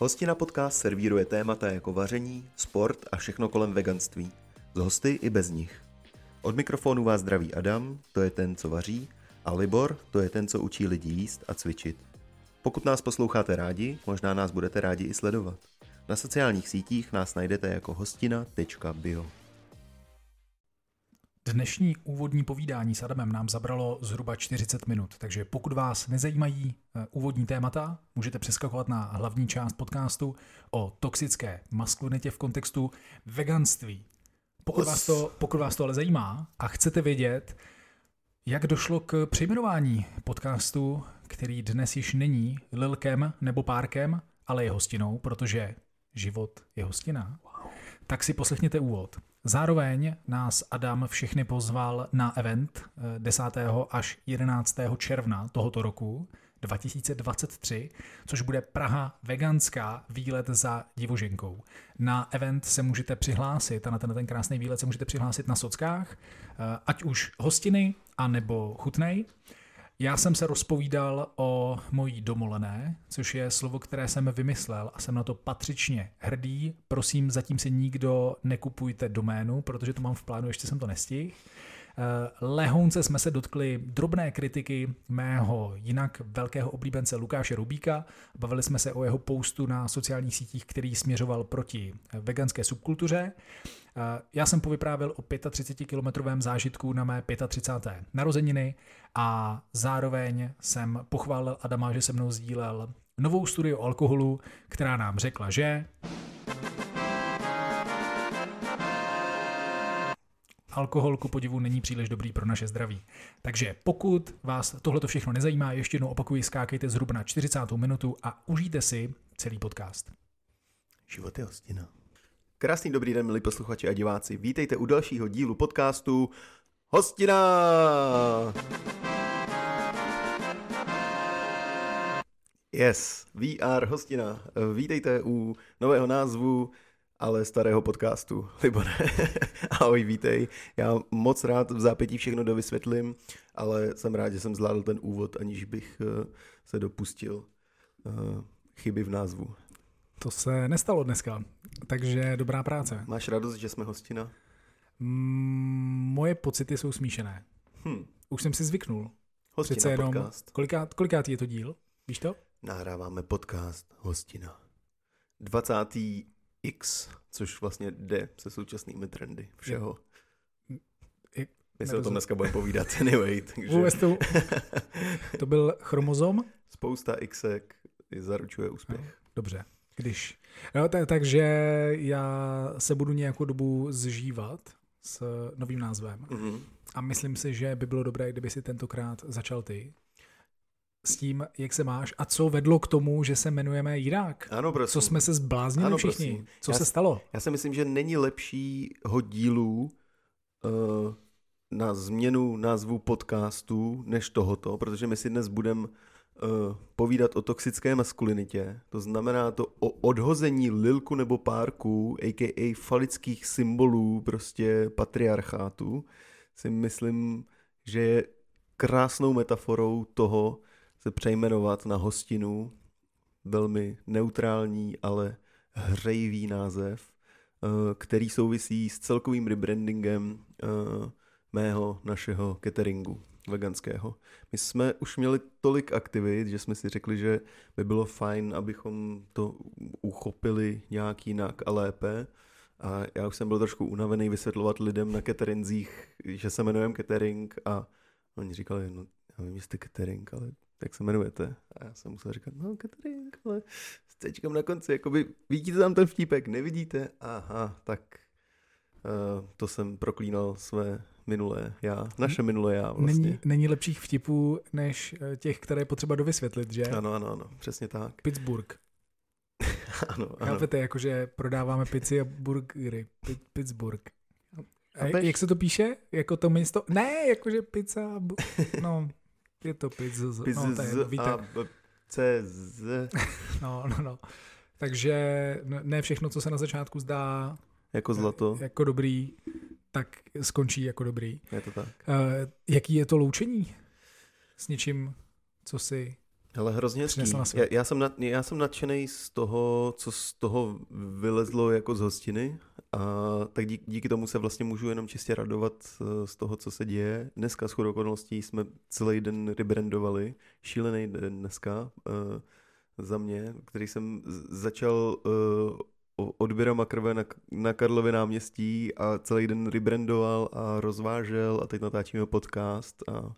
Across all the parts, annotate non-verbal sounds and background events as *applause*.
Hostina podcast servíruje témata jako vaření, sport a všechno kolem veganství. Z hosty i bez nich. Od mikrofonu vás zdraví Adam, to je ten, co vaří, a Libor, to je ten, co učí lidi jíst a cvičit. Pokud nás posloucháte rádi, možná nás budete rádi i sledovat. Na sociálních sítích nás najdete jako hostina.bio. Dnešní úvodní povídání s Adamem nám zabralo zhruba 40 minut, takže pokud vás nezajímají eh, úvodní témata, můžete přeskakovat na hlavní část podcastu o toxické maskulinitě v kontextu veganství. Pokud vás to, pokud vás to ale zajímá a chcete vědět, jak došlo k přejmenování podcastu, který dnes již není Lilkem nebo Párkem, ale je hostinou, protože život je hostina, tak si poslechněte úvod. Zároveň nás Adam všechny pozval na event 10. až 11. června tohoto roku 2023, což bude Praha veganská výlet za divoženkou. Na event se můžete přihlásit a na ten, ten krásný výlet se můžete přihlásit na sockách, ať už hostiny, anebo chutnej. Já jsem se rozpovídal o mojí domolené, což je slovo, které jsem vymyslel a jsem na to patřičně hrdý. Prosím, zatím si nikdo nekupujte doménu, protože to mám v plánu, ještě jsem to nestihl. Eh, Lehounce jsme se dotkli drobné kritiky mého jinak velkého oblíbence Lukáše Rubíka. Bavili jsme se o jeho postu na sociálních sítích, který směřoval proti veganské subkultuře. Eh, já jsem povyprávěl o 35-kilometrovém zážitku na mé 35. narozeniny a zároveň jsem pochválil Adama, že se mnou sdílel novou studii o alkoholu, která nám řekla, že alkohol ku podivu není příliš dobrý pro naše zdraví. Takže pokud vás tohle všechno nezajímá, ještě jednou opakuji, skákejte zhruba na 40. minutu a užijte si celý podcast. Život je hostina. Krásný dobrý den, milí posluchači a diváci. Vítejte u dalšího dílu podcastu Hostina! Yes, VR Hostina. Vítejte u nového názvu ale starého podcastu. *laughs* Libore, ahoj, vítej. Já moc rád v zápětí všechno dovysvětlím, ale jsem rád, že jsem zvládl ten úvod, aniž bych eh, se dopustil eh, chyby v názvu. To se nestalo dneska, takže dobrá práce. Máš radost, že jsme hostina? Mm, moje pocity jsou smíšené. Hm. Už jsem si zvyknul. Hostina Přece jenom, podcast. Kolikát, kolikátý je to díl? Víš to? Nahráváme podcast Hostina. 20. X, což vlastně jde se současnými trendy všeho. Je, My se o tom dneska budeme povídat anyway. *laughs* Takže... Vůbec to, *laughs* to byl chromozom? Spousta Xek zaručuje úspěch. Dobře. Když. No, tak, takže já se budu nějakou dobu zžívat s novým názvem. Mm-hmm. A myslím si, že by bylo dobré, kdyby si tentokrát začal ty s tím, jak se máš a co vedlo k tomu, že se jmenujeme Jirák. Ano, prosím. Co jsme se zbláznili ano, všichni. Prosím. Co já, se stalo? Já si myslím, že není lepšího dílu uh, na změnu názvu podcastu než tohoto, protože my si dnes budeme uh, povídat o toxické maskulinitě. To znamená to o odhození lilku nebo párku, a.k.a. falických symbolů prostě patriarchátu. Si myslím, že je krásnou metaforou toho, se přejmenovat na hostinu. Velmi neutrální, ale hřejivý název, eh, který souvisí s celkovým rebrandingem eh, mého našeho cateringu veganského. My jsme už měli tolik aktivit, že jsme si řekli, že by bylo fajn, abychom to uchopili nějak jinak a lépe. A já už jsem byl trošku unavený vysvětlovat lidem na cateringzích, že se jmenujeme catering a oni říkali, no já vím, jste catering, ale jak se jmenujete? A já jsem musel říkat, no catering, ale s cečkem na konci, jakoby vidíte tam ten vtípek, nevidíte? Aha, tak uh, to jsem proklínal své minulé já, naše minulé já vlastně. Není, není lepších vtipů, než eh, těch, které je potřeba dovysvětlit, že? Ano, ano, ano, přesně tak. Pittsburgh. *laughs* ano, ano. Chápete, jakože prodáváme pici a burgery. Pittsburgh. A jak se to píše? Jako to místo? Ne, jakože pizza, *laughs* no, je to pizza. No, to je, víte. CZ. *laughs* no, no, no. Takže ne všechno, co se na začátku zdá jako zlato, jako dobrý, tak skončí jako dobrý. Je to tak. Uh, jaký je to loučení s něčím, co si Ale hrozně na Já, já, jsem nad, já jsem nadšený z toho, co z toho vylezlo jako z hostiny. A tak díky, díky tomu se vlastně můžu jenom čistě radovat eh, z toho, co se děje. Dneska s okolností jsme celý den rebrandovali. Šílený den dneska uh, za mě, který jsem začal uh, odběrama krve na, na Karlově náměstí a celý den rebrandoval a rozvážel a teď natáčíme podcast a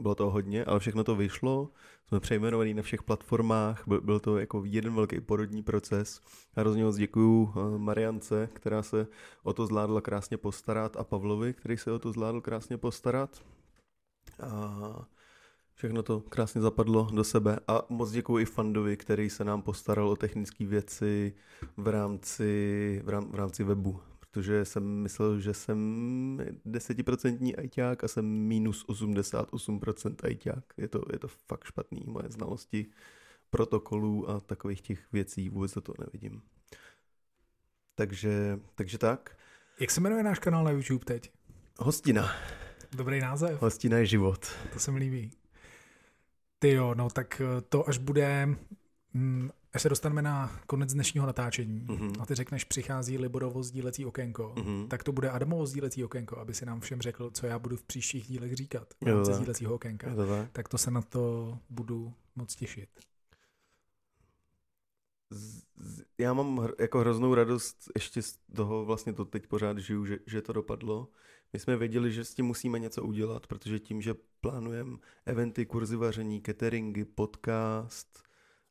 bylo toho hodně, ale všechno to vyšlo jsme přejmenovaní na všech platformách, byl, byl to jako jeden velký porodní proces. A hrozně moc děkuju eh, Mariance, která se o to zvládla krásně postarat a Pavlovi, který se o to zvládl krásně postarat. A všechno to krásně zapadlo do sebe a moc děkuji i Fandovi, který se nám postaral o technické věci v rámci, v, rám, v rámci webu, protože jsem myslel, že jsem desetiprocentní ajťák a jsem minus 88% ajťák. Je to, je to fakt špatný, moje znalosti protokolů a takových těch věcí, vůbec do toho nevidím. Takže, takže tak. Jak se jmenuje náš kanál na YouTube teď? Hostina. Dobrý název, Hostina je život. to se mi líbí. Ty jo, no tak eh, to až bude, mm, až se dostaneme na konec dnešního natáčení Mhm. a ty řekneš, přichází Liborovo sdílecí okénko, Mhm. tak to bude Adamovo sdílecí okénko, aby si nám všem řekl, co já budu v příštích dílech říkat v rámci tak. sdílecího okénka. Je to tak? Tak to se na to budu moc těšit. Z- z- Já mám hr, jako hroznou radost ještě z toho, vlastně to teď pořád žiju, že, že to dopadlo. My jsme věděli, že s tím musíme něco udělat, protože tím, že plánujeme eventy, kurzy vaření, cateringy, podcast,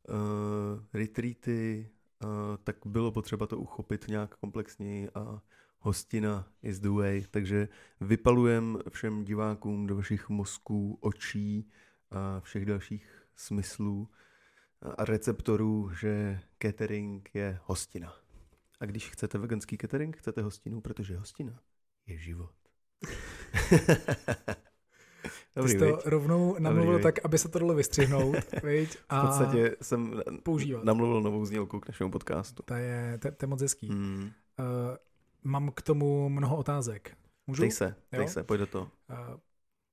uh, retreaty, uh, tak bylo potřeba to uchopit nějak komplexněji a hostina is the way. Takže vypalujem všem divákům do vašich mozků, očí a všech dalších smyslů a receptorů, že catering je hostina. A když chcete veganský catering, chcete hostinu, protože hostina je život. *laughs* Ty jsi Dobrý, to viď? rovnou namluvil viď? tak, aby se to dalo vystřihnout, *laughs* viď? V A podstatě jsem používat. namluvil novou znělku k našemu podcastu. To je, to, to je moc hezký. Hmm. Uh, mám k tomu mnoho otázek. Můžu? Dej se, dej se, pojď do toho. Uh,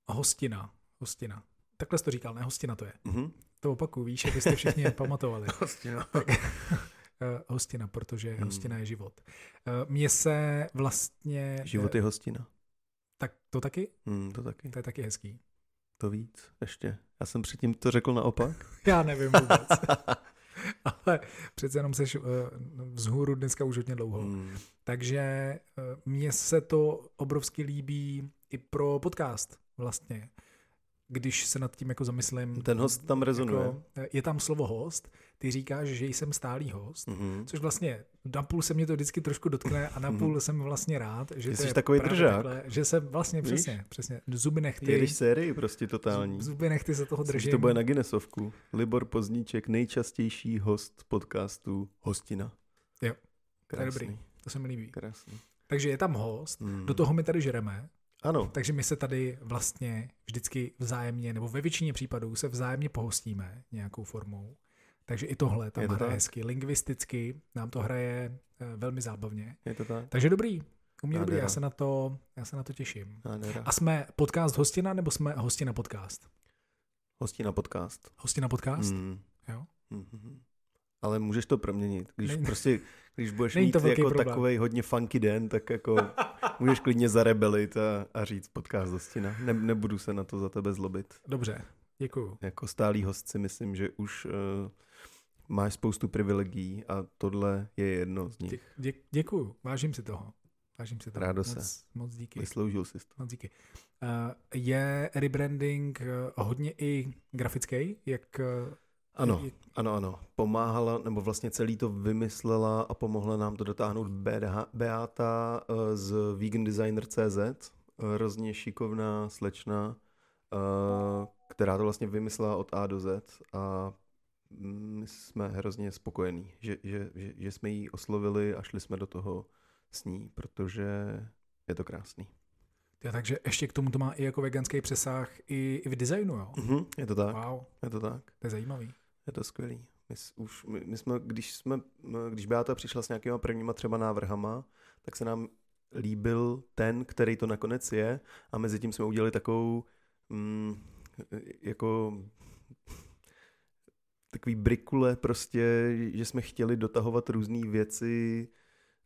hostina, hostina. Takhle jsi to říkal, ne? Hostina to je. Mhm. To opakuju, víš, abyste všichni *laughs* pamatovali. Hostina. Uh, *laughs* hostina, protože Hmm. hostina je život. Uh, Mně se vlastně... Život je hostina. Tak to taky? Hmm, to taky. To je taky hezký. To víc, ještě. Já jsem předtím to řekl naopak. *laughs* Já nevím vůbec. *laughs* Ale přece jenom seš uh, vzhůru dneska už hodně dlouho. Hmm. Takže eh, mně se to obrovsky líbí i pro podcast vlastně. Když se nad tím jako zamyslím. Ten host tam rezonuje. Jako, eh, je tam slovo host, ty říkáš, že jsem stálý host, Mhm. což vlastně napůl se mě to vždycky trošku dotkne a napůl jsem vlastně rád, že jsi takový držák. takhle, že jsem vlastně Víš? přesně, přesně, zuby nechty, Ty jedeš sérii prostě totální. zuby nechty se toho držím. to bude na Guinnessovku. Libor Pozníček, nejčastější host podcastu Hostina. Jo, to je Krásný, dobrý. To se mi líbí. krásný. Takže je tam host, Hmm. do toho my tady žereme, Ano, Takže my se tady vlastně vždycky vzájemně, nebo ve většině případů se vzájemně pohostíme nějakou formou. Takže i tohle tam Je to hraje tak? hezky. Lingvisticky nám to hraje eh, velmi zábavně. je to tak. Takže dobrý. U mě dobrý, já se na to, já se na to těším. Nádhera. A jsme podcast hostina, nebo jsme hostina podcast? Hostina podcast. Hostina podcast? Hmm. Jo. Mhm. Ale můžeš to proměnit. Když Ne- prostě, když budeš Není mít to velký jako problém. takový hodně funky den, tak jako *laughs* můžeš klidně zarebelit a, a říct podcast Hostina. Ne, nebudu se na to za tebe zlobit. Dobře, děkuju. Jako stálý host si myslím, že už uh, máš spoustu privilegií a tohle je jedno z nich. Dě, dě, děkuju, vážím si toho. Vážím si toho. Rádo moc, se. Moc díky. Vysloužil jsi to. Moc díky. Uh, je rebranding eh, hodně i grafický, jak... eh, Ano, ano, ano. Pomáhala, nebo vlastně celý to vymyslela a pomohla nám to dotáhnout Beata eh, z vegandesigner.cz. Hrozně šikovná slečna, eh, která to vlastně vymyslela od A do Z a my jsme hrozně spokojení, že, že, že, že jsme ji oslovili a šli jsme do toho s ní, protože je to krásný. Ja, takže ještě k tomu to má i jako veganský přesah i, i v designu, jo? Mhm, je to tak, Wow, je to tak. to je zajímavý. Je to skvělý. My, už, my, my jsme, když jsme, když Beata přišla s nějakýma prvníma třeba návrhama, tak se nám líbil ten, který to nakonec je a mezi tím jsme udělali takovou mm, jako takový brikule prostě, že jsme chtěli dotahovat různé věci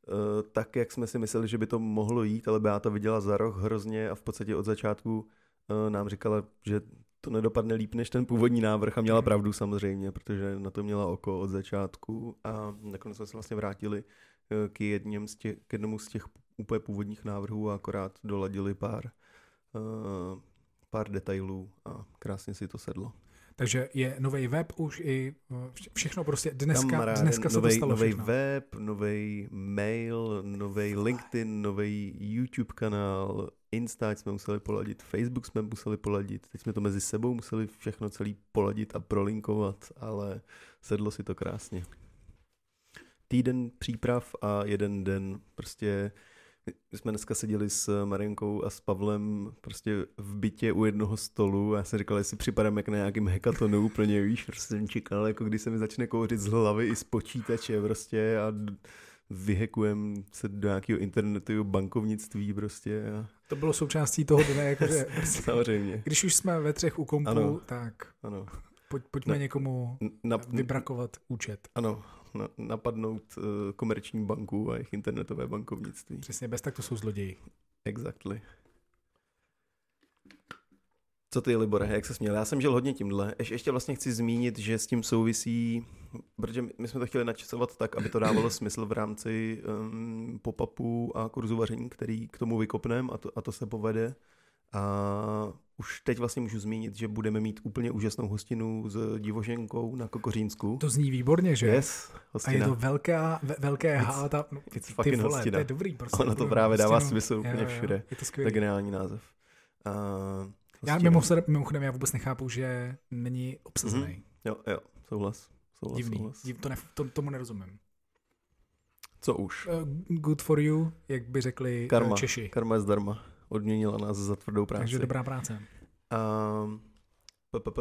uh, tak, jak jsme si mysleli, že by to mohlo jít, ale Beata viděla za roh hrozně a v podstatě od začátku uh, nám říkala, že to nedopadne líp než ten původní návrh a měla pravdu samozřejmě, protože na to měla oko od začátku a nakonec jsme se vlastně vrátili uh, k, jedním z těch, k jednomu z těch úplně původních návrhů a akorát doladili pár, uh, pár detailů a krásně si to sedlo. Takže je nový web už i všechno prostě dneska, Kamaráde, dneska se novej, to stalo nový web, nový mail, nový LinkedIn, nový YouTube kanál, Insta jsme museli poladit, Facebook jsme museli poladit, teď jsme to mezi sebou museli všechno celý poladit a prolinkovat, ale sedlo si to krásně. Týden příprav a jeden den prostě my jsme dneska seděli s Marienkou a s Pavlem prostě v bytě u jednoho stolu a já jsem říkal, jestli připadám jak na nějakým hekatonu úplně, víš, prostě jsem čekal, jako když se mi začne kouřit z hlavy i z počítače prostě a vyhekujem se do nějakého internetového bankovnictví prostě. A... To bylo součástí toho dne, jakože *laughs* Samozřejmě. Když už jsme ve třech u kompu, ano. tak ano. Pojď, pojďme na, někomu na, vybrakovat účet. Ano, na, napadnout uh, komerční banku a jejich internetové bankovnictví. Přesně, bez tak to jsou zloději. Exactly. Co ty, Libore, jak se směl? Já jsem žil hodně tímhle. Ješ, ještě vlastně chci zmínit, že s tím souvisí, protože my jsme to chtěli načasovat tak, aby to dávalo *clears throat* smysl v rámci um, pop-upů a kurzu vaření, který k tomu vykopneme a to, a to se povede. A už teď vlastně můžu zmínit, že budeme mít úplně úžasnou hostinu s divoženkou na Kokořínsku. To zní výborně, že? Yes, hostina. A je to velká, velké H, ta, it's ty fucking vole, hostina. to je dobrý. Prostě, Ono to právě dává smysl úplně jo, jo, všude. Je to skvělý. To je geniální název. Uh, já mimochodem, mimochodem, já vůbec nechápu, že není obsazený. Mm-hmm. Jo, jo, souhlas. souhlas Divný, souhlas. Div, to ne, to, tomu nerozumím. Co už? Uh, good for you, jak by řekli karma, Češi. Karma je zdarma odměnila nás za tvrdou práci. Takže dobrá práce. Um, PPP.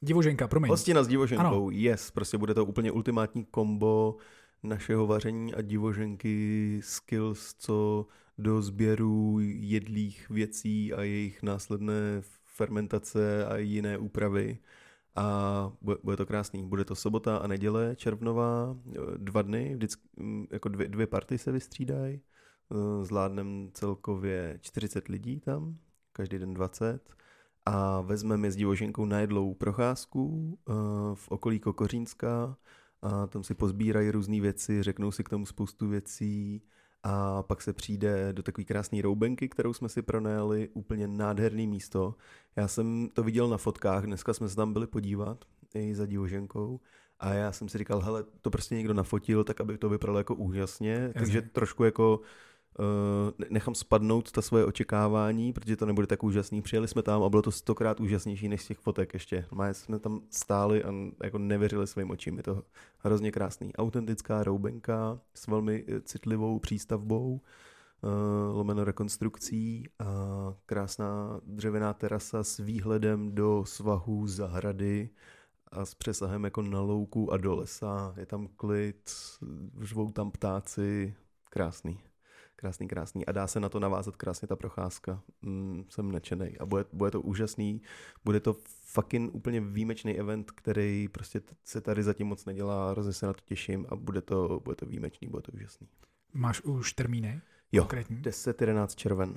Divoženka, promiň. Hostina s divoženkou, ano. yes, prostě bude to úplně ultimátní kombo našeho vaření a divoženky, skills, co do sběru jedlých věcí a jejich následné fermentace a jiné úpravy. A bude, bude to krásný. Bude to sobota a neděle červnová, dva dny, vždycky, jako dvě, dvě party se vystřídají. Eh, zvládneme celkově 40 lidí tam, každý den 20 a vezmeme s divoženkou na jedlou procházku eh, v okolí Kokořínska a tam si pozbírají různé věci, řeknou si k tomu spoustu věcí a pak se přijde do takové krásné roubenky, kterou jsme si pronajali, úplně nádherný místo. Já jsem to viděl na fotkách, dneska jsme se tam byli podívat i za divoženkou a já jsem si říkal, hele, to prostě někdo nafotil, tak aby to vypadalo jako úžasně, Jasně. takže trošku jako nechám spadnout ta svoje očekávání, protože to nebude tak úžasný. Přijeli jsme tam a bylo to stokrát úžasnější než z těch fotek ještě. My jsme tam stáli a jako nevěřili svým očím. Je to hrozně krásný. Autentická roubenka s velmi eh, citlivou přístavbou, uh, lomeno rekonstrukcí a krásná dřevěná terasa s výhledem do svahu zahrady a s přesahem jako na louku a do lesa. Je tam klid, žvou tam ptáci, krásný. Krásný, krásný. A dá se na to navázat krásně ta procházka. Mm, jsem nadšený. A bude, bude to úžasný. Bude to fucking úplně výjimečný event, který prostě se tady zatím moc nedělá. Hrozně se na to těším a bude to, bude to výjimečný, bude to úžasný. Máš už termíny? Jo, 10-11 červen.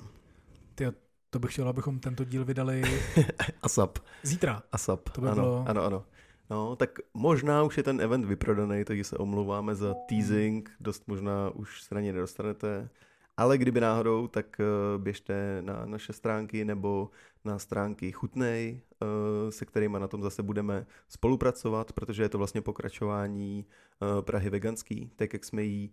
Ty, to bych chtěl, abychom tento díl vydali *laughs* ASAP. Zítra. ASAP, to by ano, bylo... ano, ano. No, tak možná už je ten event vyprodaný, takže se omlouváme za teasing, dost možná už se na ně nedostanete. Ale kdyby náhodou, tak eh, běžte na naše stránky nebo na stránky Chutnej, eh, se kterými na tom zase budeme spolupracovat, protože je to vlastně pokračování eh, Prahy veganský, tak jak jsme ji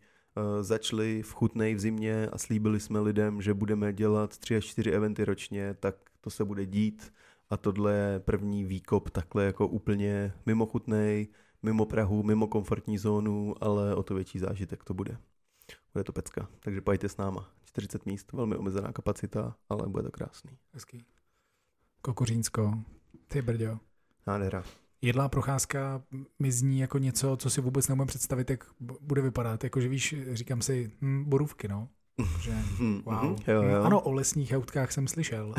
začali v Chutnej v zimě a slíbili jsme lidem, že budeme dělat tři až čtyři eventy ročně, tak to se bude dít. A tohle je první výkop takhle jako úplně mimo Chutnej, mimo Prahu, mimo komfortní zónu, ale o to větší zážitek to bude bude to pecka. Takže pojďte s náma. 40 míst, velmi omezená kapacita, ale bude to krásný. Hezký. Kokořínsko, ty brďo. Nádhera. Jedlá procházka mi zní jako něco, co si vůbec nemůžu představit, jak bude vypadat. Jakože víš, říkám si, hm, borůvky, no. Že, *laughs* wow. jo, jo. Ano, o lesních autkách jsem slyšel. uh,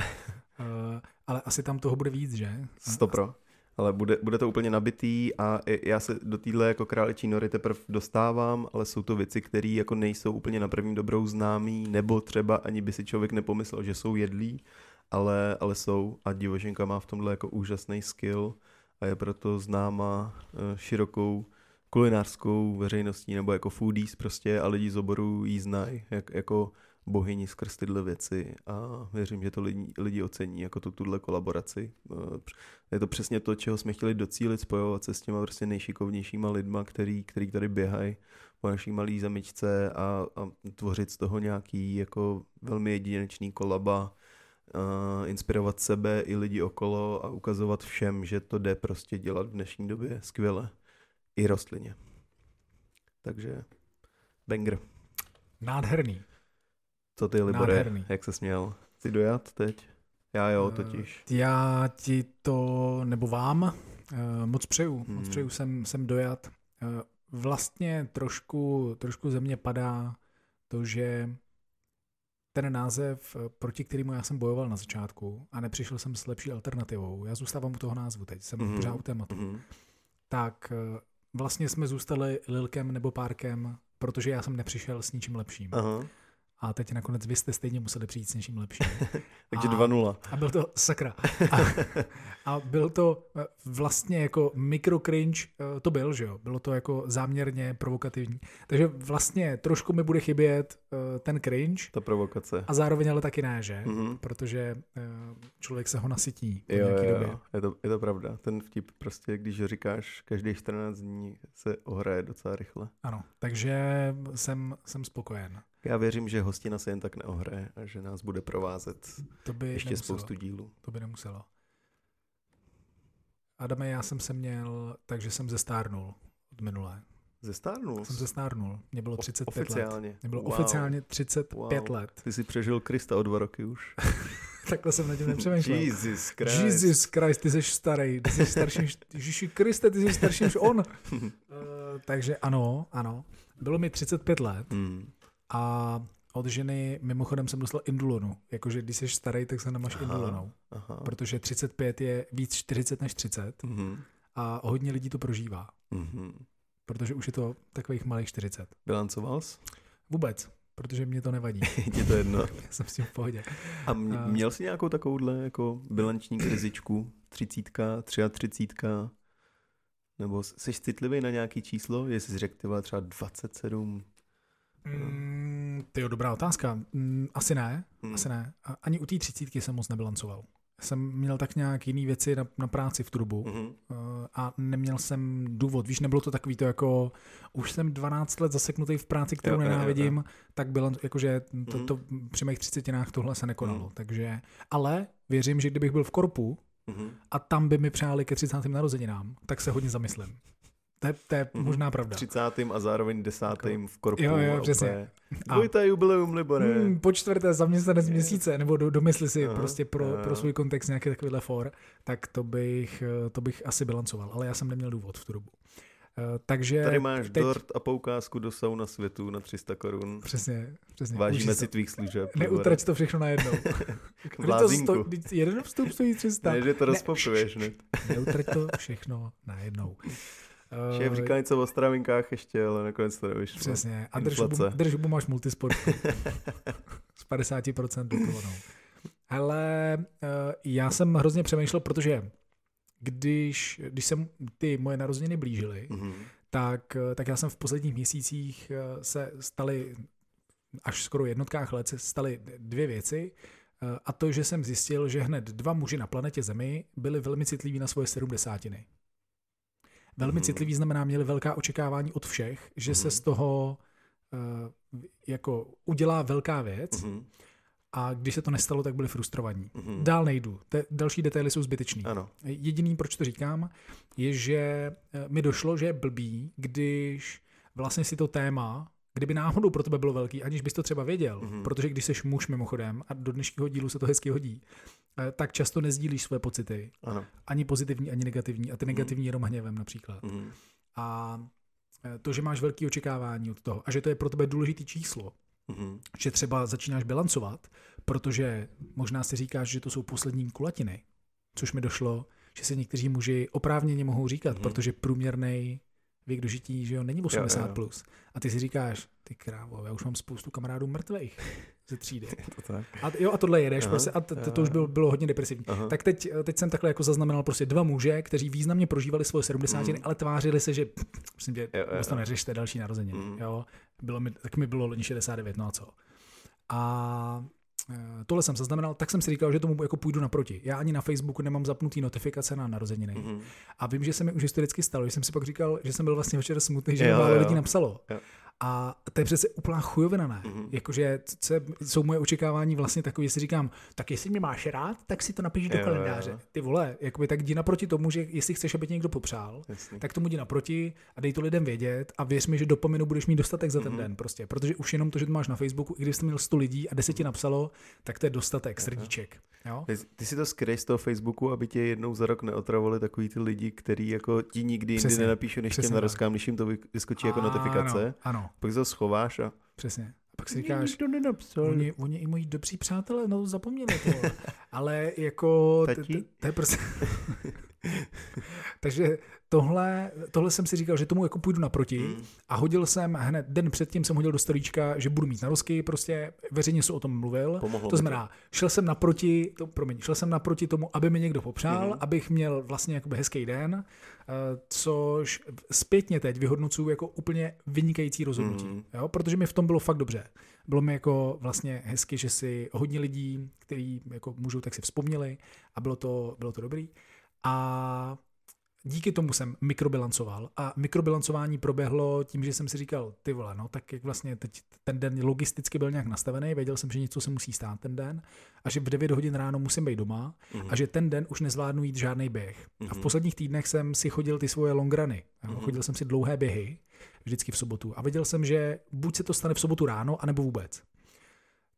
*laughs* ale asi tam toho bude víc, že? Stopro. Ale bude, bude to úplně nabitý a já se do téhle jako králičí nory teprve dostávám, ale jsou to věci, které jako nejsou úplně na první dobrou známý, nebo třeba ani by si člověk nepomyslel, že jsou jedlí, ale, ale jsou. A divoženka má v tomhle jako úžasný skill a je proto známa eh, širokou kulinářskou veřejností nebo jako foodies prostě a lidi z oboru jí znají. Jak, jako bohyni skrz tyhle věci a věřím, že to lidi, lidi ocení jako tu, tuhle kolaboraci. Eh, je to přesně to, čeho jsme chtěli docílit, spojovat se s těma prostě nejšikovnějšíma lidma, který, který tady běhají po naší malé zemičce a, a tvořit z toho nějaký jako velmi jedinečný kolaba, uh, inspirovat sebe i lidi okolo a ukazovat všem, že to jde prostě dělat v dnešní době skvěle. I rostlině. Takže banger. Nádherný. Co ty, Libore, Nádherný. jak se směl? Jsi dojat teď? Já jo, eh, totiž. Já ti to, nebo vám, uh, moc přeju. Hmm. Moc přeju, jsem, jsem dojat. Uh, vlastně trošku, trošku ze mě padá to, že ten název, proti kterému já jsem bojoval na začátku a nepřišel jsem s lepší alternativou, já zůstávám u toho názvu teď, jsem mm-hmm. pořád u tématu, mm-hmm. tak vlastně jsme zůstali Lilkem nebo Párkem, protože já jsem nepřišel s ničím lepším. Aha a teď nakonec vy jste stejně museli přijít s něčím lepším. *laughs* Takže 2-0. A byl to sakra. A, *laughs* a byl to eh, vlastně jako mikro cringe, eh, to byl, že jo? Bylo to jako záměrně provokativní. Takže vlastně trošku mi bude chybět eh, ten cringe. Ta provokace. A zároveň ale taky ne, že? Mm-hmm. Protože člověk se ho nasytí po jo, jo, době. Jo. Je, to, je to pravda. Ten vtip prostě, když říkáš, každých 14 dní se ohraje docela rychle. Ano, takže jsem, jsem spokojen. Já věřím, že hostina se jen tak neohraje a že nás bude provázet to by ještě nemuselo. spoustu dílů. To by nemuselo. Adame, já jsem se měl, takže jsem zestárnul od minulé. Zestárnul? Jsem zestárnul. Mě bylo 35 oficiálně. let. Mě bylo wow. oficiálně 35 wow. let. Ty jsi přežil Krista o dva roky už. *laughs* Takhle jsem na tím nepřemýšlel. Jesus Christ. Jesus Christ, ty jsi starý. Ty jsi starší než... *laughs* Ježiši Kriste, ty jsi starší než on. uh, *laughs* takže ano, ano. Bylo mi 35 let. Mm. A od ženy mimochodem jsem dostal indulonu. Jakože když jsi starý, tak se nemáš aha, indulonou. Aha. Protože 35 je víc 40 než 30 mm-hmm. a hodně lidí to prožívá. Mm-hmm. Protože už je to takových malých 40. Bilancoval jsi? Vůbec, protože mě to nevadí. *laughs* Je to jedno. *laughs* jsem s tím v pohodě. A měl jsi nějakou takovouhle jako bilanční krizičku? Třicítka, třicítka? Nebo jsi citlivý na nějaký číslo? Jestli jsi řekl třeba 27, Mm, jo, dobrá otázka. Mm, asi ne, hmm. asi ne. Ani u té třicítky jsem moc nebilancoval. Jsem měl tak nějak jiné věci na, na práci v trubu mm-hmm. a neměl jsem důvod. Víš, nebylo to takový to jako, už jsem 12 let zaseknutý v práci, kterou jo, nenávidím, jo, jo. tak bylo, jakože to, mm-hmm. to, při mých třicetinách tohle se nekonalo. Mm-hmm. Takže, ale věřím, že kdybych byl v korpu, Mm-hmm. A tam by mi přáli ke 30. narozeninám, tak se hodně zamyslím. To je, to je mm-hmm. možná pravda. 30. a zároveň 10. v korpu. Jo, jo, přesně. Dvojité jubileum, Libore. Mm, po čtvrté zaměstnanec měsíce, nebo do, domysli si aha, prostě pro, aha. pro svůj kontext nějaký takovýhle for, tak to bych, to bych asi bilancoval, ale já jsem neměl důvod v tu dobu. Uh, takže Tady máš teď... dort a poukázku do sauna světu na 300 korun. Přesně, přesně. Vážíme si tvých služeb. Neutrať to všechno najednou. *laughs* Vlázinku. to jeden vstup stojí 300. Ne, že to rozpopuješ, ne? Neutrať to všechno najednou. Šéf říká něco o stravinkách ještě, ale nakonec to nevyšlo. Přesně. A drž hubu máš multisport. S 50% dotovanou. Ale já jsem hrozně přemýšlel, protože když, když se ty moje narozeniny blížily, mm-hmm. tak, eh, tak já jsem v posledních měsících eh, se staly, až skoro jednotkách let se staly dvě věci. A to, že jsem zjistil, že hned dva muži na planetě Zemi byli velmi citliví na svoje sedmdesátiny. Velmi mm. citlivý znamená, měli velká očekávání od všech, že mm. se z toho uh, jako udělá velká věc mm. a když se to nestalo, tak byli frustrovaní. Mm. Dál nejdu. Te, další detaily jsou zbytečný. Ano. Jediný, proč to říkám, je, že uh, mi došlo, že je blbý, když vlastně si to téma kdyby náhodou pro tebe bylo velký, aniž bys to třeba věděl, mm-hmm. protože když jsi muž mimochodem, a do dnešního dílu se to hezky hodí, eh, tak často nezdílíš své pocity. Ano. Ani pozitivní, ani negativní. A ty negativní mm-hmm. jenom hněvem například. Mm-hmm. A eh, to, že máš velké očekávání od toho a že to je pro tebe důležité číslo, mm-hmm. že třeba začínáš bilancovat, protože možná si říkáš, že to jsou poslední kulatiny, což mi došlo, že si někteří muži oprávněně mohou říkat, Mhm. protože průměrný věk dožití, že jo, není 80+. Jo, jo. Plus. A ty si říkáš, ty krávo, já už mám spoustu kamarádů mrtvých ze třídy. *laughs* To tak. A, jo, a tohle jedeš Aha, prostě, a to, to už bylo, bylo hodně depresivní. Aha. Tak teď, teď jsem takhle jako zaznamenal prostě dva muže, kteří významně prožívali svoje 70, Mm. ale tvářili se, že prosím tě, Jo, jo, moc to neřešte další narozeniny. Mm. Jo? Bylo mi, tak mi bylo loni 69, no a co. A eh, tohle jsem zaznamenal, tak jsem si říkal, že tomu jako půjdu naproti. Já ani na Facebooku nemám zapnutý notifikace na narozeniny. Mhm. A vím, že se mi už historicky stalo, že jsem si pak říkal, že jsem byl vlastně večer smutný, že málo lidí napsalo. Jo. A to je přece úplná chujovina, ne? Mhm. Jakože co jsou moje očekávání vlastně takové, že si říkám, tak jestli mě máš rád, tak si to napiš do Jo, kalendáře. jo. Ty vole, jakoby tak jdi naproti tomu, že jestli chceš, aby tě někdo popřál, Jasný. tak tomu jdi naproti a dej to lidem vědět a věř mi, že dopaminu budeš mít dostatek za ten Mhm. den prostě. Protože už jenom to, že to máš na Facebooku, i když jsi měl 100 lidí a 10 ti napsalo, tak to je dostatek srdíček. Jo? Ty, ty si to skryješ z toho Facebooku, aby tě jednou za rok neotravovali takový ty lidi, který jako ti nikdy jindy Přesně, nenapíšou, než těm narozkám, když jim to vy- vyskočí jako notifikace. Ano, ano, Pak to schováš a přesně. A pak si říkáš, nikdo nenapsal. Oni, oni i moji dobří přátelé, no zapomněli to. *laughs* Ale jako... To je prostě... *laughs* *laughs* Takže tohle, tohle jsem si říkal, že tomu jako půjdu naproti Mm. a hodil jsem hned, den předtím jsem hodil do storíčka, že budu mít narozky, prostě veřejně jsem o tom mluvil. Pomohlo to znamená, šel jsem naproti, to, promiň, šel jsem naproti tomu, aby mi někdo popřál, Mhm. abych měl vlastně jakoby hezký den, eh, což zpětně teď vyhodnocuju jako úplně vynikající rozhodnutí. Mhm. Jo? Protože mi v tom bylo fakt dobře. Bylo mi jako vlastně hezky, že si hodně lidí, kteří jako můžou, tak si vzpomněli a bylo to, bylo to dobrý. A díky tomu jsem mikrobilancoval a mikrobilancování proběhlo tím, že jsem si říkal, ty vole, no tak jak vlastně teď ten den logisticky byl nějak nastavený, věděl jsem, že něco se musí stát ten den a že v 9 hodin ráno musím být doma Mhm. a že ten den už nezvládnu jít žádný běh. A v Mhm. posledních týdnech jsem si chodil ty svoje longrany. Mhm. Chodil jsem si dlouhé běhy, vždycky v sobotu. A věděl jsem, že buď se to stane v sobotu ráno, anebo vůbec.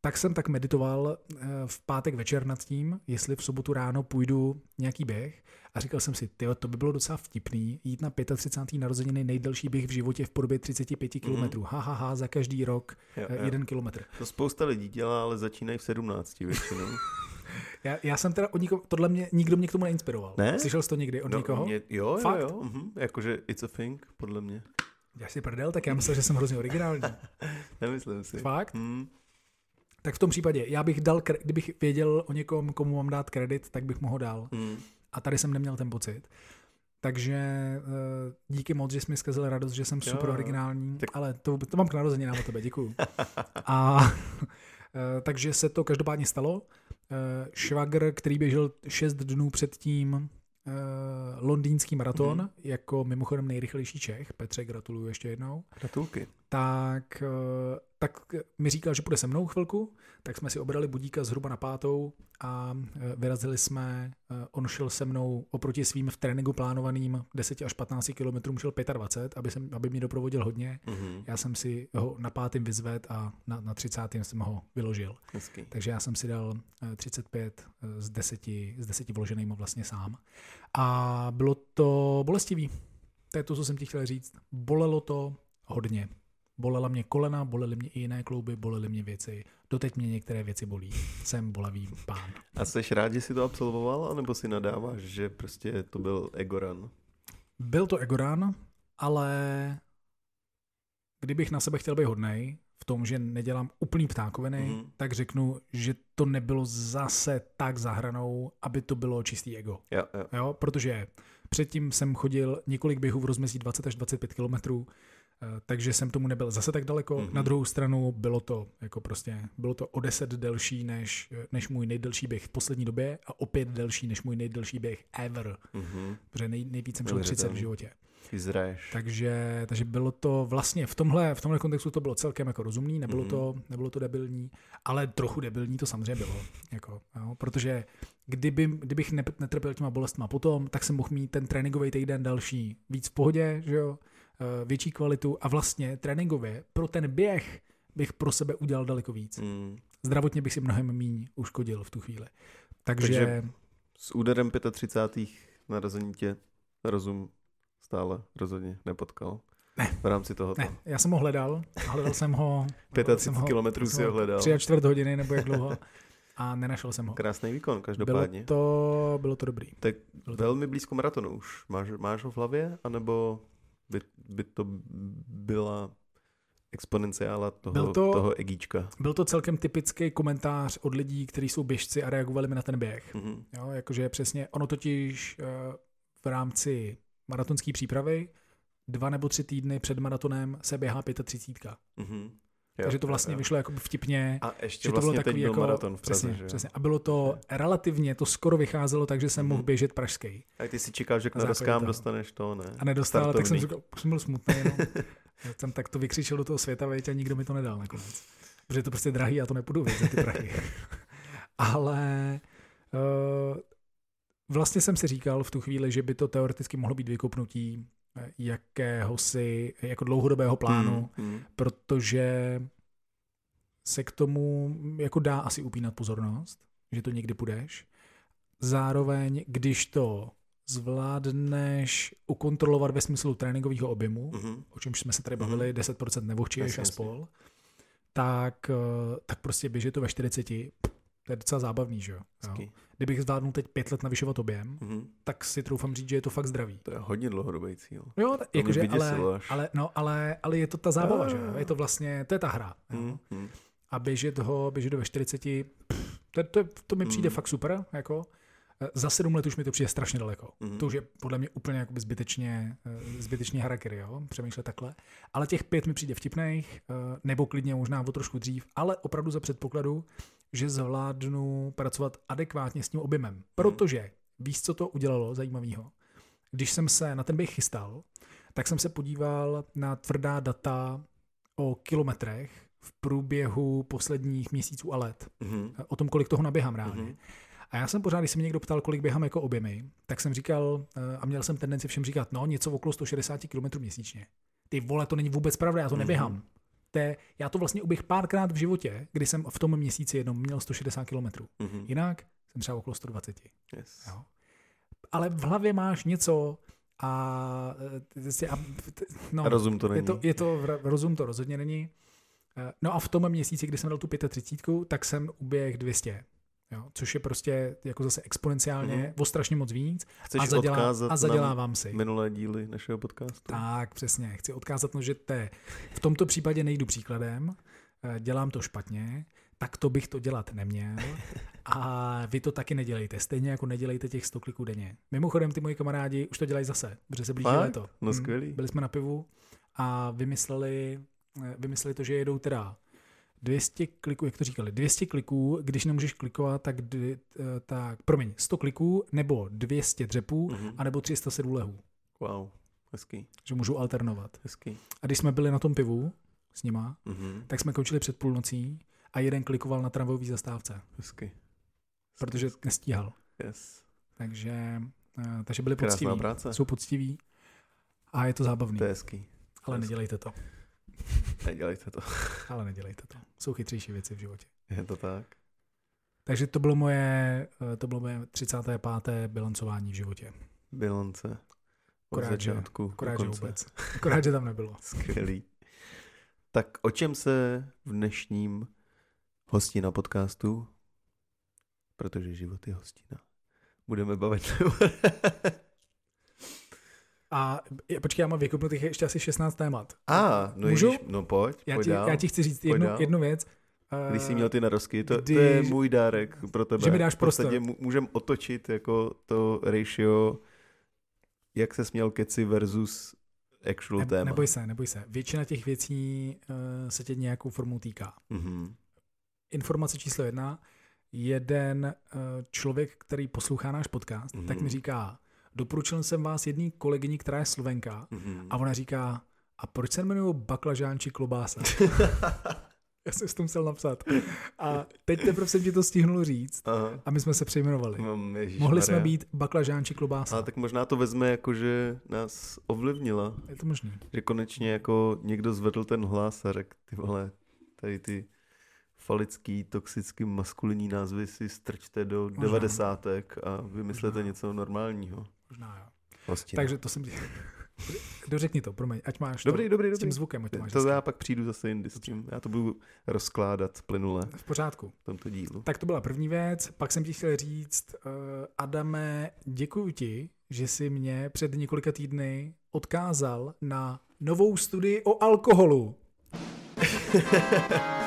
Tak jsem tak meditoval eh, v pátek večer nad tím, jestli v sobotu ráno půjdu nějaký běh a říkal jsem si, tyjo, to by bylo docela vtipný, jít na 35. narozeniny nejdelší běh v životě v podobě 35 km. Ha, ha, ha, za každý rok Jo, eh, jo. jeden kilometr. To spousta lidí dělá, ale začínají v 17 většinou. *laughs* Já, já jsem teda od nikoho, tohle mě, nikdo mě k tomu neinspiroval. Ne? Slyšel jsi to někdy od No, někoho? Mě, jo, jo, Fakt? jo. Mhm. Jakože it's a thing, podle mě. Já si prdel, tak já myslel, že jsem hrozně originální. *laughs* Nemyslím si. Fakt? Hmm. Tak v tom případě, já bych dal, kdybych věděl o někom, komu mám dát kredit, tak bych mu ho dal. Hmm. A tady jsem neměl ten pocit. Takže eh, díky moc, že jsi mi zkazil radost, že jsem Jo, super originální, Tak- ale to, to mám k narozeninám od tebe, děkuju. *laughs* A eh, takže se to každopádně stalo. Eh, Švagr, který běžel 6 dnů předtím londýnský maraton, Mhm. jako mimochodem nejrychlejší Čech, Petře, gratuluju ještě jednou, Gratulky. tak, tak mi říkal, že půjde se mnou chvilku, tak jsme si obrali budíka zhruba na pátou a eh, vyrazili jsme, eh, on šel se mnou oproti svým v tréninku plánovaným 10 až 15 kilometrům šel 25, aby, jsem, aby mě doprovodil hodně. Mhm. Já jsem si ho na pátém vyzvedl a na, na 30. jsem ho vyložil. Hezký. Takže já jsem si dal eh, 35 eh, z 10, z 10 vloženýma vlastně sám. A bylo to bolestivý. To je to, co jsem ti chtěl říct. Bolelo to hodně. Bolela mě kolena, bolely mě i jiné klouby, bolely mě věci. Doteď mě některé věci bolí. Jsem bolavý pán. A jsi rád, že jsi to absolvoval, anebo si nadáváš, že prostě to byl Egoran? Byl to Egoran, ale kdybych na sebe chtěl být hodnej, v tom, že nedělám úplný ptákoviny, Mhm. tak řeknu, že to nebylo zase tak zahranou, aby to bylo čistý ego. Jo, jo. Jo, protože předtím jsem chodil několik běhů v rozmezí 20 až 25 kilometrů, takže jsem tomu nebyl zase tak daleko. Mhm. Na druhou stranu bylo to jako prostě, bylo to o 10 delší než, než můj nejdelší běh v poslední době a opět delší než můj nejdelší běh ever, Mhm. protože nej, nejvíc jsem šel 30 v životě. Takže, takže bylo to vlastně v tomhle, v tomhle kontextu to bylo celkem jako rozumný, nebylo, Mhm. to, nebylo to debilní, ale trochu debilní to samozřejmě bylo. Jako, jo, protože kdyby, kdybych ne, netrpěl těma bolestma potom, tak jsem mohl mít ten tréninkový týden další víc v pohodě, že jo, eh, větší kvalitu a vlastně tréninkově pro ten běh bych pro sebe udělal daleko víc. Mm. Zdravotně bych si mnohem méně uškodil v tu chvíli. Takže, Takže- S úderem 35. narození tě rozum stále rozhodně nepotkal. Ne. V rámci tohoto. ne, já jsem ho hledal, hledal jsem ho *laughs* hledal jsem 35 kilometrů si ho hledal. Tři a čtvrt hodiny nebo jak dlouho. *laughs* a nenašel jsem ho. Krásný výkon, Bylo každopádně. to, bylo to dobrý. Tak Bylo to- velmi blízko maratonu už. Máš, máš ho v hlavě, anebo by, by to byla exponenciála toho, Byl to- toho egíčka? Byl to celkem typický komentář od lidí, kteří jsou běžci a reagovali mi na ten běh. Mhm. Jo, jakože přesně, ono totiž eh, v rámci maratonské přípravy dva nebo tři týdny před maratonem se běhá 35. Mhm. Takže Jo, to vlastně jo, jo. vyšlo jako vtipně. A ještě že to bylo vlastně takový byl jako, maraton v Praze, přesně, že jo? přesně. A bylo to relativně, to skoro vycházelo tak, že jsem Mhm. mohl běžet pražský. A ty si čekal, že k toho. dostaneš to, ne? A nedostal, tak jsem Startovný. říkal, jsem byl smutný. No. *laughs* Já jsem tak to vykřičel do toho světa, veď, a nikdo mi to nedal nakonec. Protože je to prostě drahý, já to nepůjdu věc ty prachy. *laughs* Ale uh, vlastně jsem si říkal v tu chvíli, že by to teoreticky mohlo být vykopnutí jakéhosi jako dlouhodobého plánu, Hmm, hmm. protože se k tomu jako dá asi upínat pozornost, že to někdy půjdeš. Zároveň, když to zvládneš ukontrolovat ve smyslu tréninkového objemu, Mhm. o čemž jsme se tady Mhm. bavili, 10% nevohčiješ Jasně, a spol, tak, eh, tak prostě běžet to ve 40, to je docela zábavný, že jo? Jo. Kdybych zvládnul teď pět let navyšovat objem, Mhm. tak si troufám říct, že je to fakt zdravý. To je hodně dlouhodobý cíl. Jo, To jakože, ale, ale, no, ale, ale je to ta zábava, Jo, že jo. Je to vlastně, to je ta hra. jo. Mhm, mhm. A běžet ho, běžet ho ve 40, pff, to, to, to mi přijde Mm. fakt super, jako. Eh, Za sedm let už mi to přijde strašně daleko. Mhm. To už je podle mě úplně jakoby zbytečně, eh, zbytečně harakiri, jo, přemýšlet takhle. Ale těch pět mi přijde vtipných, eh, nebo klidně možná o trošku dřív, ale opravdu za předpokladu, že zvládnu pracovat adekvátně s tím objemem. Protože víš, co to udělalo zajímavého? Když jsem se na ten běh chystal, tak jsem se podíval na tvrdá data o kilometrech v průběhu posledních měsíců a let. Mhm. O tom, kolik toho naběhám reálně. Mhm. A já jsem pořád, když se mě někdo ptal, kolik běhám jako objemy, tak jsem říkal, eh, a měl jsem tendenci všem říkat, no něco okolo 160 km měsíčně. Ty vole, to není vůbec pravda, já to Mhm. neběhám. To je, já to vlastně uběh párkrát v životě, kdy jsem v tom měsíci jednou měl 160 km. Mhm. Jinak jsem třeba okolo 120. Yes. Jo. Ale v hlavě máš něco a, eh, a no, rozum to není. je to, je to, v- rozum to rozhodně není. Eh, No a v tom měsíci, kdy jsem dal tu 35, tak jsem uběh 200. Jo, což je prostě jako zase exponenciálně Mhm. o strašně moc víc Chceš a, zadělá, odkázat a zadělávám si. minulé díly našeho podcastu? Tak, přesně. Chci odkázat, no, že te, v tomto případě nejdu příkladem, eh, dělám to špatně, tak to bych to dělat neměl *laughs* a vy to taky nedělejte. Stejně jako nedělejte těch 100 kliků denně. Mimochodem, ty moji kamarádi už to dělají zase, protože se blíží Fakt? léto. No Hm, skvělý. Byli jsme na pivu a vymysleli, eh, vymysleli to, že jedou teda 200 kliků, jak to říkali, 200 kliků, když nemůžeš klikovat, tak, dvě, eh, tak promiň, 100 kliků, nebo 200 dřepů, Mhm. anebo 307 lehů, Wow, hezký, že můžu alternovat. hezký. A když jsme byli na tom pivu s nima, Mhm. tak jsme končili před půlnocí a jeden klikoval na tramvajové zastávce, Hezky. protože nestíhal. Yes. Takže, eh, takže byli Krásná poctiví. práce. Jsou poctiví a je to zábavný. To je hezký. Ale nedělejte to. Nedělejte to. *laughs* Ale nedělejte to. Jsou chytřejší věci v životě. Je to tak? Takže to bylo moje, eh, to bylo moje 35. bilancování v životě. Bilance. Od začátku Akorát, že vůbec. *laughs* Akorát, že tam nebylo. Skvělý. Tak o čem se v dnešním hostina podcastu, protože život je hostina, budeme bavit? *laughs* A počkej, já mám vykopnutých ještě asi 16 témat. A, no, Můžu? Ježíš, no pojď, Já pojď ti, dál. já ti chci říct Pojď jednu, dál. jednu věc. Když jsi měl ty narosky, to, to když- je můj dárek pro tebe. Že mi dáš prostor. mu- můžem otočit jako to ratio, jak se směl keci versus actual ne, téma. neboj se, neboj se. Většina těch věcí uh, se tě nějakou formou týká. Mhm. Informace číslo jedna. Jeden uh, člověk, který poslouchá náš podcast, Mhm. tak mi říká, doporučil jsem vás jedný kolegyni, která je Slovenka, Mhm. a ona říká, a proč se jmenují baklažán či klobása? *laughs* Já jsem si to musel napsat. A teď teprve jsem ti to stihnul říct Aha. a my jsme se přejmenovali. Mám, Mohli jsme být baklažán či klobása. Ale tak možná to vezme jako, že nás ovlivnila. Je to možný. Že konečně jako někdo zvedl ten hlas a řekl, ty vole, tady ty falický, toxický, maskulinní názvy si strčte do Možná. devadesátek a vymyslete Možná. něco normálního. Možná jo. Hostina. Takže to jsem ti... *laughs* Dořekni to, promiň, ať máš Dobrý, to, dobrý, s dobrý. tím zvukem, ať to máš To já pak přijdu zase jindy s tím. Já to budu rozkládat plynule V pořádku. v tomto dílu. Tak to byla první věc. Pak jsem ti chtěl říct, uh, Adame, děkuji ti, že jsi mě před několika týdny odkázal na novou studii o alkoholu. *laughs*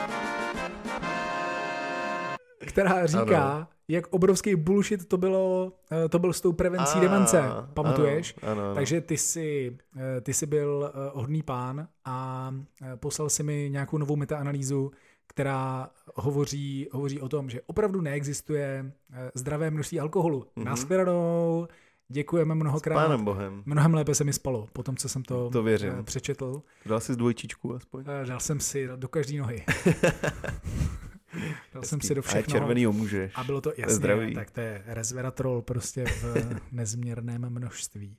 která říká, Ano. Jak obrovský bullshit to bylo, eh, to byl s tou prevencí A, demence, pamatuješ? Ano, ano, ano. Takže ty jsi, eh, ty jsi byl eh, hodný pán a poslal si mi nějakou novou metaanalýzu, která hovoří, hovoří o tom, že opravdu neexistuje zdravé množství alkoholu. Mm-hmm. Mhm. Naschledanou, děkujeme S mnohokrát. pánem Bohem. Mnohem lépe se mi spalo, po tom, co jsem to, To věřím. přečetl. Dal jsi z dvojčičku aspoň? Dal jsem si do každé nohy. *laughs* Dal jsem si do A je všech nohou. červený můžeš. A bylo to jasně, zdraví. tak to je resveratrol prostě v *laughs* nezměrném množství.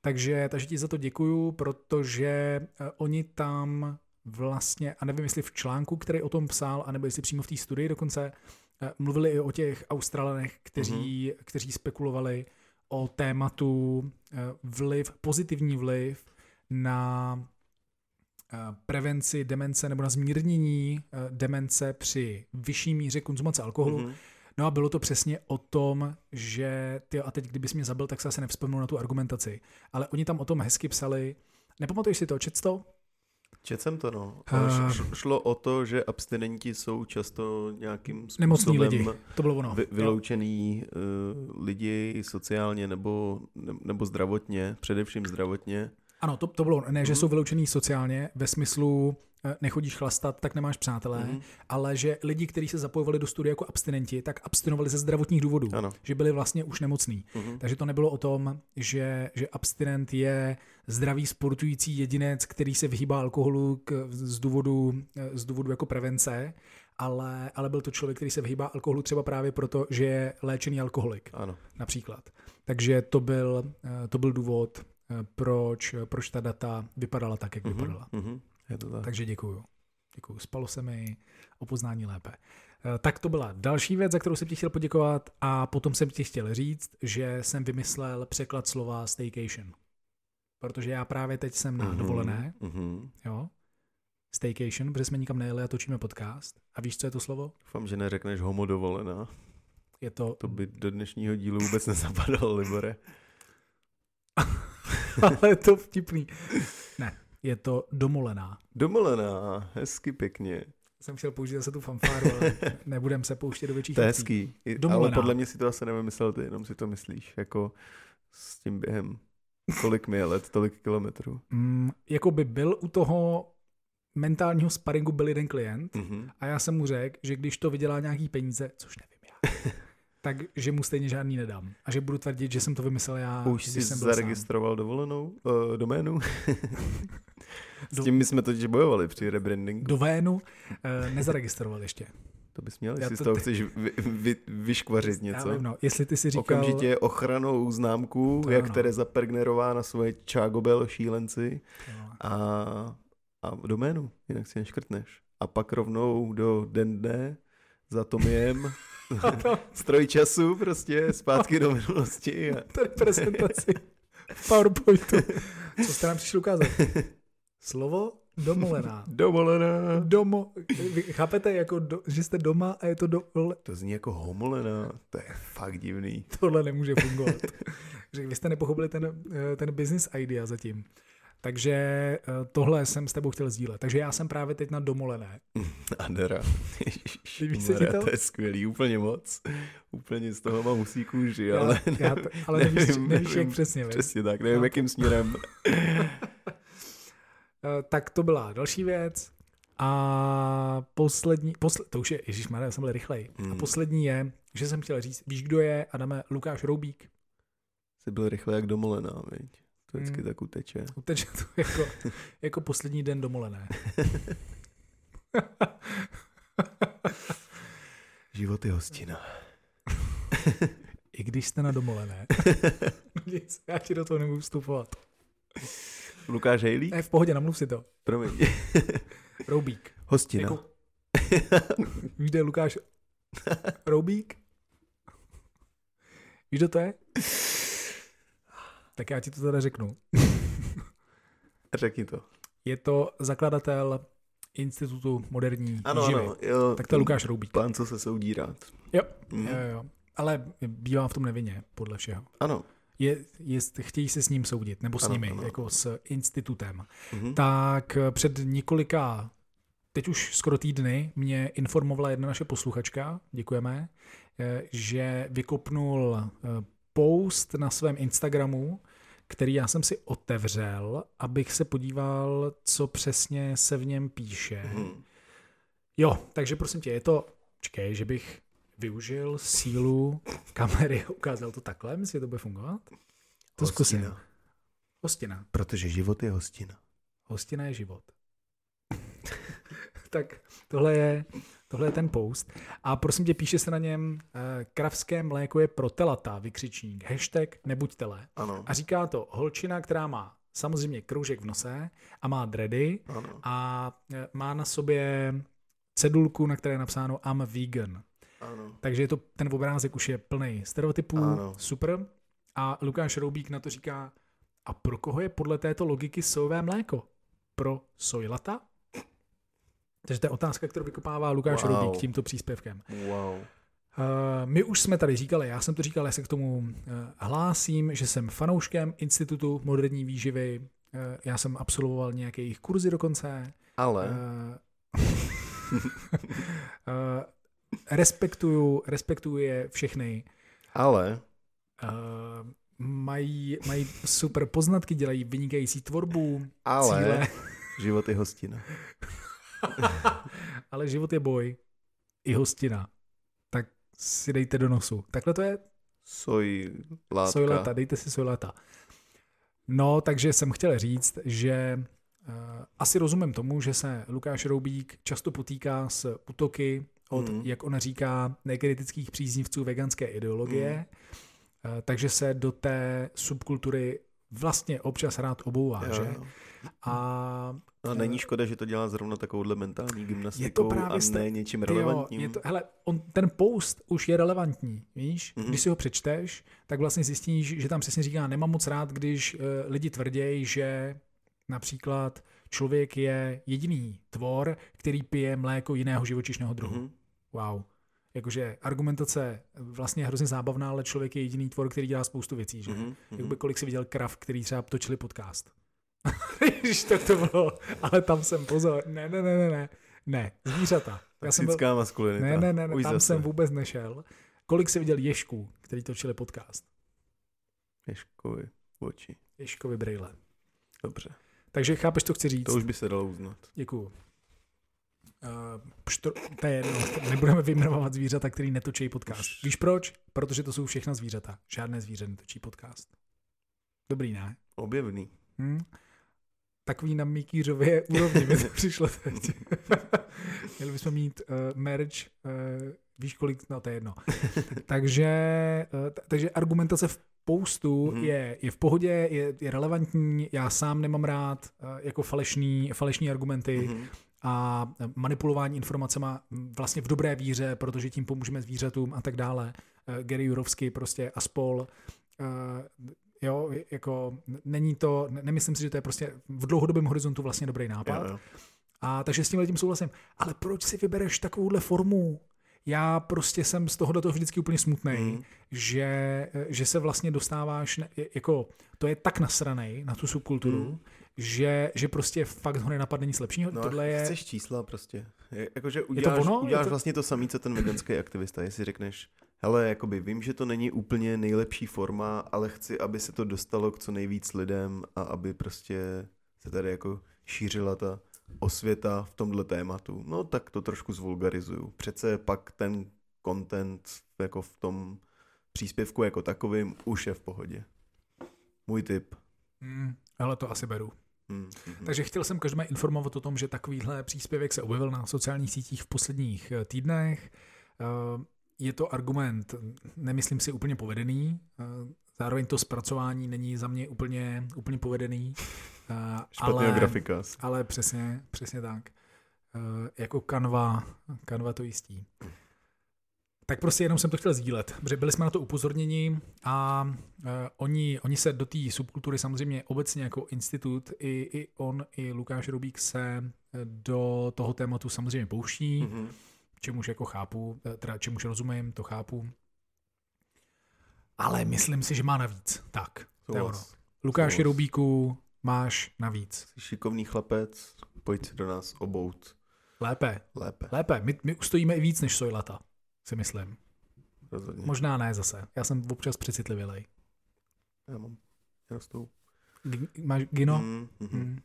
Takže, takže ti za to děkuju, protože eh, oni tam vlastně, a nevím, jestli v článku, který o tom psal, anebo jestli přímo v té studii dokonce, eh, mluvili i o těch Australanech, kteří, mm-hmm. kteří spekulovali o tématu eh, vliv, pozitivní vliv na prevenci demence nebo na zmírnění eh, demence při vyšší míře konzumace alkoholu. Mm-hmm. Mhm. No a bylo to přesně o tom, že ty a teď kdybys mě zabil, tak se asi nevzpomenu na tu argumentaci. Ale oni tam o tom hezky psali. Nepamatuješ si to, čet to? Čet jsem to, no. Š- šlo o to, že abstinenti jsou často nějakým Nemocní způsobem lidi. To bylo ono. vy, Jo. vyloučený uh, lidi sociálně nebo, ne- nebo zdravotně, především zdravotně. Ano, to, to bylo, ne, že Mhm. jsou vyloučený sociálně, ve smyslu eh, nechodíš chlastat, tak nemáš přátelé, Mhm. ale že lidi, kteří se zapojovali do studie jako abstinenti, tak abstinovali ze zdravotních důvodů, Ano. že byli vlastně už nemocní. Mhm. Takže to nebylo o tom, že, že abstinent je zdravý sportující jedinec, který se vyhýbá alkoholu k, z, důvodu, eh, z důvodu jako prevence, ale, ale byl to člověk, který se vyhýbá alkoholu třeba právě proto, že je léčený alkoholik Ano. například. Takže to byl, eh, to byl důvod, proč, proč ta data vypadala tak, jak Mhm. vypadala. Mhm. Je to tak. Takže děkuju. Děkuju. Spalo se mi o poznání lépe. Eh, Tak to byla další věc, za kterou jsem ti chtěl poděkovat a potom jsem ti chtěl říct, že jsem vymyslel překlad slova staycation. Protože já právě teď jsem na Mhm. dovolené, Mhm. jo, staycation, protože jsme nikam nejeli a točíme podcast. A víš, co je to slovo? Doufám, že neřekneš homo dovolená. Je to, To by do dnešního dílu vůbec nezapadalo, Libore. *laughs* *laughs* ale je to vtipný. Ne, je to domolená. Domolená, hezky pěkně. Jsem chtěl použít zase tu fanfáru, ale nebudem se pouštět do větších To je věcí. hezký. I- Ale Domolená. podle mě si to asi nevymyslel ty, jenom si to myslíš. Jako s tím během. Kolik mi je let, tolik kilometrů. Mm, jako by byl u toho mentálního sparingu byl jeden klient Mhm. a já jsem mu řekl, že když to vydělá nějaký peníze, což nevím já, tak že mu stejně žádný nedám. A že budu tvrdit, že jsem to vymyslel já, Už jsi jsem byl sám. zaregistroval dovolenou, uh, doménu? *laughs* S tím my jsme totiž bojovali při rebrandingu. Do Vénu eh, nezaregistroval ještě. To bys měl, Já jestli to z toho ty- chceš vy, vy, vyškvařit Já něco. vím, no. Jestli ty si říkal... Okamžitě ochranou známku, To jak ano. Tereza Pergnerová na svoje Čágobel šílenci No. a, a doménu, jinak si neškrtneš. A pak rovnou do den dne za Tomiem *laughs* stroj času prostě zpátky do minulosti. A... Tady prezentaci v PowerPointu. Co jste nám přišli ukázat? Slovo domolená. Dovolená. Domo, vy chápete, jako do, že jste doma a je to do, To zní jako homolená, to je fakt divný. tohle nemůže fungovat. že vy jste nepochopili ten, eh, ten business idea zatím. Takže eh, tohle jsem s tebou chtěl sdílet. Takže já jsem právě teď na domolené. Adera. Líbí se ti to? to je skvělý, úplně moc. Úplně z toho mám husí kůži, Já, ale, já to, ale nevíš, nevím, nevíš jak nevím. přesně. Přes... přesně tak, nevím jakým směrem. *laughs* *laughs* Tak to byla další věc. A poslední, posle, to už je, Ježíš já jsem byl rychlej. A Hmm. poslední je, že jsem chtěl říct, víš, kdo je, Adame, Lukáš Roubík. Jsi byl rychle jak domolená, viď? To vždycky Hmm. tak uteče. Uteče to *laughs* jako, jako poslední den domolené. *laughs* Život je hostina. *laughs* I když jste na domolené. Nic, já ti do toho nebudu vstupovat. Lukáš Hejlík? Ne, v pohodě, namluv si to. Promiň. Roubík. Hostina. Jako, víš, kde je Lukáš Roubík? Víš, kdo to je? Tak já ti to teda řeknu. *laughs* Řekni to. Je to zakladatel Institutu moderní Ano, výživy. ano. Jo, Tak to je Lukáš Roubík. Pán, co se soudí rád. Jo. Mhm. Jo, jo. Ale bývá v tom nevinně, podle všeho. Ano. Je, je, chtějí se s ním soudit, nebo s Ano, nimi, ano. jako s institutem. Mhm. Tak eh, před několika, teď už skoro týdny, mě informovala jedna naše posluchačka, děkujeme, eh, že vykopnul eh, post na svém Instagramu, který já jsem si otevřel, abych se podíval, co přesně se v něm píše. Mhm. Jo, takže prosím tě, je to, čekej, že bych využil sílu kamery a ukázal to takhle, myslím, že to bude fungovat? To zkusím. Hostina. Hostina. Protože život je hostina. Hostina je život. *laughs* tak tohle je, tohle je ten post. A prosím tě, píše se na něm eh, kravské mléko je pro telata, vykřičník, hashtag nebuď tele. Ano. A říká to holčina, která má samozřejmě kroužek v nose a má dready Ano. a eh, má na sobě cedulku, na které je napsáno I'm vegan. Ano. Takže je to, ten obrázek už je plný stereotypů, Ano. super. A Lukáš Roubík na to říká, a pro koho je podle této logiky sojové mléko? Pro sojlata? Takže to je otázka, kterou vykopává Lukáš Wow. Roubík tímto příspěvkem. Wow. Uh, my už jsme tady říkali, já jsem to říkal, já se k tomu uh, hlásím, že jsem fanouškem Institutu moderní výživy, uh, já jsem absolvoval nějaké jejich kurzy dokonce. Ale *laughs* respektuju, respektuju je všechny. Ale mají, mají super poznatky, dělají vynikající tvorbu, Ale cíle, život je hostina. *laughs* *laughs* ale život je boj i hostina. Tak si dejte do nosu. Takhle to je Soj látka. sojlata, dejte si sojlata. No, takže jsem chtěl říct, že uh, asi rozumím tomu, že se Lukáš Roubík často potýká s útoky od, mm. jak ona říká, nekritických příznivců veganské ideologie, mm. takže se do té subkultury vlastně občas rád obouvá, Jo, že? jo. A No, není škoda, že to dělá zrovna takovouhle mentální gymnastikou právě a ne něčím relevantním. Jo, je to, hele, on, ten post už je relevantní, víš? Mhm. Mm-hmm. Když si ho přečteš, tak vlastně zjistíš, že tam přesně říká, nemám moc rád, když uh, lidi tvrdějí, že například člověk je jediný tvor, který pije mléko jiného živočišného druhu. Mm-hmm. Mhm. Wow. Jakože argumentace vlastně hrozně zábavná, ale člověk je jediný tvor, který dělá spoustu věcí, že? Mhm, Mm-hmm. mhm. Jakoby kolik si viděl krav, který třeba točili podcast. *laughs* Víš, tak to bylo. Ale tam jsem pozor. Ne, ne, ne, ne, ne. Ne, zvířata. Já jsem byl, maskulinita. ne, ne, ne, ne Už tam zase. jsem vůbec nešel. Kolik jsi viděl Ježků, který točili podcast? Ježkovi oči. Ježkovi brejle. Dobře. Takže chápeš, co chci říct? To už by se dalo uznat. Děkuju. Uh, pštr... To je jedno, nebudeme vyjmenovat zvířata, který netočí podcast. Víš proč? Protože to jsou všechna zvířata. Žádné zvíře netočí podcast. Dobrý, ne? Objevný. Hm? Takový na Mikýřově úrovni mi to *laughs* přišlo teď. *laughs* Měli bychom mít uh, merch, uh, víš kolik, no to je jedno. *laughs* takže, uh, t- takže argumentace v postu Mhm. je, je v pohodě, je, je relevantní, já sám nemám rád uh, jako falešný, falešný argumenty Mhm. A manipulování informacema vlastně v dobré víře, protože tím pomůžeme zvířatům a tak dále. Eh, Gary Jurovsky prostě a spol. Eh, Jo, jako není to, ne- nemyslím si, že to je prostě v dlouhodobém horizontu vlastně dobrý nápad. Jo, jo. A takže s tím tím souhlasím. Ale proč si vybereš takovouhle formu? Já prostě jsem z toho do toho vždycky úplně smutný, Mhm. že, že se vlastně dostáváš, jako to je tak nasranej na tu subkulturu, Mhm. Že, že prostě fakt ho nenapadne nic lepšího. No, Tohle je, chceš čísla prostě. Je, jakože uděláš, ono? Je uděláš to- vlastně to samé, co ten veganský aktivista. Jestli řekneš, hele, jakoby vím, že to není úplně nejlepší forma, ale chci, aby se to dostalo k co nejvíc lidem a aby prostě se tady jako šířila ta osvěta v tomhle tématu. No tak to trošku zvulgarizuju. Přece pak ten content jako v tom příspěvku jako takovým už je v pohodě. Můj tip. Hmm, ale to asi beru. Hmm. Takže chtěl jsem každému informovat o tom, že takovýhle příspěvek se objevil na sociálních sítích v posledních eh, týdnech. Eh, Je to argument, nemyslím si úplně povedený, eh, zároveň to zpracování není za mě úplně, úplně povedený. Špatného ale, grafika. ale přesně, přesně tak. Jako kanva, kanva to jistí. Tak prostě jenom jsem to chtěl sdílet, protože byli jsme na to upozorněni a uh, oni, oni se do té subkultury samozřejmě obecně jako institut, i, i on, i Lukáš Rubík se do toho tématu samozřejmě pouští, mm-hmm. čemuž jako chápu, teda čemuž rozumím, to chápu. Ale myslím si, že má navíc. Tak, to je ono. Lukáši Rubíku, máš navíc. Jsi šikovný chlapec, pojď do nás obout. Lépe. Lépe. Lépe. My, my ustojíme i víc než Sojlata, si myslím. Rozhodně. Možná ne zase. Já jsem občas přecitlivělej. Já mám rostou. G- máš Gino? Mm, mm, Mm.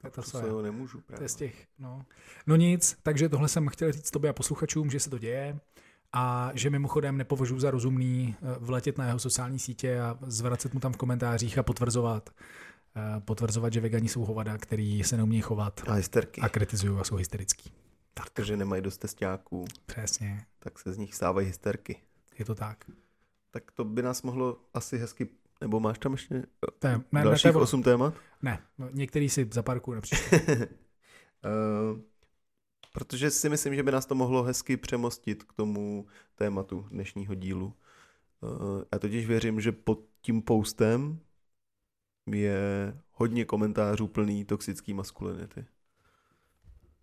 To, je to to ho nemůžu To právě. je z těch, no. no nic, takže tohle jsem chtěl říct tobě a posluchačům, že se to děje a že mimochodem nepovažuji za rozumný eh, vletět na jeho sociální sítě a zvracet mu tam v komentářích a potvrzovat, eh, potvrzovat, že vegani jsou hovada, který se neumí chovat A hysterky. a kritizují a jsou hysterický. Protože nemají dost testáků, Přesně, tak se z nich stávají hysterky. je to tak. Tak to by nás mohlo asi hezky, nebo máš tam ještě je, ne, ne, dalších to je, osm témat? ne, no, některý si zaparkuju na příště. *laughs* Eh, protože si myslím, že by nás to mohlo hezky přemostit k tomu tématu dnešního dílu. Uh, já totiž věřím, že pod tím postem je hodně komentářů plný toxický maskulinity.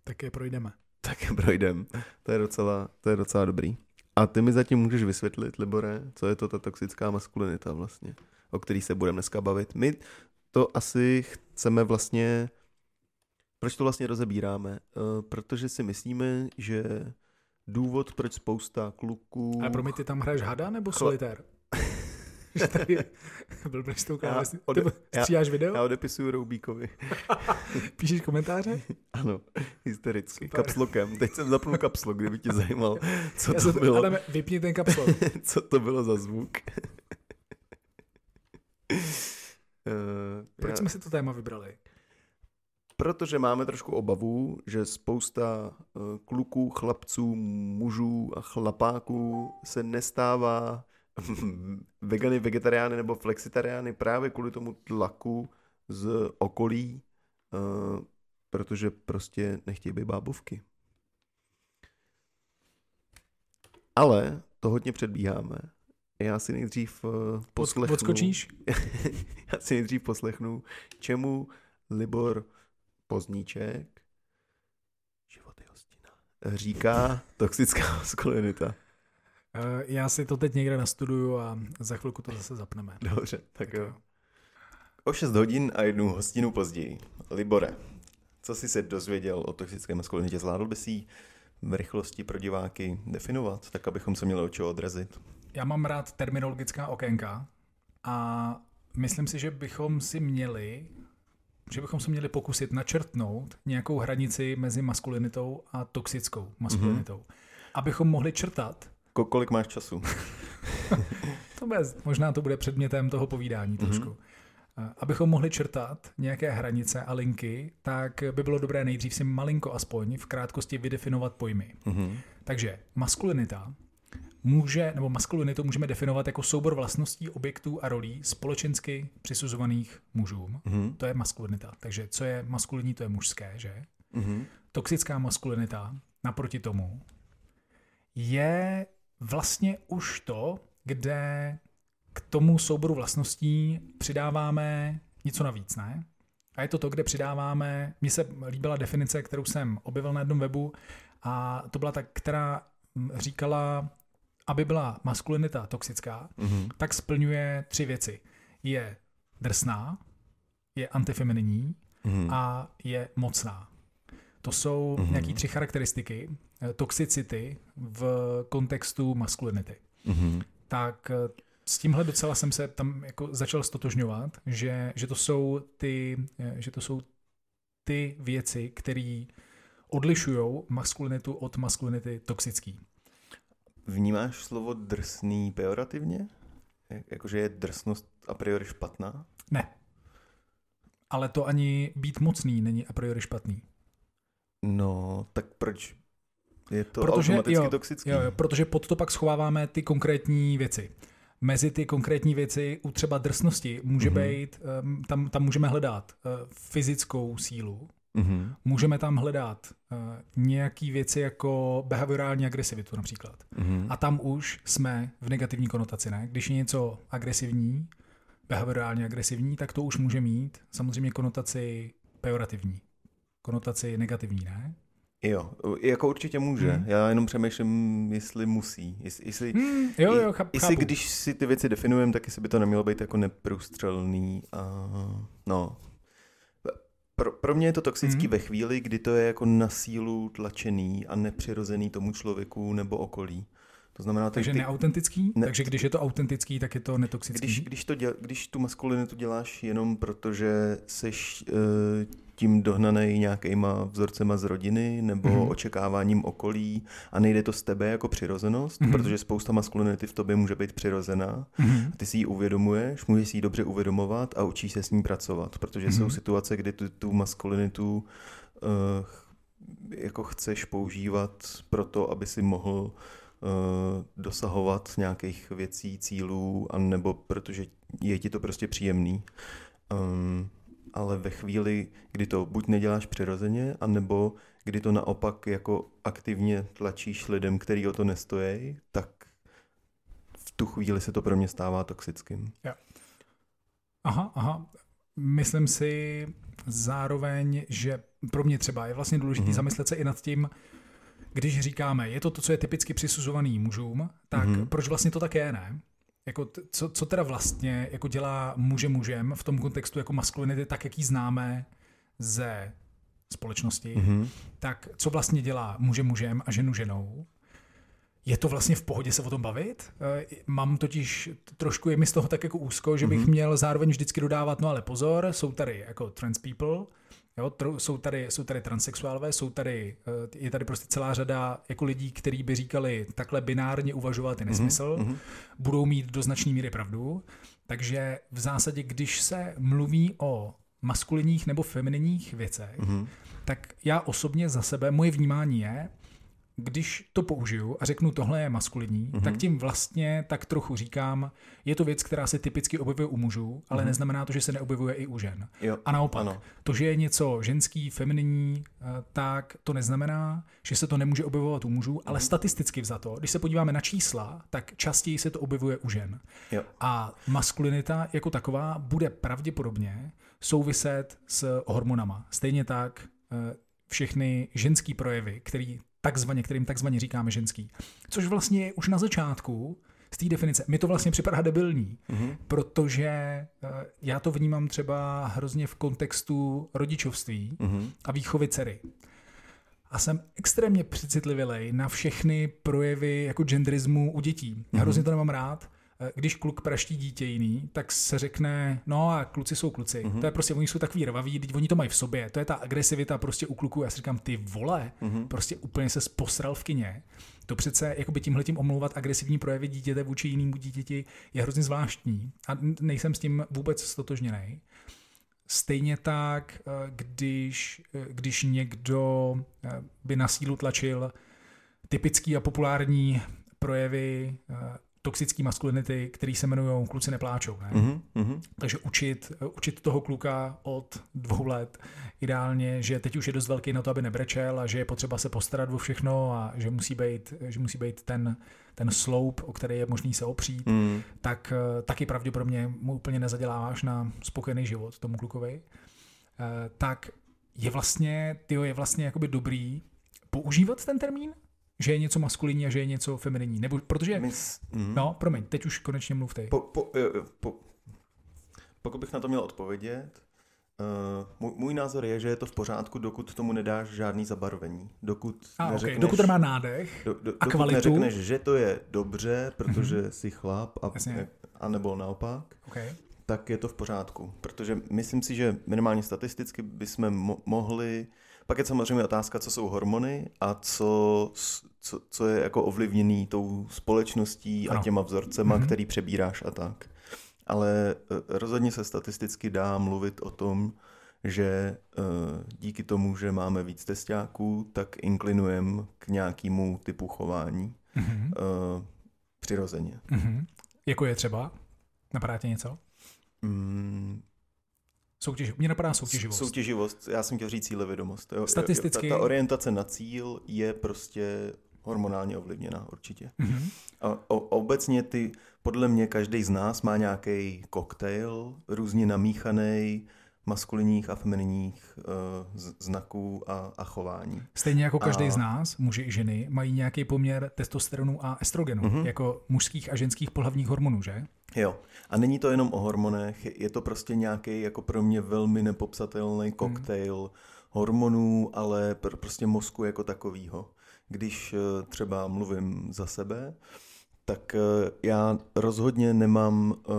tak je projdeme. Tak projdem. To je docela, to je docela dobrý. A ty mi zatím můžeš vysvětlit, Libore, co je to ta toxická maskulinita vlastně, o který se budeme dneska bavit. My to asi chceme vlastně, proč to vlastně rozebíráme? Uh, protože si myslíme, že důvod, proč spousta kluků... Ale pro mě ty tam hraješ hada nebo solitér? Tady *laughs* byl s tou Já klávesní. ode- stříháš video? Já odepisuju Roubíkovi. *laughs* Píšeš komentáře? Ano, hystericky. Super. Kapslokem. Teď jsem zapnul kapslok, kdyby tě zajímal, *laughs* co Já to se- bylo. Ale vypni ten kapslok. co to bylo za zvuk. Eh, Proč já- jsme si to téma vybrali? Protože máme trošku obavu, že spousta eh, kluků, chlapců, mužů a chlapáků se nestává vegany, vegetariány nebo flexitariány právě kvůli tomu tlaku z okolí, eh, protože prostě nechtějí být bábovky. Ale to hodně předbíháme. Já si nejdřív eh, poslechnu... Odskočíš? *laughs* Já si nejdřív poslechnu, čemu Libor Pozníček, život je hostina, říká toxická maskulinita. Eh, Já si to teď někde nastuduju a za chvilku to zase zapneme. Dobře, tak jo. O 6 hodin a jednu hostinu později. Libore, co jsi se dozvěděl o toxické maskulinitě? Zvládl by si ji v rychlosti pro diváky definovat, tak abychom se měli o čeho odrazit? Já mám rád terminologická okénka a myslím si, že bychom si měli že bychom se měli pokusit načrtnout nějakou hranici mezi maskulinitou a toxickou maskulinitou. Mm-hmm. Abychom mohli črtat, Ko- kolik máš času? *laughs* to bude, možná to bude předmětem toho povídání trošku, mm-hmm. abychom mohli črtat nějaké hranice a linky, tak by bylo dobré nejdřív si malinko aspoň v krátkosti vydefinovat pojmy. Mhm. Takže maskulinita může, nebo maskulinitu můžeme definovat jako soubor vlastností, objektů a rolí společensky přisuzovaných mužům. Mhm. To je maskulinita. Takže co je maskulinní, to je mužské, že? Mhm. Toxická maskulinita naproti tomu je vlastně už to, kde k tomu souboru vlastností přidáváme něco navíc, ne? A je to to, kde přidáváme, mně se líbila definice, kterou jsem objevil na jednom webu a to byla ta, která mm, říkala, aby byla maskulinita toxická, Mhm. tak splňuje tři věci. Je drsná, je antifemininní Mhm. a je mocná. To jsou Mhm. mm-hmm. nějaké tři charakteristiky toxicity v kontextu maskulinity. Mhm. Tak eh, s tímhle docela jsem se tam jako začal stotožňovat, že, že to jsou ty, eh, že to jsou ty věci, které odlišují maskulinitu od maskulinity toxický. Vnímáš slovo drsný pejorativně? Jak- Jakože je drsnost a priori špatná? Ne. Ale to ani být mocný není a priori špatný. No, tak proč je to Protože- automaticky jo, toxický? Jo, jo, protože pod to pak schováváme ty konkrétní věci. Mezi ty konkrétní věci u třeba drsnosti může Mhm. mm-hmm. být, tam, tam můžeme hledat uh, fyzickou sílu, Mm-hmm. Můžeme tam hledat uh, nějaké věci jako behaviorální agresivitu například. Mm-hmm. A tam už jsme v negativní konotaci, ne? Když je něco agresivní, behaviorálně agresivní, tak to už může mít samozřejmě konotaci pejorativní, konotaci negativní, ne? Jo, jako určitě může. Hmm. Já jenom přemýšlím, jestli musí. Jestli, jestli, hmm, jo, jo, chápu. jestli když si ty věci definujeme, tak jestli by to nemělo být jako neprůstřelný. A, no. Pro, pro mě je to toxický hmm. ve chvíli, kdy to je jako na sílu tlačený a nepřirozený tomu člověku nebo okolí. To znamená, takže ty, neautentický? Ne, takže když je to autentický, tak je to netoxický? Když, když, to děl, když tu maskulinitu děláš jenom protože jsi uh, tím dohnaný nějakýma vzorcema z rodiny nebo mm-hmm. očekáváním okolí a nejde to z tebe jako přirozenost, mm-hmm. protože spousta maskulinity v tobě může být přirozená mm-hmm. a ty si ji uvědomuješ, můžeš si ji dobře uvědomovat a učíš se s ní pracovat, protože mm-hmm. jsou situace, kdy tu, tu maskulinitu uh, jako chceš používat pro to, aby si mohl Eh, dosahovat nějakých věcí, cílů, anebo protože je ti to prostě příjemný. Um, ale ve chvíli, kdy to buď neděláš přirozeně, anebo kdy to naopak jako aktivně tlačíš lidem, který o to nestojí, tak v tu chvíli se to pro mě stává toxickým. Ja. Aha, aha. Myslím si zároveň, že pro mě třeba je vlastně důležité mm-hmm. zamyslet se i nad tím, když říkáme, je to to, co je typicky přisuzovaný mužům, tak mm-hmm. proč vlastně to tak je, ne? Jako co, co teda vlastně jako dělá muže mužem v tom kontextu jako maskulinity, tak jak ji známe ze společnosti, mm-hmm. tak co vlastně dělá muže mužem a ženu ženou? Je to vlastně v pohodě se o tom bavit? Eh, mám totiž trošku, je mi z toho tak jako úzko, že bych mm-hmm. měl zároveň vždycky dodávat, no ale pozor, jsou tady jako trans people, Jo, tr- jsou, tady, jsou tady transexuálové, jsou tady, eh, je tady prostě celá řada jako lidí, kteří by říkali, takhle binárně uvažovat je mhm, nesmysl, mm-hmm. budou mít do značné míry pravdu. Takže v zásadě, když se mluví o maskulinních nebo feminních věcech, mm-hmm. tak já osobně za sebe, moje vnímání je, když to použiju a řeknu, tohle je maskulinní, mm-hmm. tak tím vlastně tak trochu říkám, je to věc, která se typicky objevuje u mužů, ale mm-hmm. neznamená to, že se neobjevuje i u žen. Jo. A naopak, ano. to, že je něco ženský, femininní, eh, tak to neznamená, že se to nemůže objevovat u mužů, ale mm-hmm. statisticky vzato, když se podíváme na čísla, tak častěji se to objevuje u žen. Jo. A maskulinita jako taková bude pravděpodobně souviset s hormonama. Stejně tak eh, všechny ženský projevy, který takzvaně, kterým takzvaně říkáme ženský. Což vlastně už na začátku z té definice, mi to vlastně připadá debilní, mm-hmm. protože eh, já to vnímám třeba hrozně v kontextu rodičovství mm-hmm. a výchovy dcery. A jsem extrémně přecitlivělej na všechny projevy jako genderismu u dětí. Mm-hmm. hrozně to nemám rád, když kluk praští dítě jiný, tak se řekne, no a kluci jsou kluci. Mm-hmm. To je prostě, oni jsou takový rvaví, teď oni to mají v sobě. To je ta agresivita prostě u kluků. Já si říkám, ty vole, mm-hmm. prostě úplně se posral v kině. To přece jakoby tímhletím omlouvat agresivní projevy dítěte vůči jinému dítěti je hrozně zvláštní. A nejsem s tím vůbec stotožněný. Stejně tak, eh, když, eh, když někdo by na sílu tlačil typický a populární projevy toxické maskulinity, který se jmenují kluci nepláčou. Ne? Mm-hmm. Takže učit, učit toho kluka od dvou let ideálně, že teď už je dost velký na to, aby nebrečel a že je potřeba se postarat o všechno a že musí být, že musí být ten, ten sloup, o který je možný se opřít, mm. tak taky pravděpodobně mu úplně nezaděláváš na spokojený život tomu klukovi. Eh, tak je vlastně, tyjo, je vlastně jakoby dobrý používat ten termín, že je něco maskulinní a že je něco femininní. Nebo, protože, Mys, mm. no, promiň, teď už konečně mluv ty. Po, po, po, pokud bych na to měl odpovědět, uh, můj, můj názor je, že je to v pořádku, dokud tomu nedáš žádný zabarvení. Dokud, a, neřekneš, okay. dokud to má nádech do, do, a kvalitu. neřekneš, že to je dobře, protože mm-hmm. jsi chlap, a, a nebo naopak, okay. tak je to v pořádku. Protože myslím si, že minimálně statisticky bychom mo- mohli pak je samozřejmě otázka, co jsou hormony a co, co, co je jako ovlivněný tou společností ano. a těma vzorcema, mm-hmm. který přebíráš a tak. Ale eh, rozhodně se statisticky dá mluvit o tom, že uh, díky tomu, že máme víc testiáků, tak inklinujeme k nějakému typu chování mm-hmm. přirozeně. Mm-hmm. Jako je třeba? Napadá tě něco? Mm, Soutěž, mě napadá soutěživost. Soutěživost, já jsem chtěl říct cílevědomost. Jo, Statisticky. Ta, ta orientace na cíl je prostě hormonálně ovlivněná určitě. Mm-hmm. A o, obecně ty, podle mě každý z nás má nějaký koktejl, různě namíchaný, maskulinních a feminních uh, znaků a, a chování. Stejně jako každý a... z nás, muži i ženy, mají nějaký poměr testosteronu a estrogenu, uh-huh. jako mužských a ženských pohlavních hormonů, že? Jo. A není to jenom o hormonech, je to prostě nějaký jako pro mě velmi nepopsatelný mhm. koktejl uh-huh. hormonů, ale pr- prostě mozku jako takovýho. Když uh, třeba mluvím za sebe, tak uh, já rozhodně nemám uh,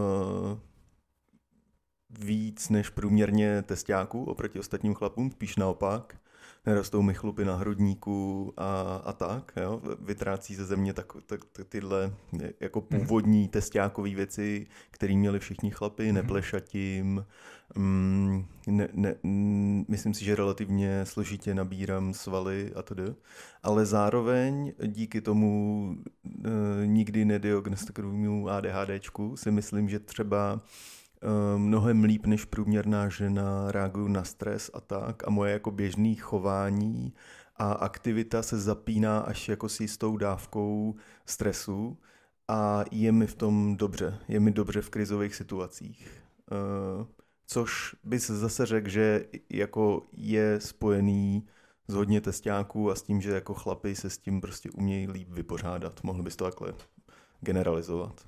víc než průměrně testáků oproti ostatním chlapům, spíš naopak. Nerostou mi chlupy na hrudníku a, a tak. Jo? Vytrácí ze země tak, tak, tak tyhle jako mhm. původní testákové věci, které měli všichni chlapy, mhm. neplešatím. Mm, ne, ne, mm, myslím si, že relativně složitě nabírám svaly a tedy. Ale zároveň díky tomu e, nikdy nediagnostikovému ADHDčku si myslím, že třeba Eh, mnohem líp než průměrná žena, reaguju na stres a tak a moje jako běžné chování a aktivita se zapíná až jako s jistou dávkou stresu a je mi v tom dobře, je mi dobře v krizových situacích. Eh, což by se zase řekl, že jako je spojený s hodně testáků a s tím, že jako chlapy se s tím prostě umějí líp vypořádat. Mohl bys to takhle generalizovat.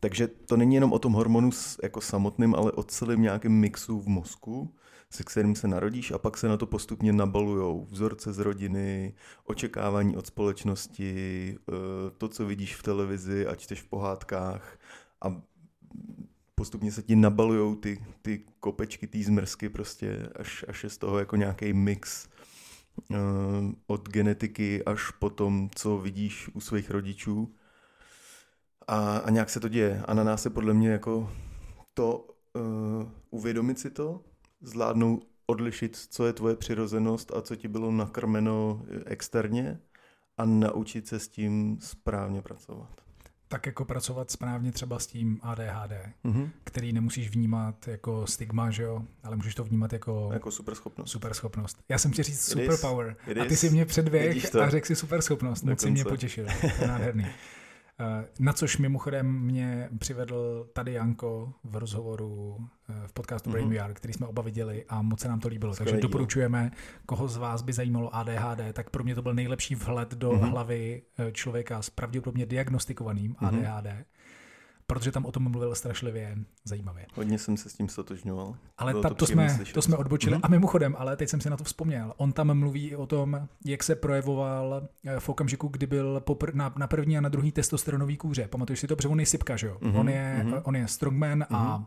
Takže to není jenom o tom hormonu jako samotným, ale o celém nějakém mixu v mozku, se kterým se narodíš a pak se na to postupně nabalujou vzorce z rodiny, očekávání od společnosti, eh, to, co vidíš v televizi a čteš v pohádkách a postupně se ti nabalujou ty, ty kopečky, ty zmrzky prostě, až, až je z toho jako nějaký mix uh, od genetiky až po tom, co vidíš u svých rodičů a, a nějak se to děje. A na nás je podle mě jako to uh, uvědomit si to, zvládnout odlišit, co je tvoje přirozenost a co ti bylo nakrmeno externě a naučit se s tím správně pracovat. Tak jako pracovat správně třeba s tím ADHD, mm-hmm. který nemusíš vnímat jako stigma, že jo, ale můžeš to vnímat jako... Jako superschopnost. Superschopnost. Já jsem chtěl říct superpower. A ty si mě předběh a řekl si superschopnost. Moc si mě potěšil. To je nádherný. *laughs* Eh, na což mimochodem mě přivedl tady Janko v rozhovoru eh, v podcastu Brain mm-hmm. VR, který jsme oba viděli a moc se nám to líbilo. Skvělý, Takže doporučujeme, koho z vás by zajímalo ADHD, tak pro mě to byl nejlepší vhled do mm-hmm. hlavy eh, člověka s pravděpodobně diagnostikovaným mm-hmm. ADHD protože tam o tom mluvil strašlivě zajímavě. Hodně jsem se s tím stotožňoval. Ale ta, to, to, jsme, to jsme odbočili. Mm-hmm. A mimochodem, ale teď jsem si na to vzpomněl. On tam mluví o tom, jak se projevoval eh, v okamžiku, kdy byl popr- na, na první a na druhý testosteronový kůře. Pamatuješ si to, protože on je sypka, že jo? Mm-hmm. On, je, mm-hmm. on je strongman mm-hmm. a mhm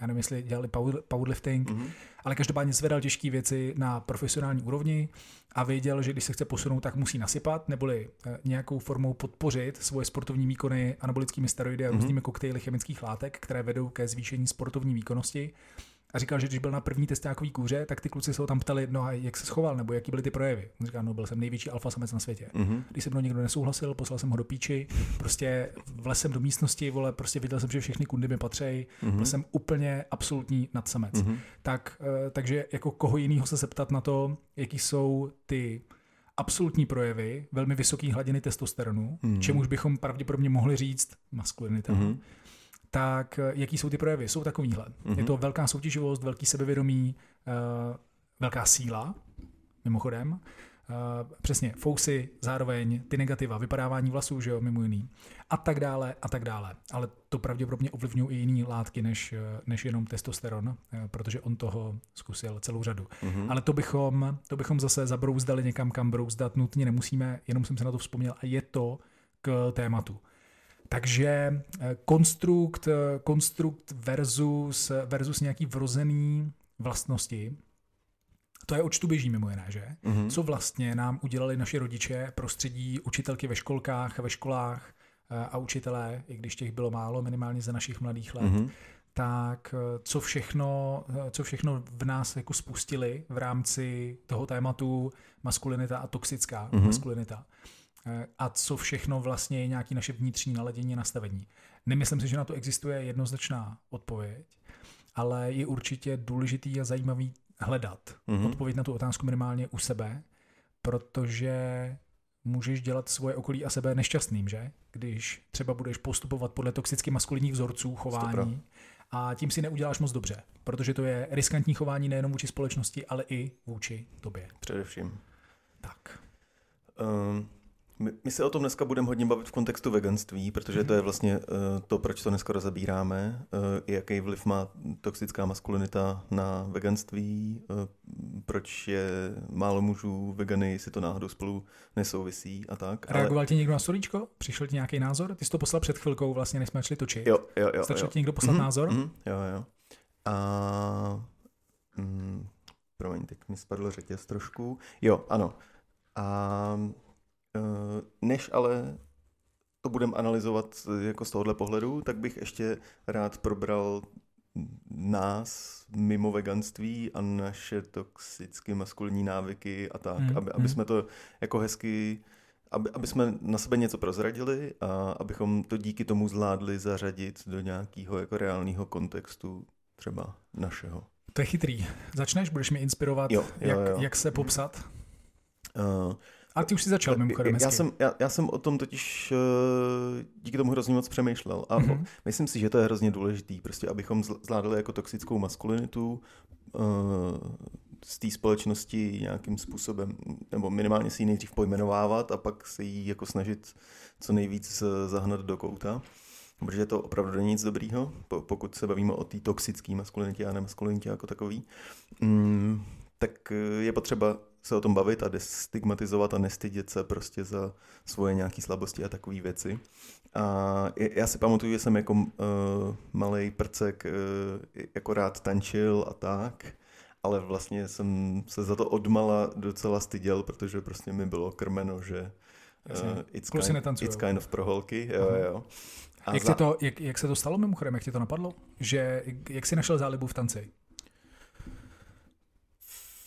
já nevím, jestli dělali powerlifting, mm-hmm. ale každopádně zvedal těžké věci na profesionální úrovni a věděl, že když se chce posunout, tak musí nasypat, neboli eh, nějakou formou podpořit svoje sportovní výkony anabolickými steroidy a mm-hmm. různými koktejly chemických látek, které vedou ke zvýšení sportovní výkonnosti a říkal, že když byl na první testákový kůře, tak ty kluci se ho tam ptali, no a jak se schoval, nebo jaký byly ty projevy. On říkal, no byl jsem největší alfa samec na světě. Mm-hmm. Když se mnou někdo nesouhlasil, poslal jsem ho do píči, prostě vlesem do místnosti, vole, prostě viděl jsem, že všechny kundy mi patří, mm-hmm. byl jsem úplně absolutní nadsamec. Mm-hmm. Tak, eh, takže jako koho jiného se zeptat na to, jaký jsou ty absolutní projevy velmi vysoké hladiny testosteronu, mm-hmm. čemuž bychom pravděpodobně mohli říct maskulinita. Mm-hmm tak eh, jaký jsou ty projevy? Jsou takovýhle. Mm-hmm. Je to velká soutěživost, velký sebevědomí, uh, velká síla, mimochodem. Uh, přesně, fousy, zároveň ty negativa, vypadávání vlasů, že jo, mimo jiný. A tak dále, a tak dále. Ale to pravděpodobně ovlivňují i jiné látky, než, než jenom testosteron, uh, protože on toho zkusil celou řadu. Mm-hmm. Ale to bychom, to bychom zase zabrouzdali někam, kam brouzdat nutně nemusíme, jenom jsem se na to vzpomněl a je to k tématu. Takže eh, konstrukt, eh, konstrukt versus, versus nějaký vrozený vlastnosti, to je očtu běží mimo jiné, že? Mm-hmm. Co vlastně nám udělali naši rodiče, prostředí, učitelky ve školkách, ve školách eh, a učitelé, i když těch bylo málo, minimálně za našich mladých let, mm-hmm. tak co všechno, co všechno v nás jako spustili v rámci toho tématu maskulinita a toxická mm-hmm. maskulinita. Eh, a co všechno vlastně je nějaké naše vnitřní naladění nastavení. Nemyslím si, že na to existuje jednoznačná odpověď, ale je určitě důležitý a zajímavý hledat mm-hmm. odpověď na tu otázku minimálně u sebe, protože můžeš dělat svoje okolí a sebe nešťastným, že? Když třeba budeš postupovat podle toxicky maskulinních vzorců chování Stopra. a tím si neuděláš moc dobře, protože to je riskantní chování nejenom vůči společnosti, ale i vůči tobě. Především. Tak. Um, my, my se o tom dneska budeme hodně bavit v kontextu veganství, protože to je vlastně uh, to, proč to dneska rozebíráme, uh, jaký vliv má toxická maskulinita na veganství, uh, proč je málo mužů vegany, jestli to náhodou spolu nesouvisí a tak. Reagoval ale... ti někdo na stolíčko? Přišel ti nějaký názor? Ty jsi to poslal před chvilkou, vlastně než jsme šli točit. Jo, jo, jo. Stačil jo. ti někdo poslat mm-hmm, názor? Mm-hmm, jo, jo. A... Mm, promiň, teď mi spadl řetěz trošku. Jo, ano. A Eh, než ale to budeme analyzovat jako z tohohle pohledu, tak bych ještě rád probral nás mimo veganství a naše toxické maskulinní návyky a tak, hmm. aby, aby hmm. jsme to jako hezky, aby, aby jsme na sebe něco prozradili a abychom to díky tomu zvládli zařadit do nějakého jako reálného kontextu třeba našeho. To je chytrý. Začneš, budeš mi inspirovat, jo, jo, jak, jo. jak se popsat? Uh, a ty už jsi začal mimochodem já jsem, já, já jsem o tom totiž uh, díky tomu hrozně moc přemýšlel a mm-hmm. myslím si, že to je hrozně důležitý, prostě abychom zvládli jako toxickou maskulinitu uh, z té společnosti nějakým způsobem, nebo minimálně si ji nejdřív pojmenovávat a pak se jí jako snažit co nejvíc zahnat do kouta. Protože to opravdu není nic dobrýho, pokud se bavíme o té toxické maskulinitě a nemaskulinitě jako takový. Mm, tak je potřeba se o tom bavit a destigmatizovat a nestydět se prostě za svoje nějaké slabosti a takové věci. A já si pamatuju, že jsem jako uh, malý prcek uh, jako rád tančil a tak, ale vlastně jsem se za to odmala docela styděl, protože prostě mi bylo krmeno, že uh, it's, kind, it's kind of pro holky. Jo, jo. A jak, za... to, jak, jak se to stalo mimochodem, jak ti to napadlo? Že, jak jsi našel zálibu v tanci?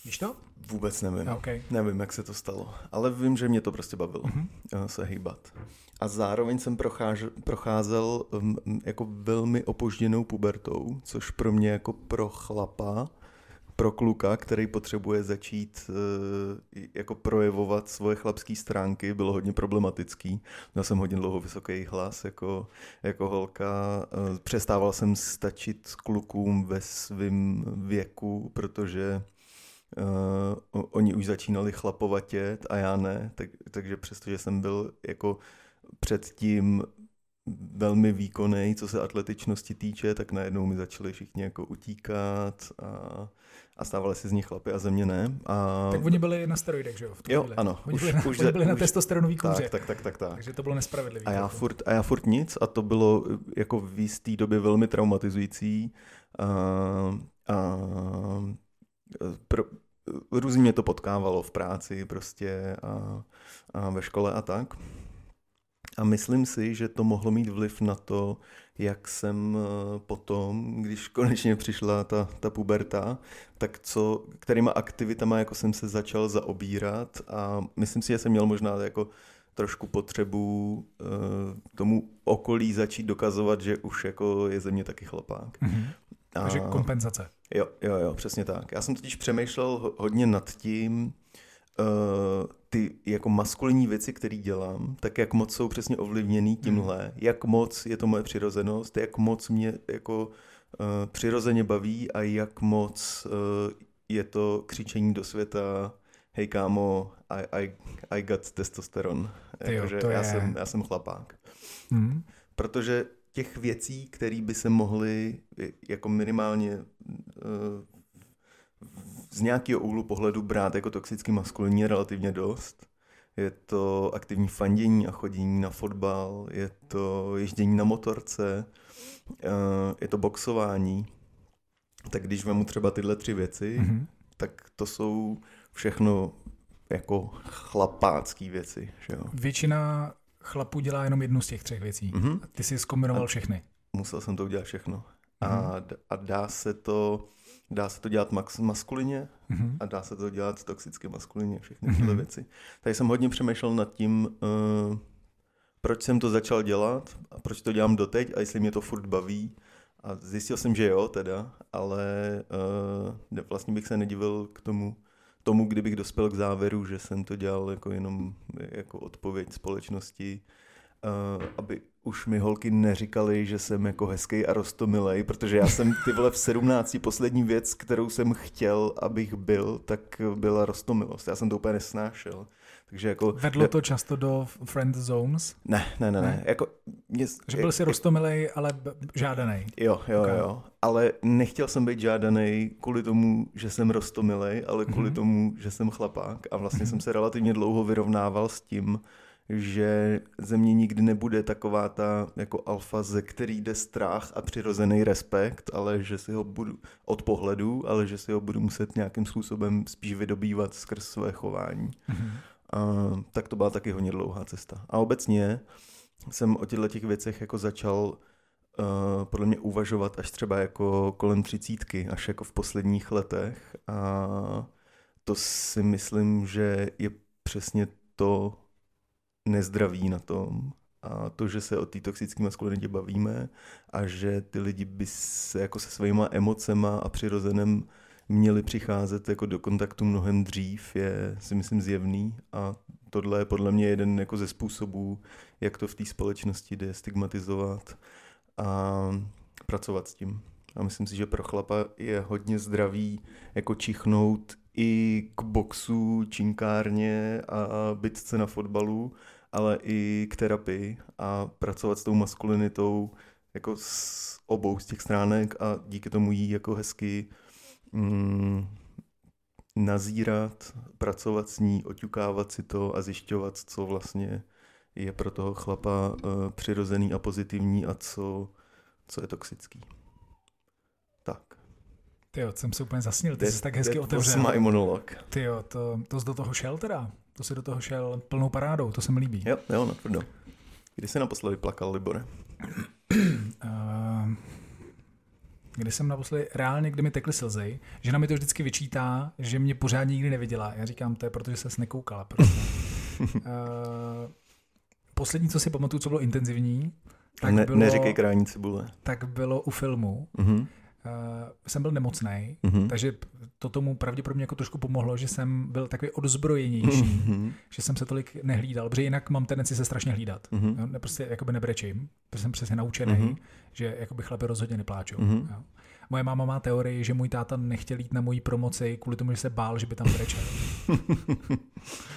Víš to? Vůbec nevím. Okay. Nevím, jak se to stalo. Ale vím, že mě to prostě bavilo uh-huh. se hýbat. A zároveň jsem procházel, procházel um, jako velmi opožděnou pubertou, což pro mě jako pro chlapa, pro kluka, který potřebuje začít uh, jako projevovat svoje chlapské stránky, bylo hodně problematický. Měl jsem hodně dlouho vysoký hlas jako, jako holka. Uh, přestával jsem stačit klukům ve svém věku, protože Uh, oni už začínali chlapovatět a já ne, tak, takže přestože jsem byl jako předtím velmi výkonný, co se atletičnosti týče, tak najednou mi začali všichni jako utíkat a, a stávali se z nich chlapy a země ne. A... Tak oni byli na steroidech, že jo? V jo, chvíli. ano. Oni už, byli, na, už, oni byli už, na testosteronový kůře. Tak, tak, tak, tak, tak. Takže to bylo nespravedlivé. A já, furt, a já furt nic a to bylo jako v jisté době velmi traumatizující. A, a pro, různě mě to potkávalo v práci prostě a, a ve škole a tak. A myslím si, že to mohlo mít vliv na to, jak jsem eh, potom, když *laughs* konečně přišla ta, ta puberta, tak co, kterýma aktivitama jako jsem se začal zaobírat a myslím si, že jsem měl možná jako trošku potřebu uh, tomu okolí začít dokazovat, že už jako je ze mě taky chlapák. Mm-hmm. Takže kompenzace. Jo, jo, jo, přesně tak. Já jsem totiž přemýšlel hodně nad tím, uh, ty jako maskulinní věci, které dělám, tak jak moc jsou přesně ovlivněný tímhle, hmm. jak moc je to moje přirozenost, jak moc mě jako uh, přirozeně baví a jak moc uh, je to křičení do světa hej kámo, I, I, I got testosteron. Jakože já, je... jsem, já jsem chlapák. Hmm. Protože těch věcí, které by se mohly jako minimálně eh, z nějakého úhlu pohledu brát jako toxicky maskulinní je relativně dost. Je to aktivní fandění a chodění na fotbal, je to ježdění na motorce, eh, je to boxování. Tak když vemu třeba tyhle tři věci, mm-hmm. tak to jsou všechno jako chlapácký věci. Že jo? Většina chlapů dělá jenom jednu z těch třech věcí. Mm-hmm. A ty jsi zkombinoval všechny. Musel jsem to udělat všechno. Mm-hmm. A, a dá se to dá se to dělat max, maskulině mm-hmm. a dá se to dělat toxicky maskulině, všechny mm-hmm. tyhle věci. Tady jsem hodně přemýšlel nad tím, uh, proč jsem to začal dělat a proč to dělám doteď a jestli mě to furt baví A zjistil jsem, že jo, teda, ale uh, vlastně bych se nedivil k tomu, tomu, kdybych dospěl k závěru, že jsem to dělal jako jenom jako odpověď společnosti, uh, aby už mi holky neříkali, že jsem jako hezký a rostomilej, protože já jsem ty vole v 17. poslední věc, kterou jsem chtěl, abych byl, tak byla rostomilost. Já jsem to úplně nesnášel. Takže jako, Vedlo to často do friend zones? Ne, ne, ne. ne. ne. Jako, mě, že byl jsi rostomilej, ale žádaný. Jo, jo, okay. jo. Ale nechtěl jsem být žádaný kvůli tomu, že jsem rostomilej, ale kvůli mm-hmm. tomu, že jsem chlapák. A vlastně mm-hmm. jsem se relativně dlouho vyrovnával s tím, že ze mě nikdy nebude taková ta jako alfa, ze který jde strach a přirozený respekt, ale že si ho budu od pohledu, ale že si ho budu muset nějakým způsobem spíš vydobývat skrz své chování. Mm-hmm. A, tak to byla taky hodně dlouhá cesta. A obecně jsem o těchto těch věcech jako začal uh, podle mě uvažovat až třeba jako kolem třicítky, až jako v posledních letech. A to si myslím, že je přesně to nezdraví na tom. A to, že se o té toxické maskulinitě bavíme a že ty lidi by se jako se svýma emocema a přirozeným měli přicházet jako do kontaktu mnohem dřív, je si myslím zjevný a tohle je podle mě jeden jako ze způsobů, jak to v té společnosti jde stigmatizovat a pracovat s tím. A myslím si, že pro chlapa je hodně zdravý jako čichnout i k boxu, činkárně a bitce na fotbalu, ale i k terapii a pracovat s tou maskulinitou jako s obou z těch stránek a díky tomu jí jako hezky mm, nazírat, pracovat s ní, oťukávat si to a zjišťovat, co vlastně je pro toho chlapa uh, přirozený a pozitivní a co, co je toxický. Tak. Ty jo, jsem se úplně zasnil, ty jsi tak hezky otevřel. To je monolog. Ty jo, to, to jsi do toho šel teda. To si do toho šel plnou parádou, to se mi líbí. Jo, jo, natvrdo. Kdy jsi naposledy plakal, Libore? uh, kdy jsem naposledy reálně, kdy mi tekly slzy, žena mi to vždycky vyčítá, že mě pořád nikdy neviděla. Já říkám, to je protože ses nekoukala. Prostě. uh, *laughs* poslední, co si pamatuju, co bylo intenzivní, tak ne, bylo, neříkej krání cibule. Tak bylo u filmu. Uh-huh. Uh, jsem byl nemocný, uh-huh. takže to tomu pravděpodobně jako trošku pomohlo, že jsem byl takový odzbrojenější, uh-huh. že jsem se tolik nehlídal, protože jinak mám tendenci se strašně hlídat. Ne, prostě jakoby nebrečím, protože jsem přesně naučený, uh-huh. Že jakoby chlapi rozhodně nepláčou. Uh-huh. Jo. Moje máma má teorii, že můj táta nechtěl jít na moji promoci kvůli tomu, že se bál, že by tam brečel.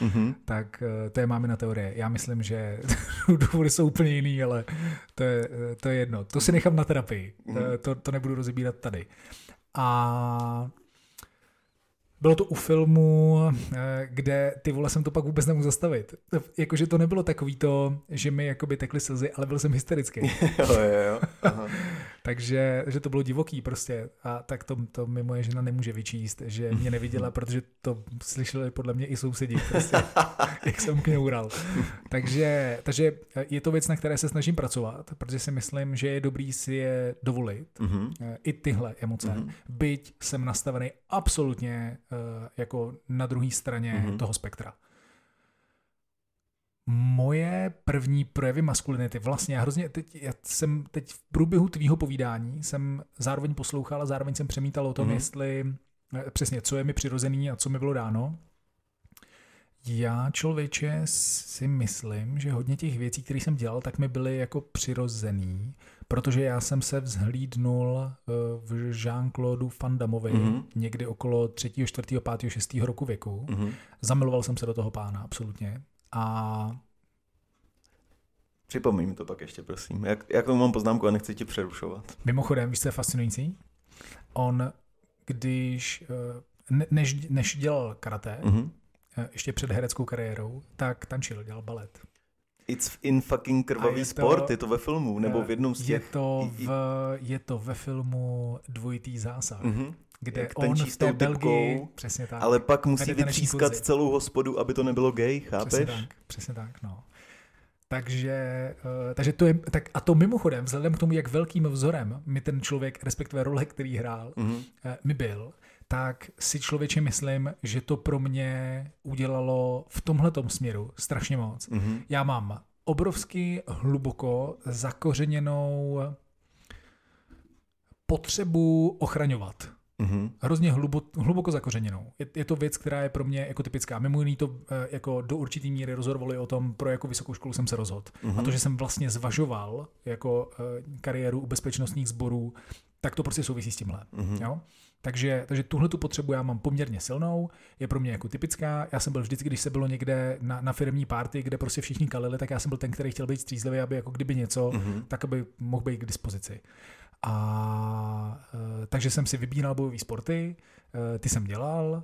mm-hmm. *laughs* tak eh, to je mámina teorie. Já myslím, že *laughs* důvody jsou úplně jiný, ale to je, eh, to je jedno. To si nechám na terapii. Mm-hmm. To, to nebudu rozebírat tady. A bylo to u filmu, eh, kde ty vole jsem to pak vůbec nemohl zastavit. Jakože to nebylo takový to, že mi jakoby tekly slzy, ale byl jsem hysterický. *laughs* jo, jo, jo. Aha. Takže že to bylo divoký prostě. A tak to, to mi moje žena nemůže vyčíst, že mě neviděla, protože to slyšeli podle mě i sousedi, prostě, *laughs* jak jsem kňoural. Takže, takže je to věc, na které se snažím pracovat, protože si myslím, že je dobrý si je dovolit, mm-hmm. i tyhle emoce. Mm-hmm. Byť jsem nastavený absolutně uh, jako na druhé straně mm-hmm. toho spektra moje první projevy maskulinity, vlastně já hrozně, teď, já jsem teď v průběhu tvýho povídání jsem zároveň poslouchal a zároveň jsem přemítal o tom, mm-hmm. jestli eh, přesně, co je mi přirozený a co mi bylo dáno. Já člověče si myslím, že hodně těch věcí, které jsem dělal, tak mi byly jako přirozený, protože já jsem se vzhlídnul eh, v Jean-Claude Van Damovi mm-hmm. někdy okolo 3., 4., 5., 6. roku věku. Mm-hmm. Zamiloval jsem se do toho pána, absolutně. A Připomeň mi to pak ještě, prosím. Jak, jak tomu mám poznámku a nechci ti přerušovat. Mimochodem, víš, co je fascinující? On, když, eh, než, než dělal karate, mm-hmm. ještě před hereckou kariérou, tak tančil, dělal balet. It's in fucking krvavý je sport, to, je to ve filmu, nebo v jednom z těch... Je to, v, je to ve filmu Dvojitý zásah. Mm-hmm kde Jak on v té Belgii, přesně tak. Ale pak musí vytřískat celou hospodu, aby to nebylo gay, chápeš? Přesně tak, přesně tak, no. Takže, uh, takže to je, tak a to mimochodem, vzhledem k tomu, jak velkým vzorem mi ten člověk, respektive role, který hrál, mm-hmm. mi byl, tak si člověče myslím, že to pro mě udělalo v tomhletom směru strašně moc. Mm-hmm. Já mám obrovsky hluboko zakořeněnou potřebu ochraňovat. Mhm. Hrozně hlubo, hluboko zakořeněnou. Je, je to věc, která je pro mě jako typická. Mimo jiný to eh, jako do určitý míry rozhodovalo i o tom, pro jakou vysokou školu jsem se rozhodl. Mhm. A to, že jsem vlastně zvažoval jako eh, kariéru u bezpečnostních sborů, tak to prostě souvisí s tímhle. Mhm. Jo? Takže, takže tuhle tu potřebu já mám poměrně silnou, je pro mě jako typická. Já jsem byl vždycky, když se bylo někde na, na firmní party, kde prostě všichni kalili, tak já jsem byl ten, který chtěl být střízlivý, aby jako kdyby něco, Mhm. tak aby mohl být k dispozici. A e, takže jsem si vybíral bojové sporty, e, ty jsem dělal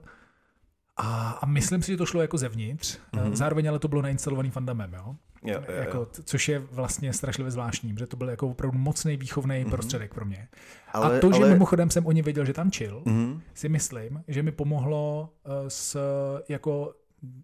a, a myslím si, že to šlo jako zevnitř, Mhm. mm-hmm. zároveň ale to bylo nainstalovaný fundamem, jo? Jo, jo, jo. Jako, což je vlastně strašlivě zvláštní, že to byl jako opravdu mocný výchovný Mhm. mm-hmm. prostředek pro mě. ale, a to, že ale... mimochodem jsem o ní věděl, že tam chill, Mhm. si myslím, že mi pomohlo s jako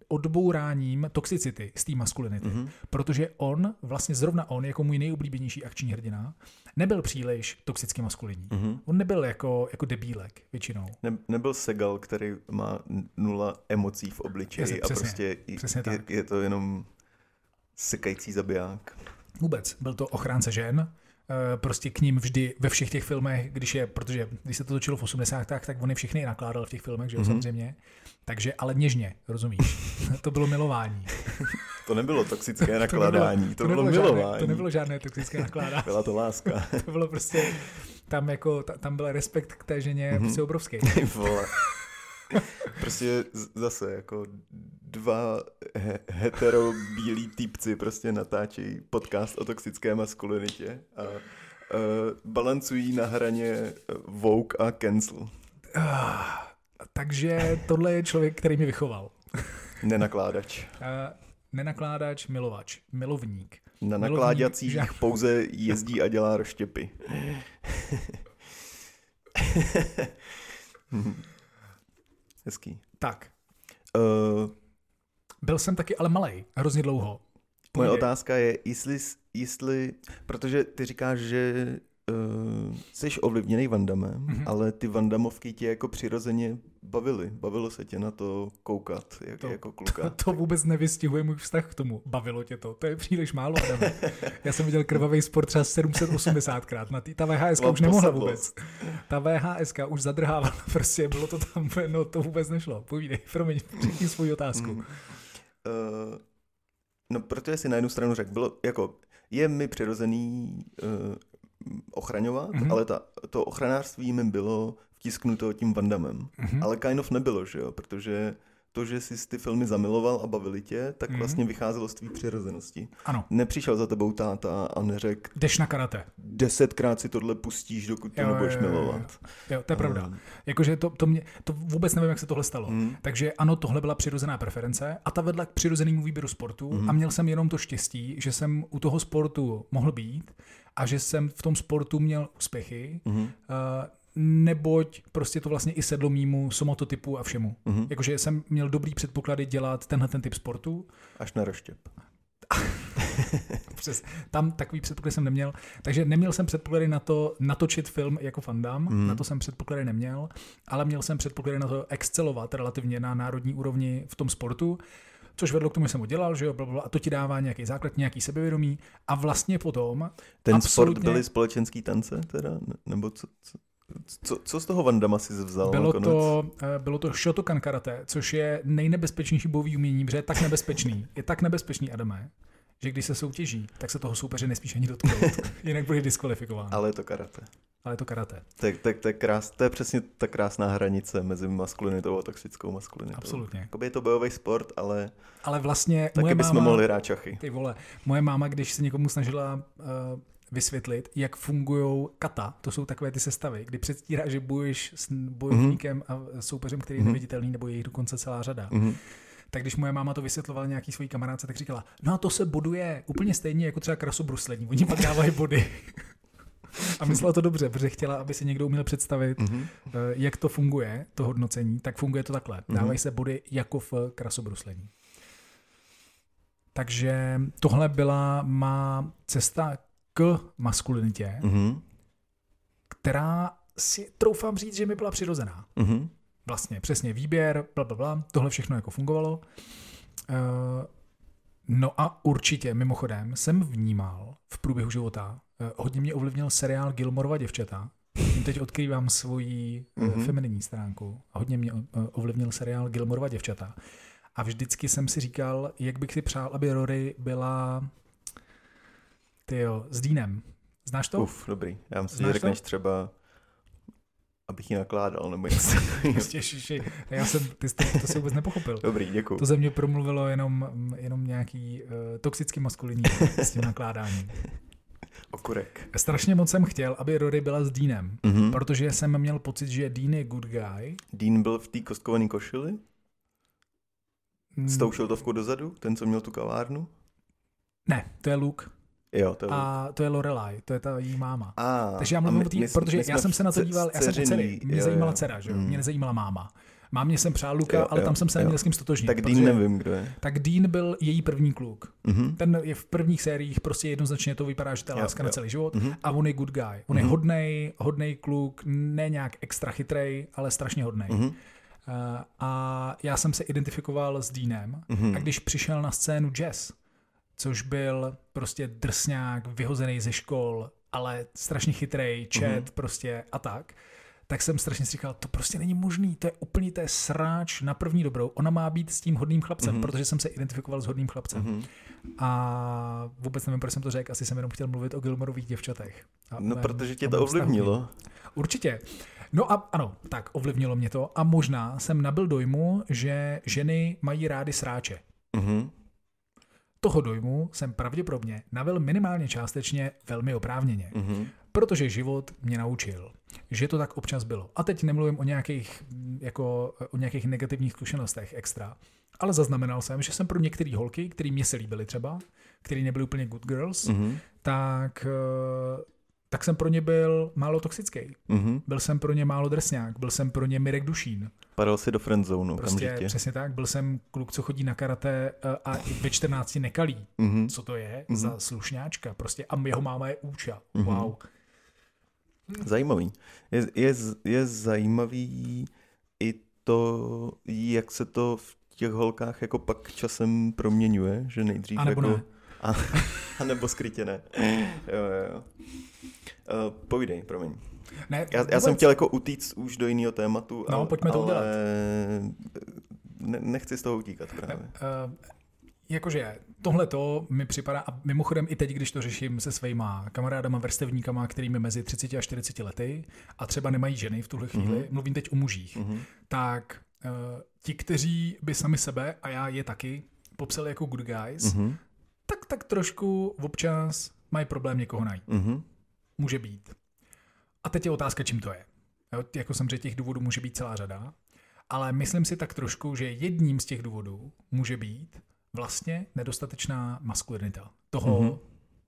odbouráním toxicity z té maskulinity. Mhm. Protože on, vlastně zrovna on, jako můj nejoblíbenější akční hrdina, nebyl příliš toxicky maskulinní. Mhm. On nebyl jako, jako debílek většinou. Ne, nebyl Segal, který má nula emocí v obličeji Přesně, a prostě přesně je, tak. je to jenom sekající zabiják. Vůbec. Byl to ochránce žen, prostě k ním vždy ve všech těch filmech, když je, protože když se to točilo v 80. tak on je všechny nakládal v těch filmech, že jo, Mhm. samozřejmě. Takže, ale něžně, rozumíš? *laughs* to bylo milování. *laughs* To nebylo toxické *laughs* To nakládání, nebylo- to, bylo, nebylo milování. Žádné, to nebylo žádné toxické nakládání. Byla to láska. to bylo prostě, tam jako, ta, tam byl respekt k té ženě Mhm. prostě obrovský. Prostě zase jako dva he- hetero bílí týpci prostě natáčí podcast o toxické maskulinitě a uh, balancují na hraně eh, woke a cancel. Ah, takže tohle je člověk, který mě vychoval. *laughs* Nenakládač. Uh, nenakládač, milovač, milovník. Na nakláďacích že- *laughs* pouze jezdí a dělá roštěpy. *laughs* Hezký. Tak, Uh, byl jsem taky ale malej, hrozně dlouho. moje Povídej. otázka je, jestli, jestli, protože ty říkáš, že uh, jsi ovlivněný Vandamem, Mhm. mm-hmm. ale ty Vandamovky tě jako přirozeně bavily. Bavilo se tě na to koukat, jak, To- jako To, kluka. to vůbec nevystihuje můj vztah k tomu. Bavilo tě to. To je příliš málo, Adame. *laughs* Já jsem viděl krvavý sport třeba 780krát. Na tý, ta VHS už nemohla vůbec. Ta VHS už zadrhávala. *laughs* Prostě bylo to tam, no to vůbec nešlo. Povídej, promiň, *laughs* řekni svou otázku. Mm. Uh, no, protože si na jednu stranu řekl, bylo jako, je mi přirozený uh, ochraňovat, Mhm. mm-hmm. ale ta, to ochranářství mi bylo vtisknuto tím Vandamem. Mhm. Ale kind of nebylo, že jo, protože to, že jsi ty filmy zamiloval a bavili tě, tak Mhm. vlastně vycházelo z tvý přirozenosti. Ano, Nepřišel za tebou táta a neřekl, jdeš na karate. desetkrát si tohle pustíš, dokud to nebudeš jo, jo, jo. milovat. Jo, to je pravda. Um, Jakože to, to, mě, to vůbec nevím, jak se tohle stalo. Mm. Takže ano, tohle byla přirozená preference a ta vedla k přirozenému výběru sportu Mhm. a měl jsem jenom to štěstí, že jsem u toho sportu mohl být a že jsem v tom sportu měl úspěchy, Mhm. uh, neboť prostě to vlastně i sedlo mýmu somototypu a všemu. Mhm. Jakože jsem měl dobrý předpoklady dělat tenhle ten typ sportu. Až na roštěp. *laughs* Přes, tam takový předpoklady jsem neměl, takže neměl jsem předpoklady na to natočit film jako fandam, Mhm. na to jsem předpoklady neměl, ale měl jsem předpoklady na to excelovat relativně na národní úrovni v tom sportu, což vedlo k tomu, že jsem ho dělal, že jo, blablabla, a to ti dává nějaký základ, nějaký sebevědomí a vlastně potom Ten absolutně sport byly společenský tance teda? Ne- Nebo co, co, co, co z toho Vandama si vzal bylo nakonec? to, eh, bylo to Shotokan karate, což je nejnebezpečnější bojový umění, protože je tak nebezpečný, je tak nebezpečný, Adame, že když se soutěží, tak se toho soupeře nespíš ani dotknout, *laughs* jinak bude diskvalifikován. Ale, Ale je to karate. ale je to karate. Tak, tak, tak krás, to je přesně ta krásná hranice mezi maskulinitou a toxickou maskulinitou. Absolutně. Jakoby je to bojový sport, ale Ale vlastně taky moje bychom máma, mohli hrát šachy. ty vole, moje máma, když se někomu snažila uh, vysvětlit, jak fungují kata, to jsou takové ty sestavy, kdy předstírá, že bojuješ s bojovníkem a soupeřem, který je Mhm. neviditelný, nebo je jich dokonce celá řada. Mhm. Tak když moje máma to vysvětlovala nějaký svojí kamarádce, tak říkala, no a to se boduje úplně stejně jako třeba krasobruslení, oni pak dávají body. A myslela to dobře, protože chtěla, aby si někdo uměl představit, Mhm. eh, jak to funguje, to hodnocení, tak funguje to takhle. Mhm. Dávají se body jako v krasobruslení. Takže tohle byla má cesta k maskulinitě, Mhm. která si troufám říct, že mi byla přirozená. Mhm. Vlastně přesně výběr, bla, bla, bla, tohle všechno jako fungovalo. Eh, No a určitě, mimochodem, jsem vnímal v průběhu života, eh, hodně mě ovlivnil seriál Gilmorova děvčata. Tím teď odkrývám svoji mm-hmm. feminní stránku. A hodně mě ovlivnil seriál Gilmorova děvčata. A vždycky jsem si říkal, jak bych si přál, aby Rory byla tyjo, s Dínem. Znáš to? Uf, dobrý. Já myslím, že řekneš to? třeba abych ji nakládal, nebo *laughs* něco. Prostě, šiši. Já jsem, ty jsi, to, to si vůbec nepochopil. Dobrý, děkuji. To ze mě promluvilo jenom, jenom nějaký uh, toxicky maskulinní s tím nakládáním. *laughs* Okurek. Strašně moc jsem chtěl, aby Rory byla s Deanem, mm-hmm. protože jsem měl pocit, že Dean je good guy. Dean byl v té kostkované košili? S tou šiltovkou dozadu? Ten, co měl tu kavárnu? Ne, to je Luke. Jo, to a to je Lorelai, to je ta její máma. A, Takže já mluvím o tý, protože my já jsem se na to díval, já jsem dcery, mě jo, zajímala dcera, že? Mm. mě nezajímala máma. Mámě jsem přál Luka, jo, ale jo, tam jsem se neměl s kým stotožnit. Tak Dean nevím, kdo je. Tak Dean byl její první kluk. Mm-hmm. Ten je v prvních sériích prostě jednoznačně to vypadá, že to je láska jo, na celý život. Mm-hmm. A on je good guy. On mm-hmm. je mhm. hodnej, hodnej kluk, ne nějak extra chytrej, ale strašně hodnej. Mm-hmm. Uh, a já jsem se identifikoval s Deanem. Mm-hmm. A když přišel na scénu Jess, což byl prostě drsňák, vyhozený ze škol, ale strašně chytrý, čet mm-hmm. prostě a tak, tak jsem strašně si říkal, to prostě není možný, to je úplně to je sráč na první dobrou. Ona má být s tím hodným chlapcem, mm-hmm. protože jsem se identifikoval s hodným chlapcem. Mm-hmm. A vůbec nevím, proč jsem to řekl, asi jsem jenom chtěl mluvit o Gilmorových děvčatech. A no, protože tě to ovlivnilo. Určitě. No a ano, tak ovlivnilo mě to a možná jsem nabil dojmu, že ženy mají rády sráče. Mm-hmm. Toho dojmu jsem pravděpodobně navel minimálně částečně velmi oprávněně. Mm-hmm. Protože život mě naučil, že to tak občas bylo. A teď nemluvím o nějakých, jako, o nějakých negativních zkušenostech extra, ale zaznamenal jsem, že jsem pro některé holky, které mě se líbily třeba, které nebyly úplně good girls, mm-hmm. tak tak jsem pro ně byl málo toxický. Mm-hmm. Byl jsem pro ně málo drsňák, byl jsem pro ně Mirek Dušín. Padal si do friendzone prostě, okamžitě. Přesně tak, byl jsem kluk, co chodí na karate eh, a ve 14 nekalí. Mm-hmm. Co to je mm-hmm. za slušňáčka? Prostě a jeho máma je úča. Mm-hmm. Wow. Zajímavý. Je, je, je zajímavý i to, jak se to v těch holkách jako pak časem proměňuje, že nejdřív a nebo jako... Ne. A, a *laughs* nebo skrytě ne. jo, jo, jo. Uh, povídej, promiň. Ne, já, já jsem chtěl jako utíct už do jiného tématu, no, ale, pojďme to udělat. Ne, nechci z toho utíkat právě. Ne, uh, jakože tohle to mi připadá, a mimochodem i teď, když to řeším se svýma kamarádama, vrstevníkama, kterými mezi 30 a 40 lety a třeba nemají ženy v tuhle chvíli, mm-hmm. mluvím teď o mužích, mm-hmm. tak uh, ti, kteří by sami sebe, a já je taky, popsali jako good guys, mm-hmm. Tak tak trošku občas mají problém někoho najít. Mm-hmm může být. A teď je otázka, čím to je. Jo, jako jsem řekl, těch důvodů může být celá řada, ale myslím si tak trošku, že jedním z těch důvodů může být vlastně nedostatečná maskulinita. Toho, mm-hmm.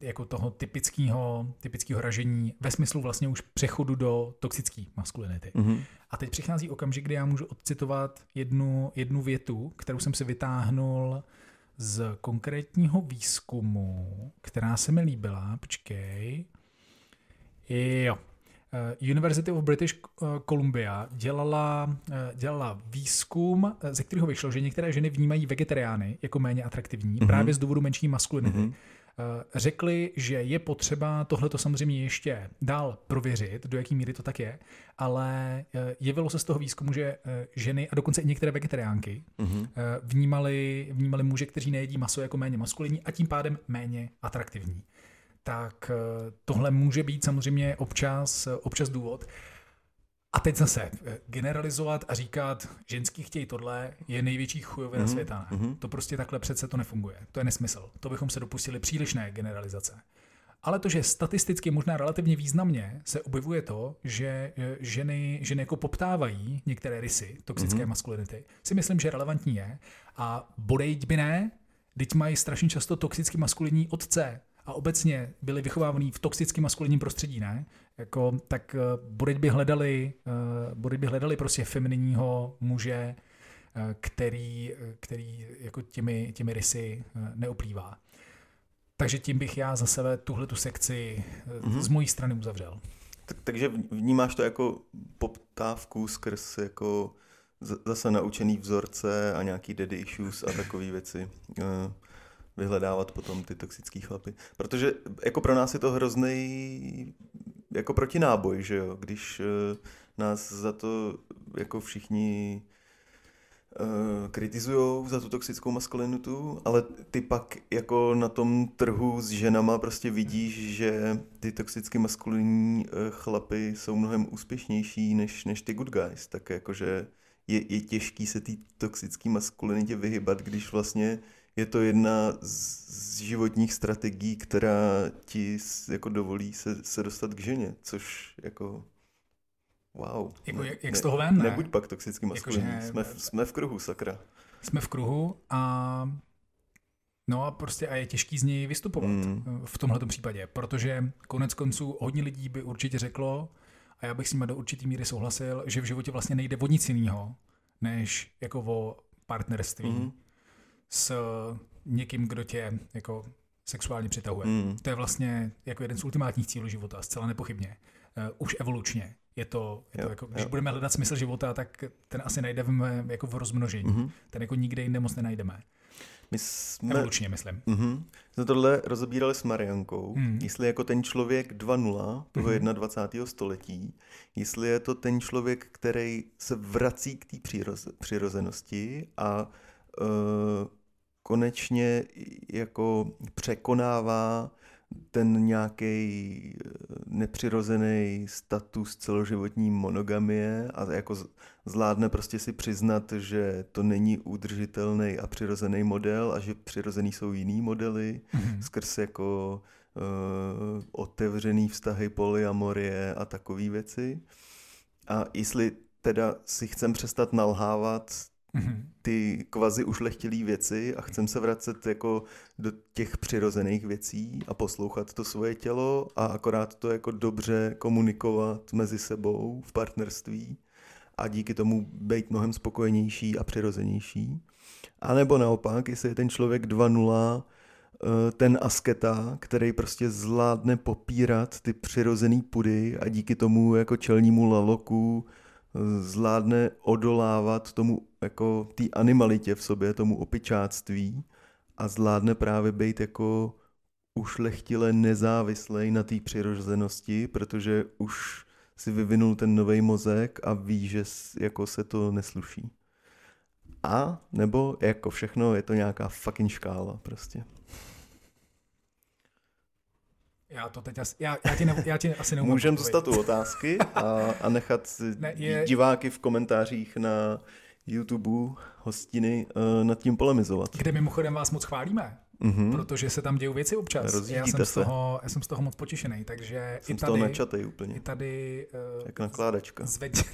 jako toho typického, typického ražení ve smyslu vlastně už přechodu do toxické maskulinity. Mm-hmm. A teď přichází okamžik, kdy já můžu odcitovat jednu, jednu větu, kterou jsem si vytáhnul z konkrétního výzkumu, která se mi líbila. Počkej. Jo. Eh, University of British eh, Columbia dělala, eh, dělala výzkum, ze kterého vyšlo, že některé ženy vnímají vegetariány jako méně atraktivní mm-hmm. právě z důvodu menší maskulinity. Mm-hmm. Řekli, že je potřeba tohle to samozřejmě ještě dál prověřit, do jaké míry to tak je, ale jevilo se z toho výzkumu, že ženy a dokonce i některé vegetariánky mm-hmm. vnímali, vnímali muže, kteří nejedí maso jako méně maskulinní a tím pádem méně atraktivní tak eh, tohle může být samozřejmě občas, občas důvod. A teď zase eh, generalizovat a říkat, ženský chtějí tohle, je největší chujovina mm-hmm. světa. Ne? Mm-hmm. To prostě takhle přece to nefunguje. To je nesmysl. To bychom se dopustili přílišné generalizace. Ale to, že statisticky možná relativně významně se objevuje to, že eh, ženy, ženy jako poptávají některé rysy toxické mm-hmm. maskulinity, si myslím, že relevantní je. A bodejť by ne, teď mají strašně často toxicky maskulinní otce, a obecně byli vychovávaní v toxickém maskulinním prostředí, ne? Jako, tak uh, bude by hledali, uh, by hledali prostě femininního muže, uh, který, který jako těmi, těmi rysy uh, neuplývá. Takže tím bych já za sebe tuhle tu sekci mm-hmm. z mojí strany uzavřel. Tak, takže vnímáš to jako poptávku skrz jako zase naučený vzorce a nějaký daddy issues a takové věci vyhledávat potom ty toxické chlapy. Protože jako pro nás je to hrozný jako protináboj, že jo, když uh, nás za to jako všichni uh, kritizují za tu toxickou maskulinitu, ale ty pak jako na tom trhu s ženama prostě vidíš, že ty toxicky maskulinní uh, chlapy jsou mnohem úspěšnější než, než ty good guys, tak jakože je, je těžký se té toxické maskulinitě vyhybat, když vlastně je to jedna z životních strategií, která ti jako dovolí se, se dostat k ženě, což jako wow. Jako, jak, jak z toho ven, ne? Nebuď pak toxický maskulinní, jako, jsme, v, jsme v kruhu, sakra. Jsme v kruhu a No a prostě a je těžký z něj vystupovat mm. v tomhle případě, protože konec konců hodně lidí by určitě řeklo, a já bych s nimi do určitý míry souhlasil, že v životě vlastně nejde o nic jiného, než jako o partnerství mm. S někým, kdo tě jako sexuálně přitahuje. Mm. To je vlastně jako jeden z ultimátních cílů života, zcela nepochybně. Uh, už evolučně. Je to, je jo, to jako, když jo. budeme hledat smysl života, tak ten asi najdeme jako v rozmnožení. Mm-hmm. Ten jako nikde jinde moc nenajdeme. My jsme, Evolučně, myslím. Uh-huh. Jsme tohle rozebírali s Mariankou, mm. jestli jako ten člověk 2.0 toho mm. 21. století, jestli je to ten člověk, který se vrací k té přiroz, přirozenosti a uh, konečně jako překonává ten nějaký eh, nepřirozený status celoživotní monogamie a jako zvládne prostě si přiznat, že to není udržitelný a přirozený model a že přirozený jsou jiný modely mm-hmm. skrz jako uh, otevřený vztahy polyamorie a takové věci. A jestli teda si chcem přestat nalhávat. Ty kvazi ušlechtilý věci a chcem se vracet jako do těch přirozených věcí a poslouchat to svoje tělo a akorát to jako dobře komunikovat mezi sebou v partnerství a díky tomu být mnohem spokojenější a přirozenější. A nebo naopak, jestli je ten člověk 2.0, eh, ten asketa, který prostě zvládne popírat ty přirozený pudy a díky tomu jako čelnímu laloku zvládne odolávat tomu jako té animalitě v sobě, tomu opičáctví a zvládne právě být jako ušlechtile nezávislej na té přirozenosti, protože už si vyvinul ten nový mozek a ví, že jako se to nesluší. A nebo jako všechno je to nějaká fucking škála prostě. Já to teď asi, já, já, ti, ne, já ti asi neumím Můžeme dostat tu otázky a, a nechat ne, je... diváky v komentářích na YouTube hostiny uh, nad tím polemizovat. Kde mimochodem vás moc chválíme, mm-hmm. protože se tam dějou věci občas. já jsem, z toho, já jsem z toho moc potěšený, takže jsem i tady, z toho načatej úplně. I tady uh, Jak nakládačka. Zveď, *laughs*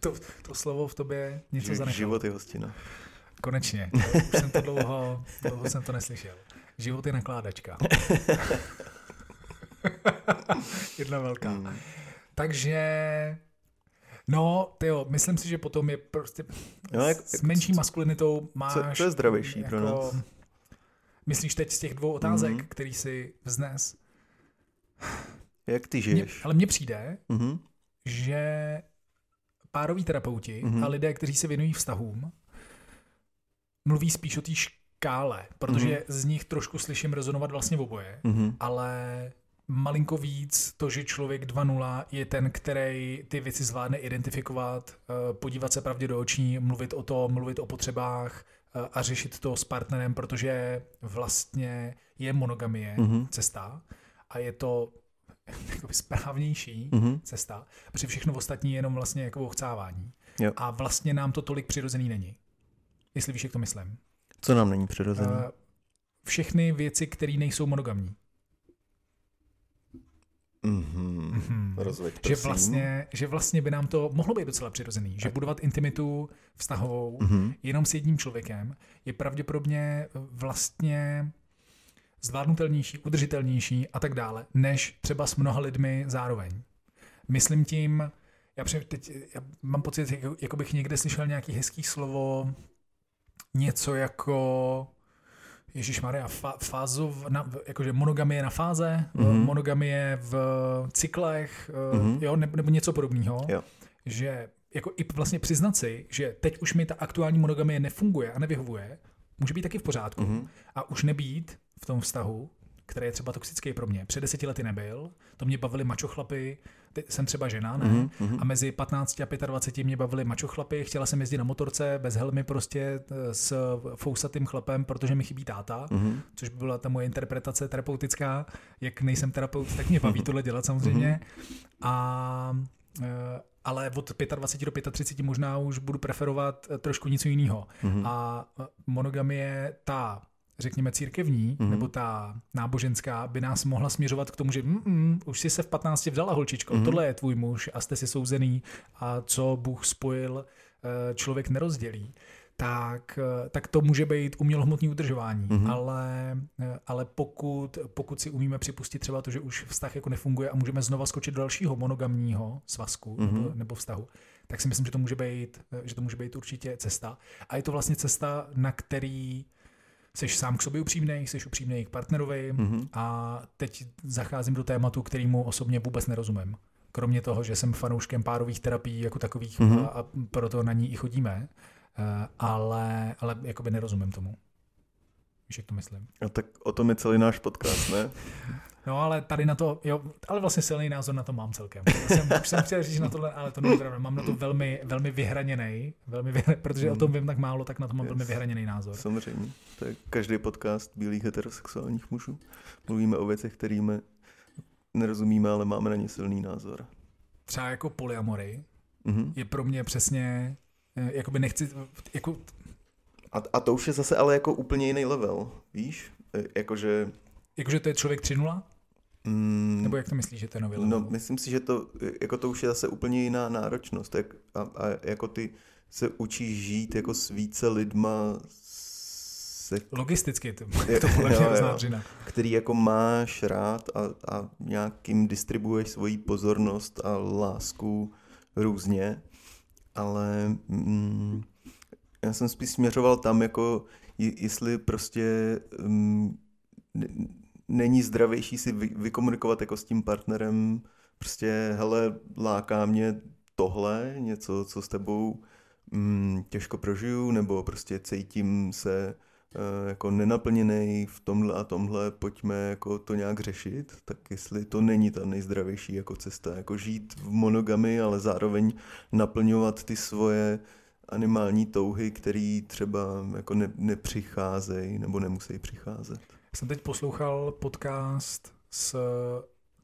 to, to slovo v tobě něco zanechalo. Život je hostina. Konečně. *laughs* Už jsem to dlouho, dlouho jsem to neslyšel. Život je nakládačka. *laughs* Jedna velká. Mm. Takže No, jo, myslím si, že potom je prostě no, jak, s menší maskulinitou máš... Co, co je zdravější jako, pro nás? Myslíš teď z těch dvou otázek, mm-hmm. který si vznes? Jak ty žiješ? Mě, ale mně přijde, mm-hmm. že pároví terapeuti mm-hmm. a lidé, kteří se věnují vztahům, mluví spíš o té škále, protože mm-hmm. z nich trošku slyším rezonovat vlastně oboje, mm-hmm. ale malinko víc to, že člověk 2.0 je ten, který ty věci zvládne identifikovat, eh, podívat se pravdě do očí, mluvit o tom, mluvit o potřebách eh, a řešit to s partnerem, protože vlastně je monogamie mm-hmm. cesta a je to *laughs* jakoby správnější mm-hmm. cesta, protože všechno ostatní je jenom vlastně jako ochcávání. Jo. A vlastně nám to tolik přirozený není. Jestli víš, jak to myslím. Co nám není přirozený? Uh, všechny věci, které nejsou monogamní. Mm-hmm. Mm-hmm. že, vlastně, že vlastně by nám to mohlo být docela přirozený. Že budovat intimitu vztahovou mm-hmm. jenom s jedním člověkem je pravděpodobně vlastně zvládnutelnější, udržitelnější a tak dále, než třeba s mnoha lidmi zároveň. Myslím tím, já, teď, já mám pocit, jako, jako bych někde slyšel nějaký hezký slovo, něco jako Ježíš Maria, fa, fázu, na, jakože monogamie na fáze, mm-hmm. monogamie v cyklech, mm-hmm. jo, nebo, nebo něco podobného. Jo. Že jako i vlastně přiznat si, že teď už mi ta aktuální monogamie nefunguje a nevyhovuje, může být taky v pořádku. Mm-hmm. A už nebýt v tom vztahu, který je třeba toxický pro mě. Před deseti lety nebyl, to mě bavily mačochlapy, Jsem třeba žena, ne? Mhm, A mezi 15 a 25 mě bavily mačochlapy, chtěla jsem jezdit na motorce bez helmy prostě eh, s fousatým chlapem, protože mi chybí táta, Mhm. což by byla ta moje interpretace terapeutická. Jak nejsem terapeut, tak mě baví tohle dělat samozřejmě. A eh, ale od 25 do 35 možná už budu preferovat eh, trošku něco jiného. Mhm. A monogamie, ta řekněme církevní, Mhm. nebo ta náboženská, by nás mohla směřovat k tomu, že mm, mm, už si se v 15 vdala holčičko, Mhm. tohle je tvůj muž a jste si souzený a co Bůh spojil, eh, člověk nerozdělí. Tak, eh, tak to může být umělohmotný udržování, Mhm. ale, eh, ale pokud, pokud si umíme připustit třeba to, že už vztah jako nefunguje a můžeme znova skočit do dalšího monogamního svazku Mhm. nebo, nebo vztahu, tak si myslím, že to může být, že to může být určitě cesta. A je to vlastně cesta, na který seš sám k sobě upřímnej, seš upřímnej k partnerovi Mhm. a teď zacházím do tématu, kterýmu osobně vůbec nerozumím. Kromě toho, že jsem fanouškem párových terapií jako takových Mhm. a, a proto na ní i chodíme, eh, ale, ale jakoby nerozumím tomu. Víš, jak to myslím? A tak o tom je celý náš podcast, ne? *laughs* No ale tady na to, jo, ale vlastně silný názor na to mám celkem. Já jsem, už jsem chtěl říct na tohle, ale to není pravda. Mám na to velmi, velmi vyhraněný, velmi vyhra, protože o tom vím tak málo, tak na to mám Yes. velmi vyhraněný názor. Samozřejmě. To je každý podcast bílých heterosexuálních mužů. Mluvíme o věcech, kterými nerozumíme, ale máme na ně silný názor. Třeba jako polyamory Mhm. je pro mě přesně, eh, jakoby nechci, jako A, a to už je zase ale jako úplně jiný level, víš? E, Jakože... Jakože to je člověk 3.0? Mm, Nebo jak to myslíš, že to je nový No, level? myslím si, že to, jako to už je zase úplně jiná náročnost. Jak, a, a jako ty se učíš žít jako s více lidma, se, Logisticky to, *laughs* Jo, to podle mě který jako máš rád a, a nějakým distribuuješ svoji pozornost a lásku různě, ale mm, já jsem spíš směřoval tam jako, je- jestli prostě mm, není zdravější si vy, vykomunikovat jako s tím partnerem, prostě hele, láká mě tohle, něco, co s tebou mm, těžko prožiju, nebo prostě cítím se eh, jako nenaplněný v tomhle a tomhle, pojďme jako to nějak řešit, tak jestli to není ta nejzdravější jako cesta, jako žít v monogamy, ale zároveň naplňovat ty svoje animální touhy, které třeba jako ne, nepřicházejí nebo nemusí přicházet. Jsem teď poslouchal podcast s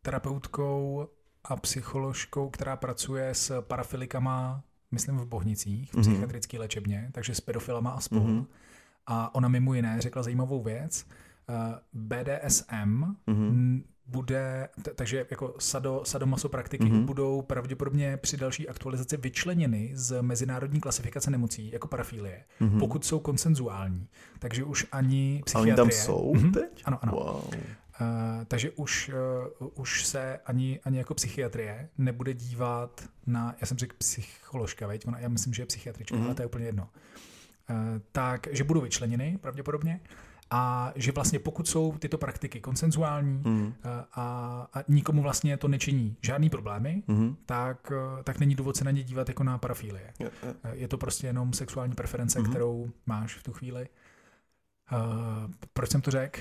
terapeutkou a psycholožkou, která pracuje s parafilikama, myslím v Bohnicích, v Mhm. psychiatrické léčebně, takže s pedofilama a spol. Mhm. A ona mimo jiné řekla zajímavou věc. eh, BDSM Mhm. Bude, t- takže jako sado, sadomaso praktiky Mhm. budou pravděpodobně při další aktualizaci vyčleněny z mezinárodní klasifikace nemocí jako parafilie, Mhm. pokud jsou konsenzuální. Takže už ani psychiatrie... oni tam jsou Mhm. teď? Ano, ano. Wow. Uh, takže už, uh, už se ani, ani jako psychiatrie nebude dívat na, já jsem řekl psycholožka, veď? Ona, já myslím, že je psychiatrička, Mhm. ale to je úplně jedno. Uh, tak, že budou vyčleněny pravděpodobně a že vlastně pokud jsou tyto praktiky konsenzuální uh, a, a nikomu vlastně to nečiní žádný problémy, Mhm. tak, uh, tak není důvod se na ně dívat jako na parafilie. Jo, jo. Uh, Je to prostě jenom sexuální preference, Mhm. kterou máš v tu chvíli. Uh, proč jsem to řekl?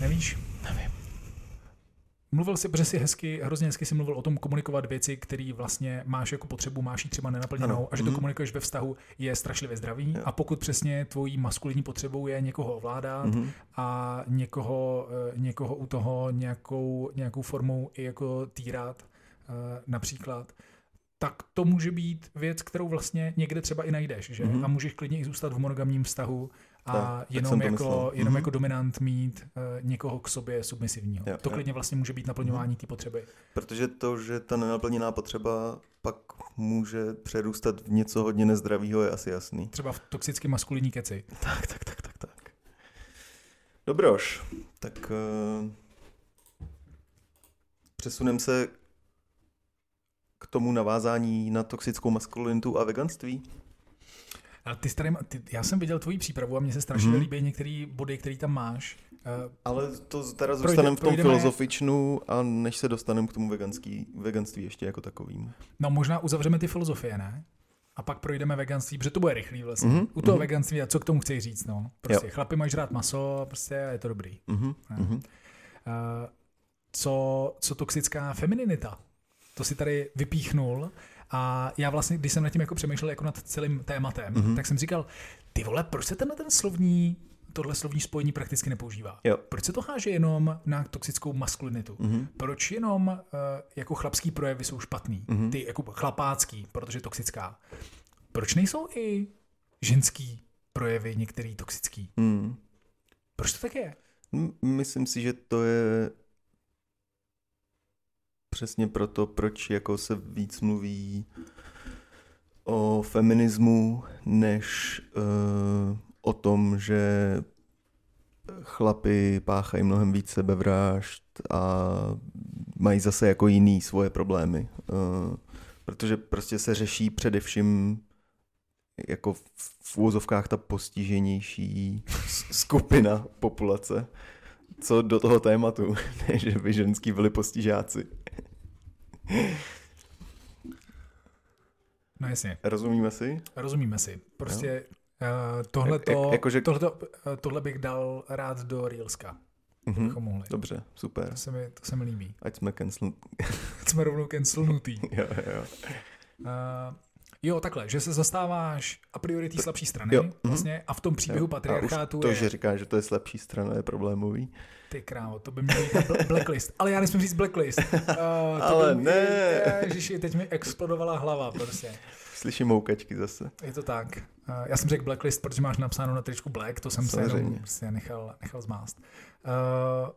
Nevíš? Nevím. Mluvil jsi, protože si hezky, hrozně hezky si mluvil o tom komunikovat věci, které vlastně máš jako potřebu, máš ji třeba nenaplněnou Ano. a že to Mhm. komunikuješ ve vztahu je strašlivě zdravý Jo. a pokud přesně tvojí maskulinní potřebou je někoho ovládat Mhm. a někoho, eh, někoho u toho nějakou, nějakou formou i jako týrat eh, například, tak to může být věc, kterou vlastně někde třeba i najdeš, že? Mhm. A můžeš klidně i zůstat v monogamním vztahu a Tak, tak jenom, to jako, jenom Mhm. jako dominant mít uh, někoho k sobě submisivního. Jo, to jo. klidně vlastně může být naplňování té potřeby. Protože to, že ta nenaplněná potřeba pak může přerůstat v něco hodně nezdravého, je asi jasný. Třeba v toxicky maskulinní keci. Tak, tak, tak, tak, tak. Dobroš, tak uh, přesunem se k tomu navázání na toxickou maskulinitu a veganství. Ty, starý, ty, já jsem viděl tvoji přípravu a mně se strašně Mhm. mm. líbí některé body, které tam máš. Uh, Ale to teda zůstaneme v tom projdeme- filozofičnu a než se dostaneme k tomu veganský, veganství ještě jako takovým. no možná uzavřeme ty filozofie, ne? a pak projdeme veganství, protože to bude rychlý vlastně. Mm-hmm. U toho mm-hmm. veganství, a co k tomu chci říct, no. Prostě jo. chlapi mají žrát maso, prostě je to dobrý. Mm-hmm. Uh, co, co toxická femininita? To si tady vypíchnul a já vlastně, když jsem nad tím jako přemýšlel jako nad celým tématem, mm-hmm. tak jsem říkal, ty vole, proč se tenhle ten slovní tohle slovní spojení prakticky nepoužívá. Jo. Proč se to háže jenom na toxickou maskulinitu? Mm-hmm. Proč jenom uh, jako chlapský projevy jsou špatný? Mm-hmm. Ty jako chlapácký, protože toxická. Proč nejsou i ženský projevy některý toxický? Mm. Proč to tak je? Myslím si, že to je přesně proto, proč jako se víc mluví o feminismu, než uh, o tom, že chlapy páchají mnohem víc sebevrážd a mají zase jako jiný svoje problémy. Uh, protože prostě se řeší především jako v úvozovkách ta postiženější skupina populace, co do toho tématu, *laughs* že by ženský byli postižáci. No jasně. Rozumíme si? Rozumíme si. Prostě uh, tohleto, jak, jakože... tohleto, uh, tohle bych dal rád do Reelska. Mm-hmm. mohli. Dobře, super. To se mi, to se mi líbí. Ať jsme cancel... Ať jsme rovnou cancelnutý. *laughs* jo, jo. Uh, Jo, takhle, že se zastáváš a priori té slabší strany jo. Mhm. vlastně a v tom příběhu jo. patriarchátu to, je... že říkáš, že to je slabší strana, je problémový. Ty krávo, to by měl být blacklist. Ale já nesmím říct blacklist. Uh, to *laughs* Ale by, ne. Ježiši, teď mi explodovala hlava prostě. Slyším moukačky zase. Je to tak. Uh, já jsem řekl blacklist, protože máš napsáno na tričku black, to jsem Samozřejmě. se jenom prostě nechal, nechal zmást. Uh,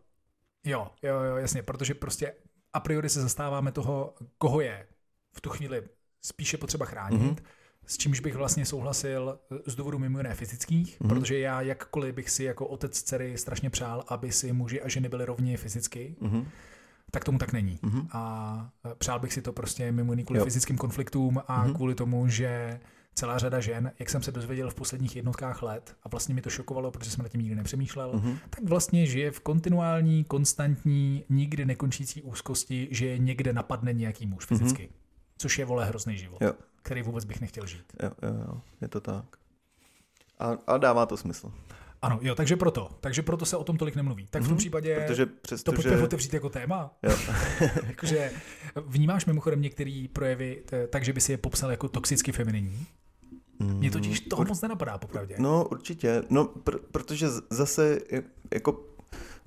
jo, jo, jo, jasně, protože prostě a priori se zastáváme toho, koho je v tu chvíli spíše potřeba chránit, mm-hmm. s čímž bych vlastně souhlasil z důvodu mimo jiné fyzických, mm-hmm. protože já jakkoliv bych si jako otec dcery strašně přál, aby si muži a ženy byly rovně fyzicky, mm-hmm. tak tomu tak není. Mm-hmm. A přál bych si to prostě mimo jiný kvůli jo. fyzickým konfliktům a mm-hmm. kvůli tomu, že celá řada žen, jak jsem se dozvěděl v posledních jednotkách let, a vlastně mi to šokovalo, protože jsem na tím nikdy nepřemýšlel, mm-hmm. tak vlastně žije v kontinuální, konstantní, nikdy nekončící úzkosti, že je někde napadne nějaký muž fyzicky. Mm-hmm. Což je vole hrozný život, jo. který vůbec bych nechtěl žít. Jo, jo, jo, je to tak. A, a dává to smysl. Ano, jo, takže proto. Takže proto se o tom tolik nemluví. Tak v tom mm-hmm, případě protože přesto, to pojďme že... otevřít jako téma. Jo. *laughs* Jakože vnímáš mimochodem některé projevy tak, že by si je popsal jako toxicky femininní? Mm, Mně totiž toho ur... moc nenapadá, popravdě. No určitě, no pr- protože zase jako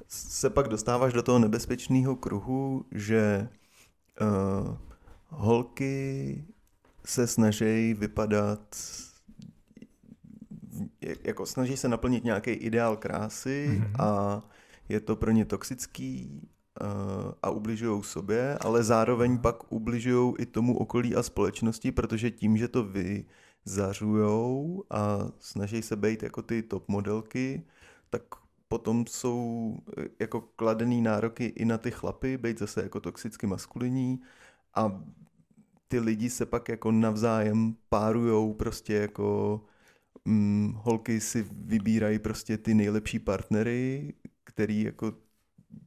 se pak dostáváš do toho nebezpečného kruhu, že uh, holky se snaží vypadat jako snaží se naplnit nějaký ideál krásy mm-hmm. a je to pro ně toxický uh, a ubližují sobě, ale zároveň mm-hmm. pak ubližují i tomu okolí a společnosti, protože tím, že to vyzařujou a snaží se být jako ty top modelky, tak potom jsou eh, jako kladený nároky i na ty chlapy, být zase jako toxicky maskulinní a ty lidi se pak jako navzájem párujou prostě jako hm, holky si vybírají prostě ty nejlepší partnery, který jako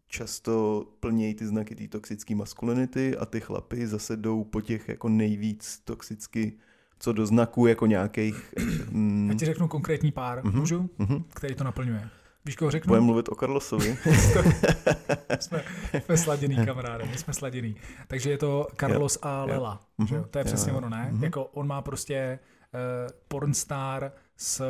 často plnějí ty znaky té toxické maskulinity a ty chlapy zase jdou po těch jako nejvíc toxicky co do znaku jako nějakých... *clears throat* Mm. Já ti řeknu konkrétní pár, mm-hmm. můžu? Mm-hmm. Který to naplňuje. Víš, koho řeknu? Budeme mluvit o Carlosovi. *laughs* jsme, jsme sladěný kamaráde, my jsme sladěný. Takže je to Carlos yeah. a Lela. Yeah. Že? To je přesně yeah. ono, ne? Mm-hmm. Jako on má prostě uh, pornstar s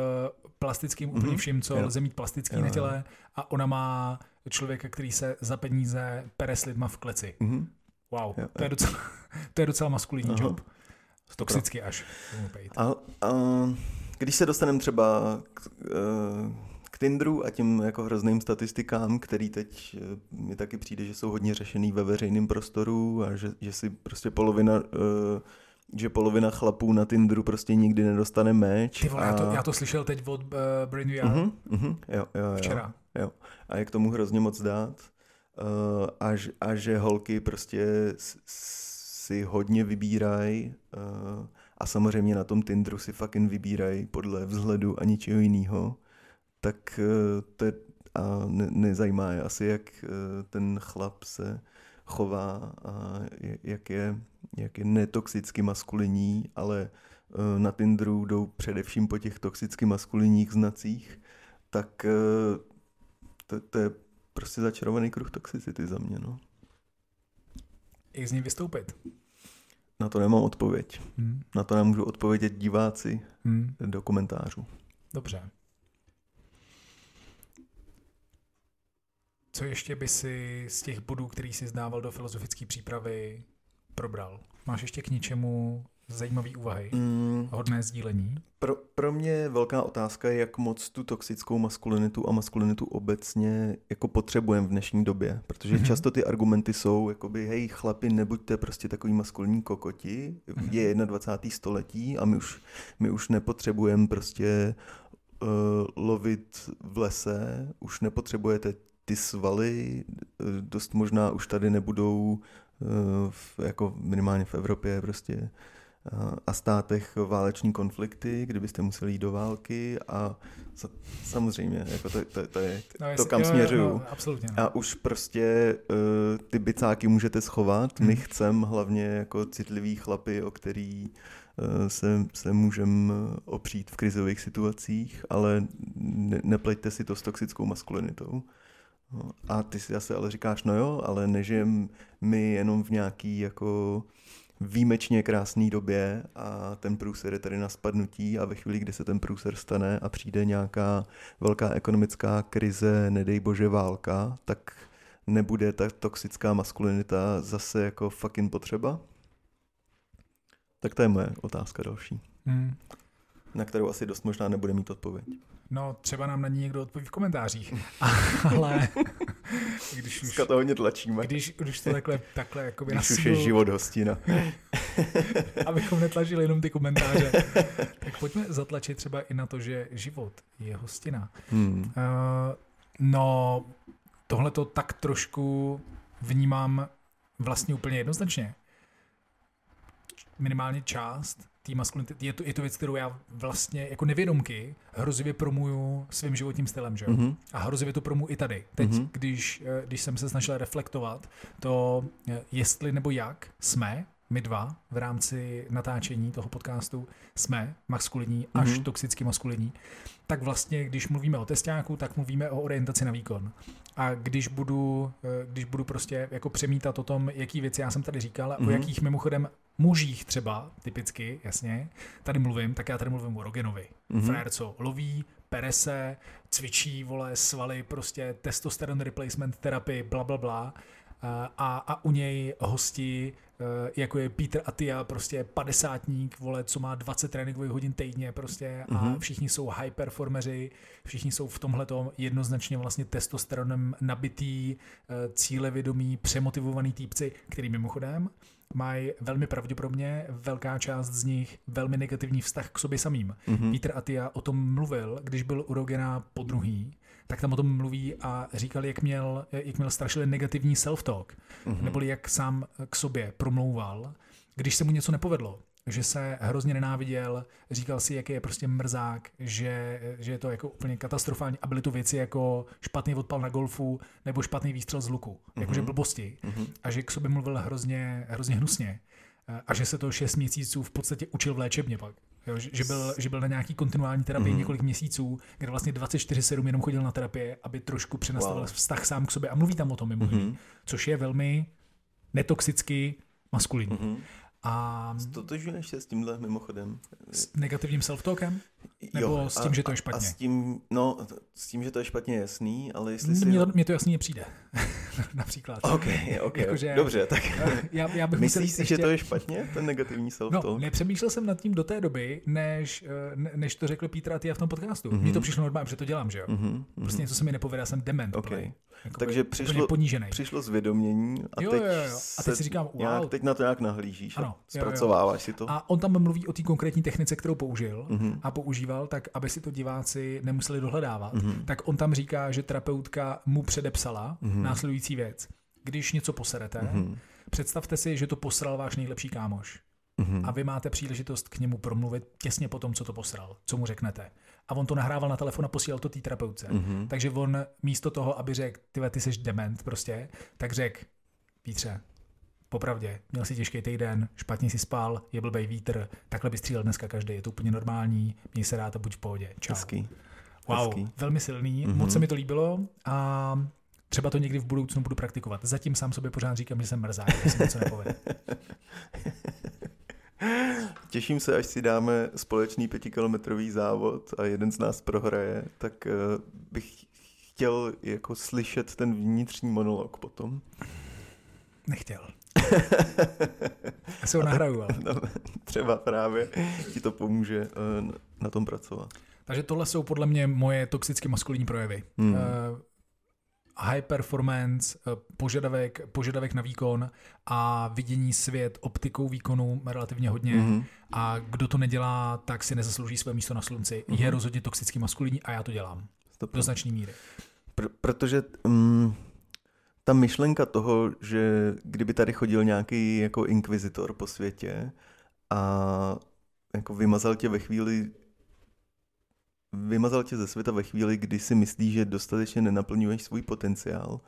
plastickým mm-hmm. úplně vším, co yeah. lze mít plastický yeah. na těle a ona má člověka, který se za peníze pere s lidma v kleci. Mm-hmm. Wow, yeah. to, je docela, to je docela maskulinní job. Toxicky až. A, a když se dostaneme třeba k, uh, Tinderu a tím jako hrozným statistikám, který teď eh, mi taky přijde, že jsou hodně řešený ve veřejném prostoru a že, že si prostě polovina uh, že polovina chlapů na Tinderu prostě nikdy nedostane meč. Ty vole, a... já, to, já to slyšel teď od uh, Brain VR. Uh-huh, uh-huh, jo, jo, jo, Včera. Jo. A je k tomu hrozně moc dát. Uh, a, a že holky prostě si hodně vybírají uh, a samozřejmě na tom Tinderu si fucking vybírají podle vzhledu a ničeho jiného tak eh, to je, a ne, nezajímá je asi, jak eh, ten chlap se chová a jak je, jak je netoxicky maskulinní, ale eh, na Tinderu jdou především po těch toxicky maskulinních znacích, tak to, to je prostě začarovaný kruh toxicity za mě. No. Jak z ní vystoupit? Na to nemám odpověď. Hmm. Na to nám můžu odpovědět diváci Hmm. do komentářů. Dobře. Co ještě by si z těch bodů, který si zdával do filozofické přípravy, probral? Máš ještě k něčemu zajímavé úvahy? Mm, Hodné sdílení? pro, pro mě velká otázka je, jak moc tu toxickou maskulinitu a maskulinitu obecně jako potřebujeme v dnešní době, protože Mhm. často ty argumenty jsou, jakoby, hej chlapi, nebuďte prostě takový maskulinní kokoti, Mhm. je 21. století a my už, my už nepotřebujeme prostě uh, lovit v lese, už nepotřebujete ty svaly, eh, dost možná už tady nebudou eh, v, jako minimálně v Evropě prostě a- a státech váleční konflikty, kdybyste museli jít do války a sa- samozřejmě, jako to, to, to je to, jestli- kam jo, směřuju. No, absolutně. No. A už prostě uh, ty bicáky můžete schovat. My Hmm. chcem hlavně jako citliví chlapy, o který uh, se, se můžeme opřít v krizových situacích, ale ne, nepleťte si to s toxickou maskulinitou. A ty si zase ale říkáš, no jo, ale nežijem my jenom v nějaký jako výjimečně krásné době a ten průser je tady na spadnutí a ve chvíli, kdy se ten průser stane a přijde nějaká velká ekonomická krize, nedej bože válka, tak nebude ta toxická maskulinita zase jako fucking potřeba? Tak to je moje otázka další, Hmm. na kterou asi dost možná nebude mít odpověď. No, třeba nám na ní někdo odpoví v komentářích. *laughs* Ale *laughs* když už, Dneska to hodně tlačíme. když, když to takhle, takhle jakoby Když už nasílu, je život hostina. *laughs* abychom netlačili jenom ty komentáře, tak pojďme zatlačit třeba i na to, že život je hostina. Hmm. Uh, no, tohle to tak trošku vnímám vlastně úplně jednoznačně. Minimálně část té maskulinity, je to, je to věc, kterou já vlastně jako nevědomky hrozivě promuju svým životním stylem, že jo? Mhm. A hrozivě to promu i tady. Teď, Mhm. mm-hmm. když, eh, když jsem se snažil reflektovat to, eh, jestli nebo jak jsme, my dva, v rámci natáčení toho podcastu, jsme maskulinní až Mhm. mm-hmm. toxicky maskulinní, tak vlastně, když mluvíme o testáku, tak mluvíme o orientaci na výkon. A když budu, eh, když budu prostě jako přemítat o tom, jaký věci já jsem tady říkal, a o Mhm. jakých mimochodem mužích třeba, typicky, jasně, tady mluvím, tak já tady mluvím o Rogenovi. Mhm. Mm-hmm. Frajer, co loví, pere se, cvičí, vole, svaly, prostě testosteron replacement terapii, bla, bla, bla. A, a u něj hosti, eh, jako je Peter Atia, prostě padesátník, vole, co má 20 tréninkových hodin týdně prostě a Mhm. všichni jsou high performeři, všichni jsou v tomhletom jednoznačně vlastně testosteronem nabitý, eh, cílevědomý, přemotivovaný týpci, který mimochodem mají velmi pravděpodobně velká část z nich velmi negativní vztah k sobě samým. Mhm. Peter Atia o tom mluvil, když byl u Rogena po druhý, tak tam o tom mluví a říkal, jak měl, jak měl strašně negativní self-talk, Mhm. neboli jak sám k sobě promlouval, když se mu něco nepovedlo, že se hrozně nenáviděl, říkal si, jaký je prostě mrzák, že, že je to jako úplně katastrofální a byly to věci jako špatný odpal na golfu nebo špatný výstřel z luku, jakože Mhm. blbosti Mhm. a že k sobě mluvil hrozně, hrozně hnusně Eh, a že se to 6 měsíců v podstatě učil v léčebně pak. Jo, že, byl, že byl na nějaký kontinuální terapii Mhm. mm. několik měsíců, kde vlastně 24-7 jenom chodil na terapie, aby trošku přenastavil Wow. vztah sám k sobě a mluví tam o tom mimo Mhm. což je velmi netoxicky maskulinní. Mhm. A Stotožňuješ se s tímhle mimochodem? s negativním self-talkem? Nebo s tím, že to je špatně? A s tím, no, s tím, že to je špatně jasný, ale jestli si... Mně to, mně to jasně nepřijde. *laughs* Například. OK, OK, Jakože- dobře, tak Já, já bych myslíš si, že to je špatně, ten negativní No, self-talk? nepřemýšlel jsem nad tím do té doby, než, eh, ne- než to řekl Peter Atia v tom podcastu. Mhm. Mm-hmm. Mně to přišlo normálně, protože to dělám, že jo? Mm-hmm. Mhm, mhm. Prostě něco se mi nepovede, já jsem dement. OK. úplnej. Jakoby Takže přišlo- ponížený. Přišlo zvědomění a Jo, teď, jo, jo, jo. A teď se si říkám, wow. nějak, teď na to nějak nahlížíš Ano, a jo, jo. zpracováváš si to. A on tam mluví o té konkrétní technice, kterou použil Mhm. a používal, tak aby si to diváci nemuseli dohledávat. Mhm. Tak on tam říká, že terapeutka mu předepsala Mhm. následující věc. Když něco poserete, Mhm. představte si, že to posral váš nejlepší kámoš. Mhm. a vy máte příležitost k němu promluvit těsně po tom, co to posral, co mu řeknete. A on to nahrával na telefon a posílal to té terapeutce. Mhm. Takže on místo toho, aby řekl, ty ty jsi dement prostě, tak řekl, Vítře, popravdě, měl si těžký týden, špatně si spal, je blbej vítr, takhle by střílel dneska každý, je to úplně normální, měj se rád a buď v pohodě. Čau. Hezký. Wow, Hezký. velmi silný, mm-hmm. moc se mi to líbilo a třeba to někdy v budoucnu budu praktikovat. Zatím sám sobě pořád říkám, že jsem mrzák, že se něco nepovede. *laughs* Těším se, až si dáme společný pětikilometrový závod a jeden z nás prohraje, tak uh, bych chtěl jako slyšet ten vnitřní monolog potom. Nechtěl. Já si ho nahraju, ale. No, třeba právě ti to pomůže uh, na tom pracovat. Takže tohle jsou podle mě moje toxicky maskulinní projevy. Hmm. Uh, high performance, uh, požadavek, požadavek na výkon a vidění svět optikou výkonu relativně hodně. Mhm. A kdo to nedělá, tak si nezaslouží své místo na slunci. Je rozhodně toxicky maskulinní a já to dělám. Stop. Do značné míry. Pr- protože um, ta myšlenka toho, že kdyby tady chodil nějaký jako inkvizitor po světě a jako vymazal tě ve chvíli vymazal tě ze světa ve chvíli, kdy si myslíš, že dostatečně nenaplňuješ svůj potenciál.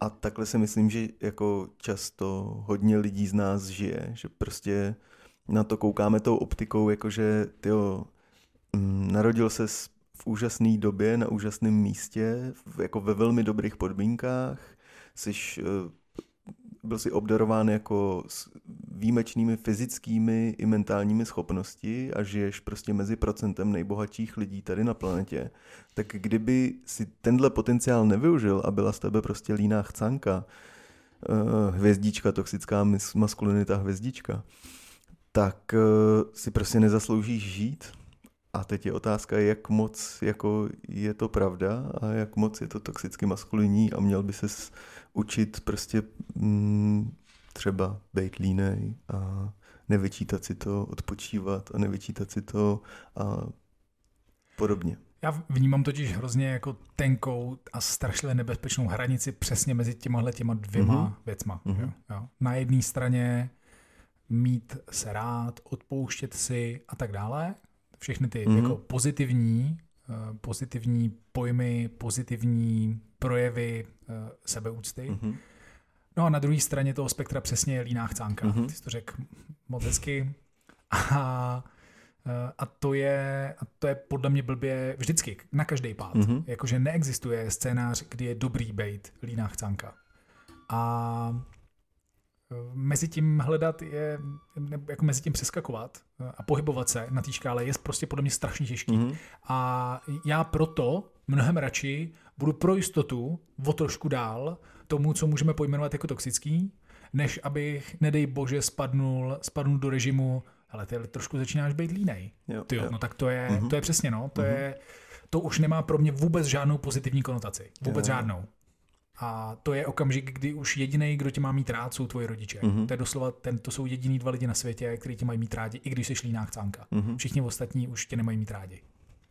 A takhle si myslím, že jako často hodně lidí z nás žije, že prostě na to koukáme tou optikou, jakože tyjo, mm, narodil se v úžasné době, na úžasném místě, jako ve velmi dobrých podmínkách, jsi, byl si obdarován jako s výjimečnými fyzickými i mentálními schopnosti a žiješ prostě mezi procentem nejbohatších lidí tady na planetě, tak kdyby si tenhle potenciál nevyužil a byla z tebe prostě líná chcánka, eh, hvězdička, toxická maskulinita hvězdička, tak eh, si prostě nezasloužíš žít. A teď je otázka, jak moc jako je to pravda a jak moc je to toxicky maskulinní a měl by se učit prostě mm, třeba být línej a nevyčítat si to, odpočívat a nevyčítat si to a podobně. Já vnímám totiž hrozně jako tenkou a strašlivě nebezpečnou hranici přesně mezi těmahle těma dvěma Mhm. mm-hmm. věcma. Mhm. Mm-hmm. Jo? Na jedné straně mít se rád, odpouštět si a tak dále. Všechny ty Mhm. mm-hmm. jako pozitivní, uh, pozitivní pojmy, pozitivní projevy uh, sebeúcty. Mhm. No a na druhé straně toho spektra přesně je líná chcánka. Mhm. Mm-hmm. Ty jsi to řekl moc hezky. A, eh, a, to je, a to je podle mě blbě vždycky, na každý pád. Mhm. Mm-hmm. Jakože neexistuje scénář, kdy je dobrý bejt líná chcánka. A eh, mezi tím hledat je, nebo jako mezi tím přeskakovat eh, a pohybovat se na té škále je prostě podle mě strašně těžký. Mhm. A já proto mnohem radši budu pro jistotu o trošku dál tomu, co můžeme pojmenovat jako toxický, než abych, nedej bože, spadnul, spadnul do režimu, ale ty trošku začínáš být línej. Jo, Ty jo, jo. no tak to je, Mhm. to je přesně, no, to je, to už nemá pro mě vůbec žádnou pozitivní konotaci. Vůbec jo. žádnou. A to je okamžik, kdy už jediný, kdo tě má mít rád, jsou tvoji rodiče. Mhm. To je doslova, ten, to jsou jediný dva lidi na světě, kteří tě mají mít rádi, i když jsi líná chcánka. Mhm. Všichni ostatní už tě nemají mít rádi.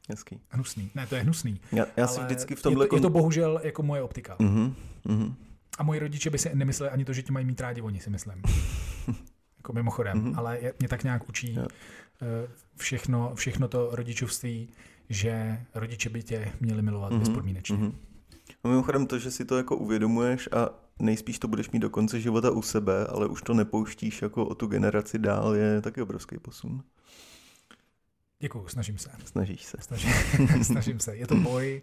Hezký. Hnusný. Ne, to je hnusný. Já, já si vždycky v je tomhle... to, je to bohužel jako moje optika. Mhm. Mhm. A moji rodiče by si nemysleli ani to, že tě mají mít rádi oni, si myslím. *laughs* jako mimochodem, Mhm. ale je, mě tak nějak učí eh, všechno, všechno to rodičovství, že rodiče by tě měli milovat Mhm. bezpodmínečně. Mhm. A mimochodem to, že si to jako uvědomuješ a nejspíš to budeš mít do konce života u sebe, ale už to nepouštíš jako o tu generaci dál, je taky obrovský posun. Děkuju, snažím se. Snažíš se. Snažím, *laughs* snažím se. Je to boj,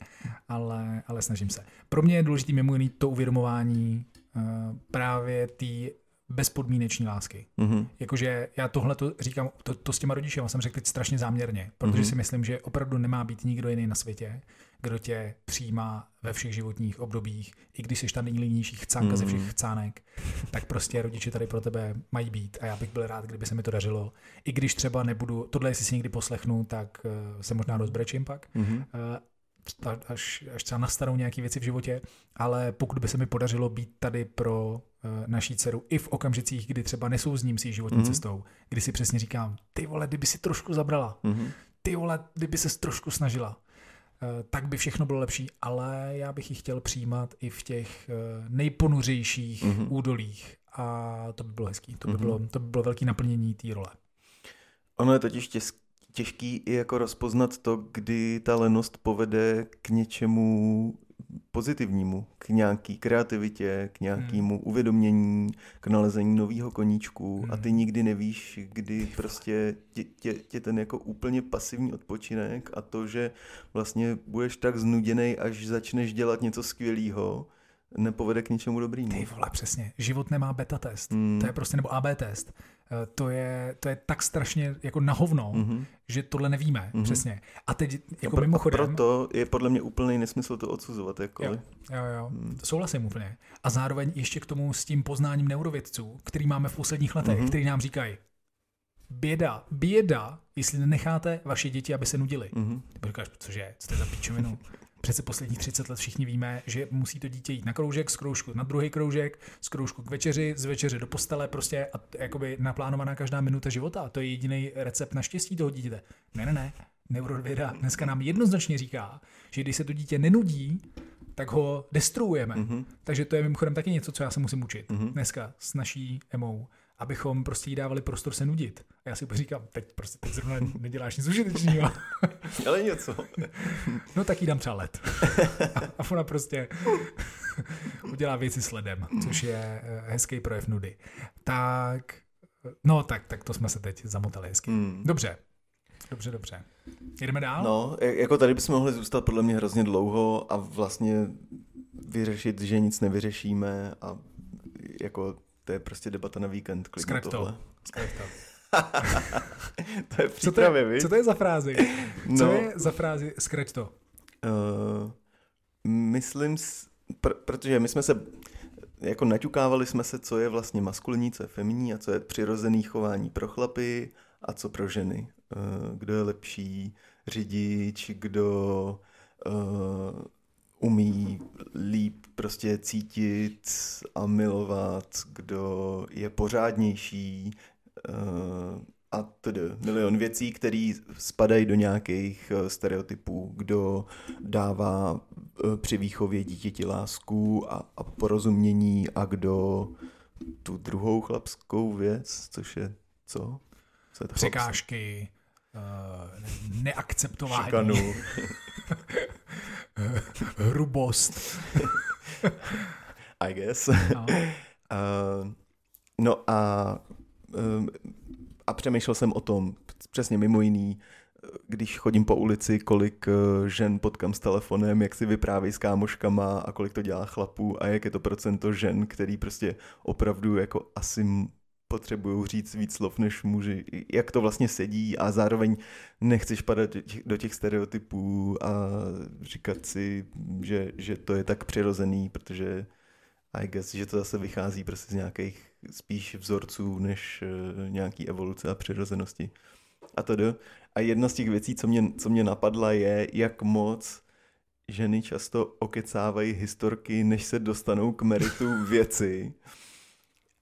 ale, ale snažím se. Pro mě je důležité mimo jiný to uvědomování uh, právě té bezpodmíneční lásky. Mhm. Jakože já tohle to říkám, to, to s těma rodičema jsem řekl teď strašně záměrně, protože Mhm. si myslím, že opravdu nemá být nikdo jiný na světě, kdo tě přijímá ve všech životních obdobích, i když jsi ta nejlínější chcánka ze Mhm. všech chcánek, tak prostě rodiče tady pro tebe mají být a já bych byl rád, kdyby se mi to dařilo. I když třeba nebudu, tohle jestli si někdy poslechnu, tak uh, se možná rozbrečím pak, ta- až, až třeba nastanou nějaké věci v životě, ale pokud by se mi podařilo být tady pro uh, naší dceru i v okamžicích, kdy třeba nesouzním s její životní Mhm. cestou, kdy si přesně říkám, ty vole, kdyby si trošku zabrala, Mhm. ty vole, kdyby se trošku snažila, eh, tak by všechno bylo lepší, ale já bych ji chtěl přijímat i v těch eh, nejponuřejších Mhm. údolích a to by bylo hezký, to by, Mhm. bylo, to by bylo velký naplnění té role. Ono je totiž těž, těžký i jako rozpoznat to, kdy ta lenost povede k něčemu pozitivnímu, k nějaký kreativitě, k nějakému hmm. uvědomění, k nalezení nového koníčku hmm. a ty nikdy nevíš, kdy prostě tě, tě, tě ten jako úplně pasivní odpočinek a to, že vlastně budeš tak znuděný, až začneš dělat něco skvělého, nepovede k ničemu dobrýmu. Ty vole, přesně. Život nemá beta test. Hmm. To je prostě, nebo AB test. Eh, to je, to je tak strašně jako na hovno, mm-hmm. že tohle nevíme, mm-hmm. přesně. A teď jako a pro, mimochodem... A proto je podle mě úplný nesmysl to odsuzovat. Jako. Jo, jo, jo. Mm. souhlasím úplně. A zároveň ještě k tomu s tím poznáním neurovědců, který máme v posledních letech, mm-hmm. který nám říkají, běda, běda, jestli nenecháte vaše děti, aby se nudili. Mm-hmm. Ty říkáš, cože, co to je za pičovinu? *laughs* Přece posledních 30 let všichni víme, že musí to dítě jít na kroužek, z kroužku na druhý kroužek, z kroužku k večeři, z večeře do postele, prostě a jakoby naplánovaná každá minuta života. To je jediný recept na štěstí toho dítěte. Ne, ne, ne. Neurověda dneska nám jednoznačně říká, že když se to dítě nenudí, tak ho destruujeme. Mm-hmm. Takže to je mimochodem taky něco, co já se musím učit mm-hmm. dneska s naší emou abychom prostě jí dávali prostor se nudit. A já si říkám, teď prostě teď zrovna neděláš nic užitečného. *laughs* Ale něco. no tak jí dám třeba let. A ona prostě udělá věci sledem, což je eh, hezký projev nudy. Tak, no tak, tak to jsme se teď zamotali hezky. Hmm. Dobře, Dobře, dobře. Jdeme dál? No, jako tady bychom mohli zůstat podle mě hrozně dlouho a vlastně vyřešit, že nic nevyřešíme a jako to je prostě debata na víkend. Skrať to. To. *laughs* to je přípravě, co to je, co to je za frázi? Co no, je za frázi skrať to? Uh, myslím, pr- protože my jsme se jako naťukávali jsme se, co je vlastně maskulinní, co je feminní a co je přirozený chování pro chlapy a co pro ženy. Uh, kdo je lepší řidič, kdo uh, umí líp prostě cítit a milovat, kdo je pořádnější uh, a tedy milion věcí, které spadají do nějakých uh, stereotypů, kdo dává uh, při výchově dítěti lásku a, a porozumění a kdo tu druhou chlapskou věc, což je co? co je to Překážky, uh, neakceptování. Šikanu. *laughs* *laughs* hrubost. *laughs* I guess. No, uh, *laughs* no a, uh, a přemýšlel jsem o tom, přesně mimo jiný, když chodím po ulici, kolik žen potkám s telefonem, jak si vyprávějí s kámoškama a kolik to dělá chlapů a jak je to procento žen, který prostě opravdu jako asi potřebují říct víc slov než muži, jak to vlastně sedí a zároveň nechceš padat do těch stereotypů a říkat si, že, že to je tak přirozený, protože I guess, že to zase vychází prostě z nějakých spíš vzorců než uh, nějaký evoluce a přirozenosti. A to do. A jedna z těch věcí, co mě, co mě napadla, je, jak moc ženy často okecávají historky, než se dostanou k meritu věci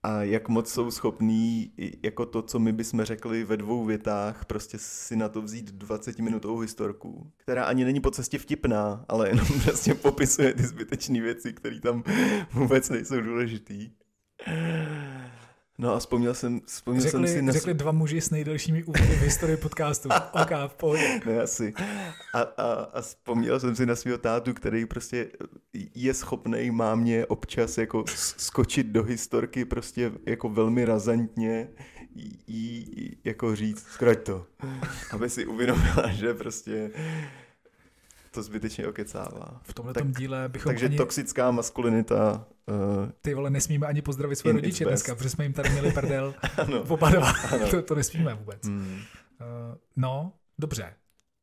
a jak moc jsou schopní jako to, co my bychom řekli ve dvou větách, prostě si na to vzít 20 minutovou historku, která ani není po cestě vtipná, ale jenom *laughs* prostě popisuje ty zbytečné věci, které tam vůbec nejsou důležitý. No a vzpomněl jsem, vzpomněl řekli, jsem si... Na... Řekli dva muži s nejdelšími úvody v historii podcastu. *laughs* OK, v pohodě. Ne, asi. A, a, a vzpomněl jsem si na svého tátu, který prostě je schopný mámě občas jako skočit do historky prostě jako velmi razantně jí jako říct, zkrať to, aby si uvědomila, *laughs* že prostě to zbytečně okecává. V tomhle tak, díle bychom Takže ani... toxická maskulinita... Uh, Ty vole, nesmíme ani pozdravit své rodiče dneska, protože jsme jim tady měli prdel *laughs* oba dva. to, to nesmíme vůbec. Hmm. Uh, no, dobře.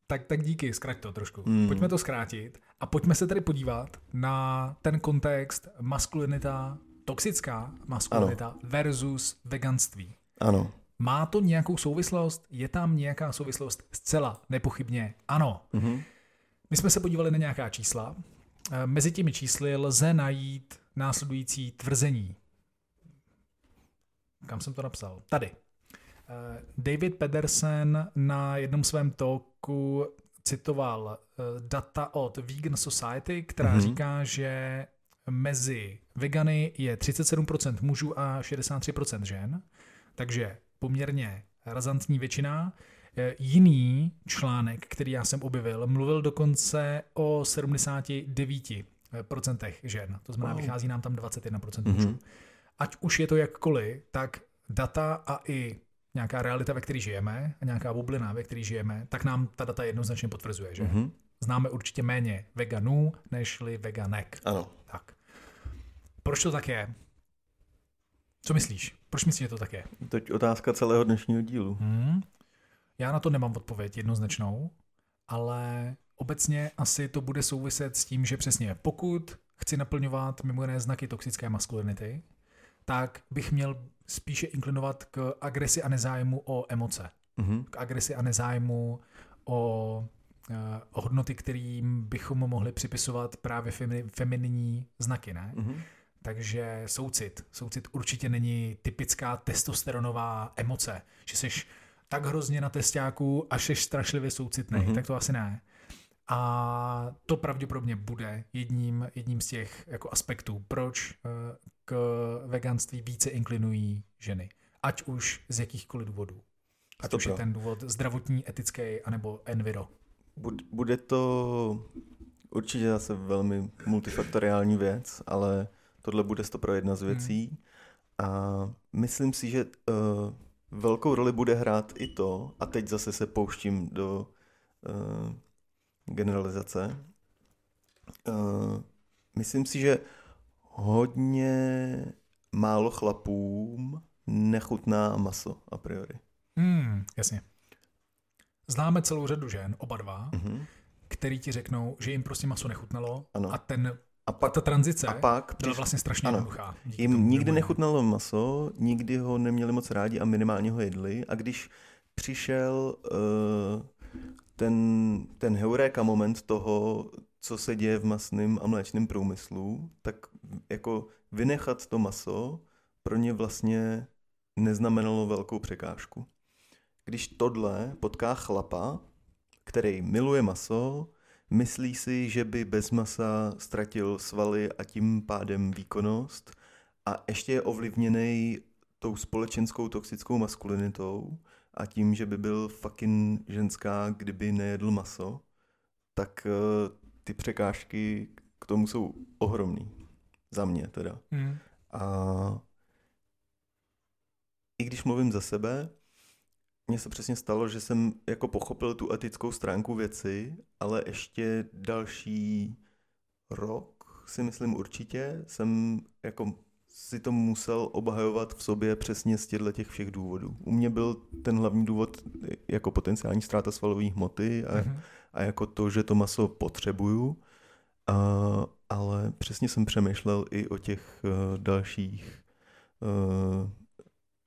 Tak, tak díky, zkrať to trošku. Hmm. Pojďme to zkrátit a pojďme se tady podívat na ten kontext maskulinita, toxická maskulinita ano. versus veganství. Ano. Má to nějakou souvislost? Je tam nějaká souvislost? Zcela nepochybně ano. Mm-hmm. My jsme se podívali na nějaká čísla. Eh, mezi těmi čísly lze najít následující tvrzení. Kam jsem to napsal? Tady. Eh, David Pedersen na jednom svém talku citoval eh, data od Vegan Society, která mm-hmm. říká, že mezi vegany je 37% mužů a 63% žen, takže poměrně razantní většina. Eh, jiný článek, který já jsem objevil, mluvil dokonce o 79 procentech žen. To znamená, Wow. vychází nám tam 21% Mhm. mužů. Ať už je to jakkoliv, tak data a i nějaká realita, ve které žijeme, a nějaká bublina, ve které žijeme, tak nám ta data jednoznačně potvrzuje, že? Mhm. Známe určitě méně veganů, nežli veganek. Ano. Tak. Proč to tak je? Co myslíš? Proč myslíš, že to tak je? To je otázka celého dnešního dílu. Hmm. Já na to nemám odpověď jednoznačnou, ale obecně asi to bude souviset s tím, že přesně pokud chci naplňovat mimo jiné znaky toxické maskulinity, tak bych měl spíše inklinovat k agresi a nezájmu o emoce. Mhm. K agresi a nezájmu o, eh, o hodnoty, kterým bychom připisovat připisovat právě femi, feminní znaky, ne? Mhm. Takže soucit. Soucit určitě není typická testosteronová emoce, že jsi tak hrozně na testáku a jsi strašlivě soucitný, Mhm. mm-hmm. tak to asi ne. A to pravděpodobně bude jedním, jedním z těch jako aspektů, proč eh, k veganství více inklinují ženy. Ať už z jakýchkoliv důvodů. Ať už je ten důvod zdravotní, etický, anebo enviro. Bud- Bude to určitě zase velmi multifaktoriální věc, ale tohle bude stopro jedna z věcí. A myslím si, že uh, velkou roli bude hrát i to, a teď zase se pouštím do uh, generalizace. Uh, myslím si, že hodně málo chlapům nechutná maso a priori. Hmm, jasně. Známe celou řadu žen, oba dva, Mhm. který ti řeknou, že jim prostě maso nechutnalo Ano. a ten A pak, ta tranzice a pak byla přišlo- vlastně strašně ano. jednoduchá. Jim nikdy nechutnalo maso, nikdy ho neměli moc rádi a minimálně ho jedli. A když přišel uh, ten, ten heuréka moment toho, co se děje v masném a mléčném průmyslu, tak jako vynechat to maso pro ně vlastně neznamenalo velkou překážku. Když tohle potká chlapa, který miluje maso, myslí si, že by bez masa ztratil svaly a tím pádem výkonnost a ještě je ovlivněný tou společenskou toxickou maskulinitou a tím, že by byl fucking ženská, kdyby nejedl maso, tak eh, ty překážky k tomu jsou ohromný. Za mě teda. Hmm. A i když mluvím za sebe, mně se přesně stalo, že jsem jako pochopil tu etickou stránku věci, ale ještě další rok si myslím určitě jsem jako si to musel obhajovat v sobě přesně z těchto těch všech důvodů. U mě byl ten hlavní důvod jako potenciální ztráta svalové hmoty a, Mhm. a jako to, že to maso potřebuju, a, ale přesně jsem přemýšlel i o těch uh, dalších uh,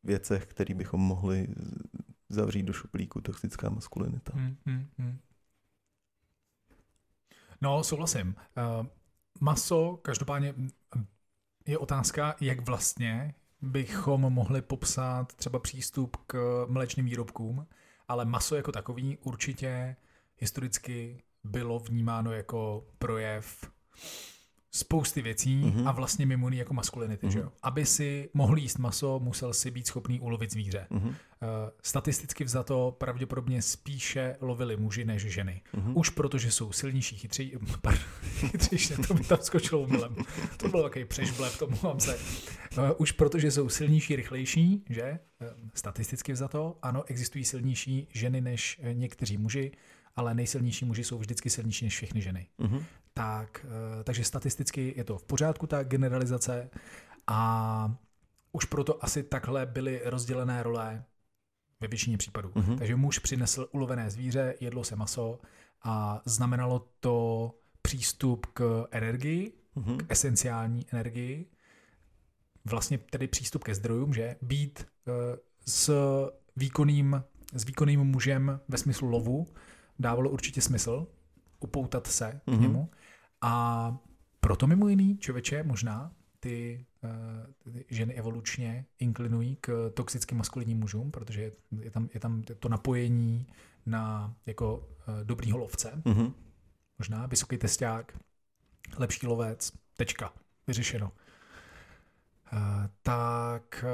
věcech, které bychom mohli zavřít do šuplíku toxická maskulinita. Hmm, hmm, hmm. No, souhlasím. Uh, maso, každopádně mm, je otázka, jak vlastně bychom mohli popsat třeba přístup k mléčným výrobkům, ale maso jako takový určitě historicky bylo vnímáno jako projev spousty věcí Mhm. mm-hmm. a vlastně mimo jako maskulinity. Mm-hmm. Že jo? Aby si mohl jíst maso, musel si být schopný ulovit zvíře. Mhm, Uh, statisticky vzato pravděpodobně spíše lovili muži než ženy. mhm. Už protože jsou silnější, chytří, *laughs* pardon, chytřejší, to mi tam skočilo umylem. To byl takový přežblev, to mluvám se. Uh, už protože jsou silnější, rychlejší, že? Uh, statisticky vzato, ano, existují silnější ženy než eh, někteří muži, ale nejsilnější muži jsou vždycky silnější než všechny ženy. Mhm. Tak, eh, takže statisticky je to v pořádku, ta generalizace a už proto asi takhle byly rozdělené role ve většině případů. Mhm. Takže muž přinesl ulovené zvíře, jedlo se maso a znamenalo to přístup k energii, Mhm. k esenciální energii, vlastně tedy přístup ke zdrojům, že být eh, s výkonným, s výkonným mužem ve smyslu lovu dávalo určitě smysl, upoutat se k Mhm. němu a proto mimo jiný, člověče, možná ty, eh, ty ženy evolučně inklinují k toxickým maskulinním mužům, protože je, tam, je tam to napojení na jako eh, dobrýho lovce, Mhm. možná vysoký testák, lepší lovec, tečka, vyřešeno. Uh, tak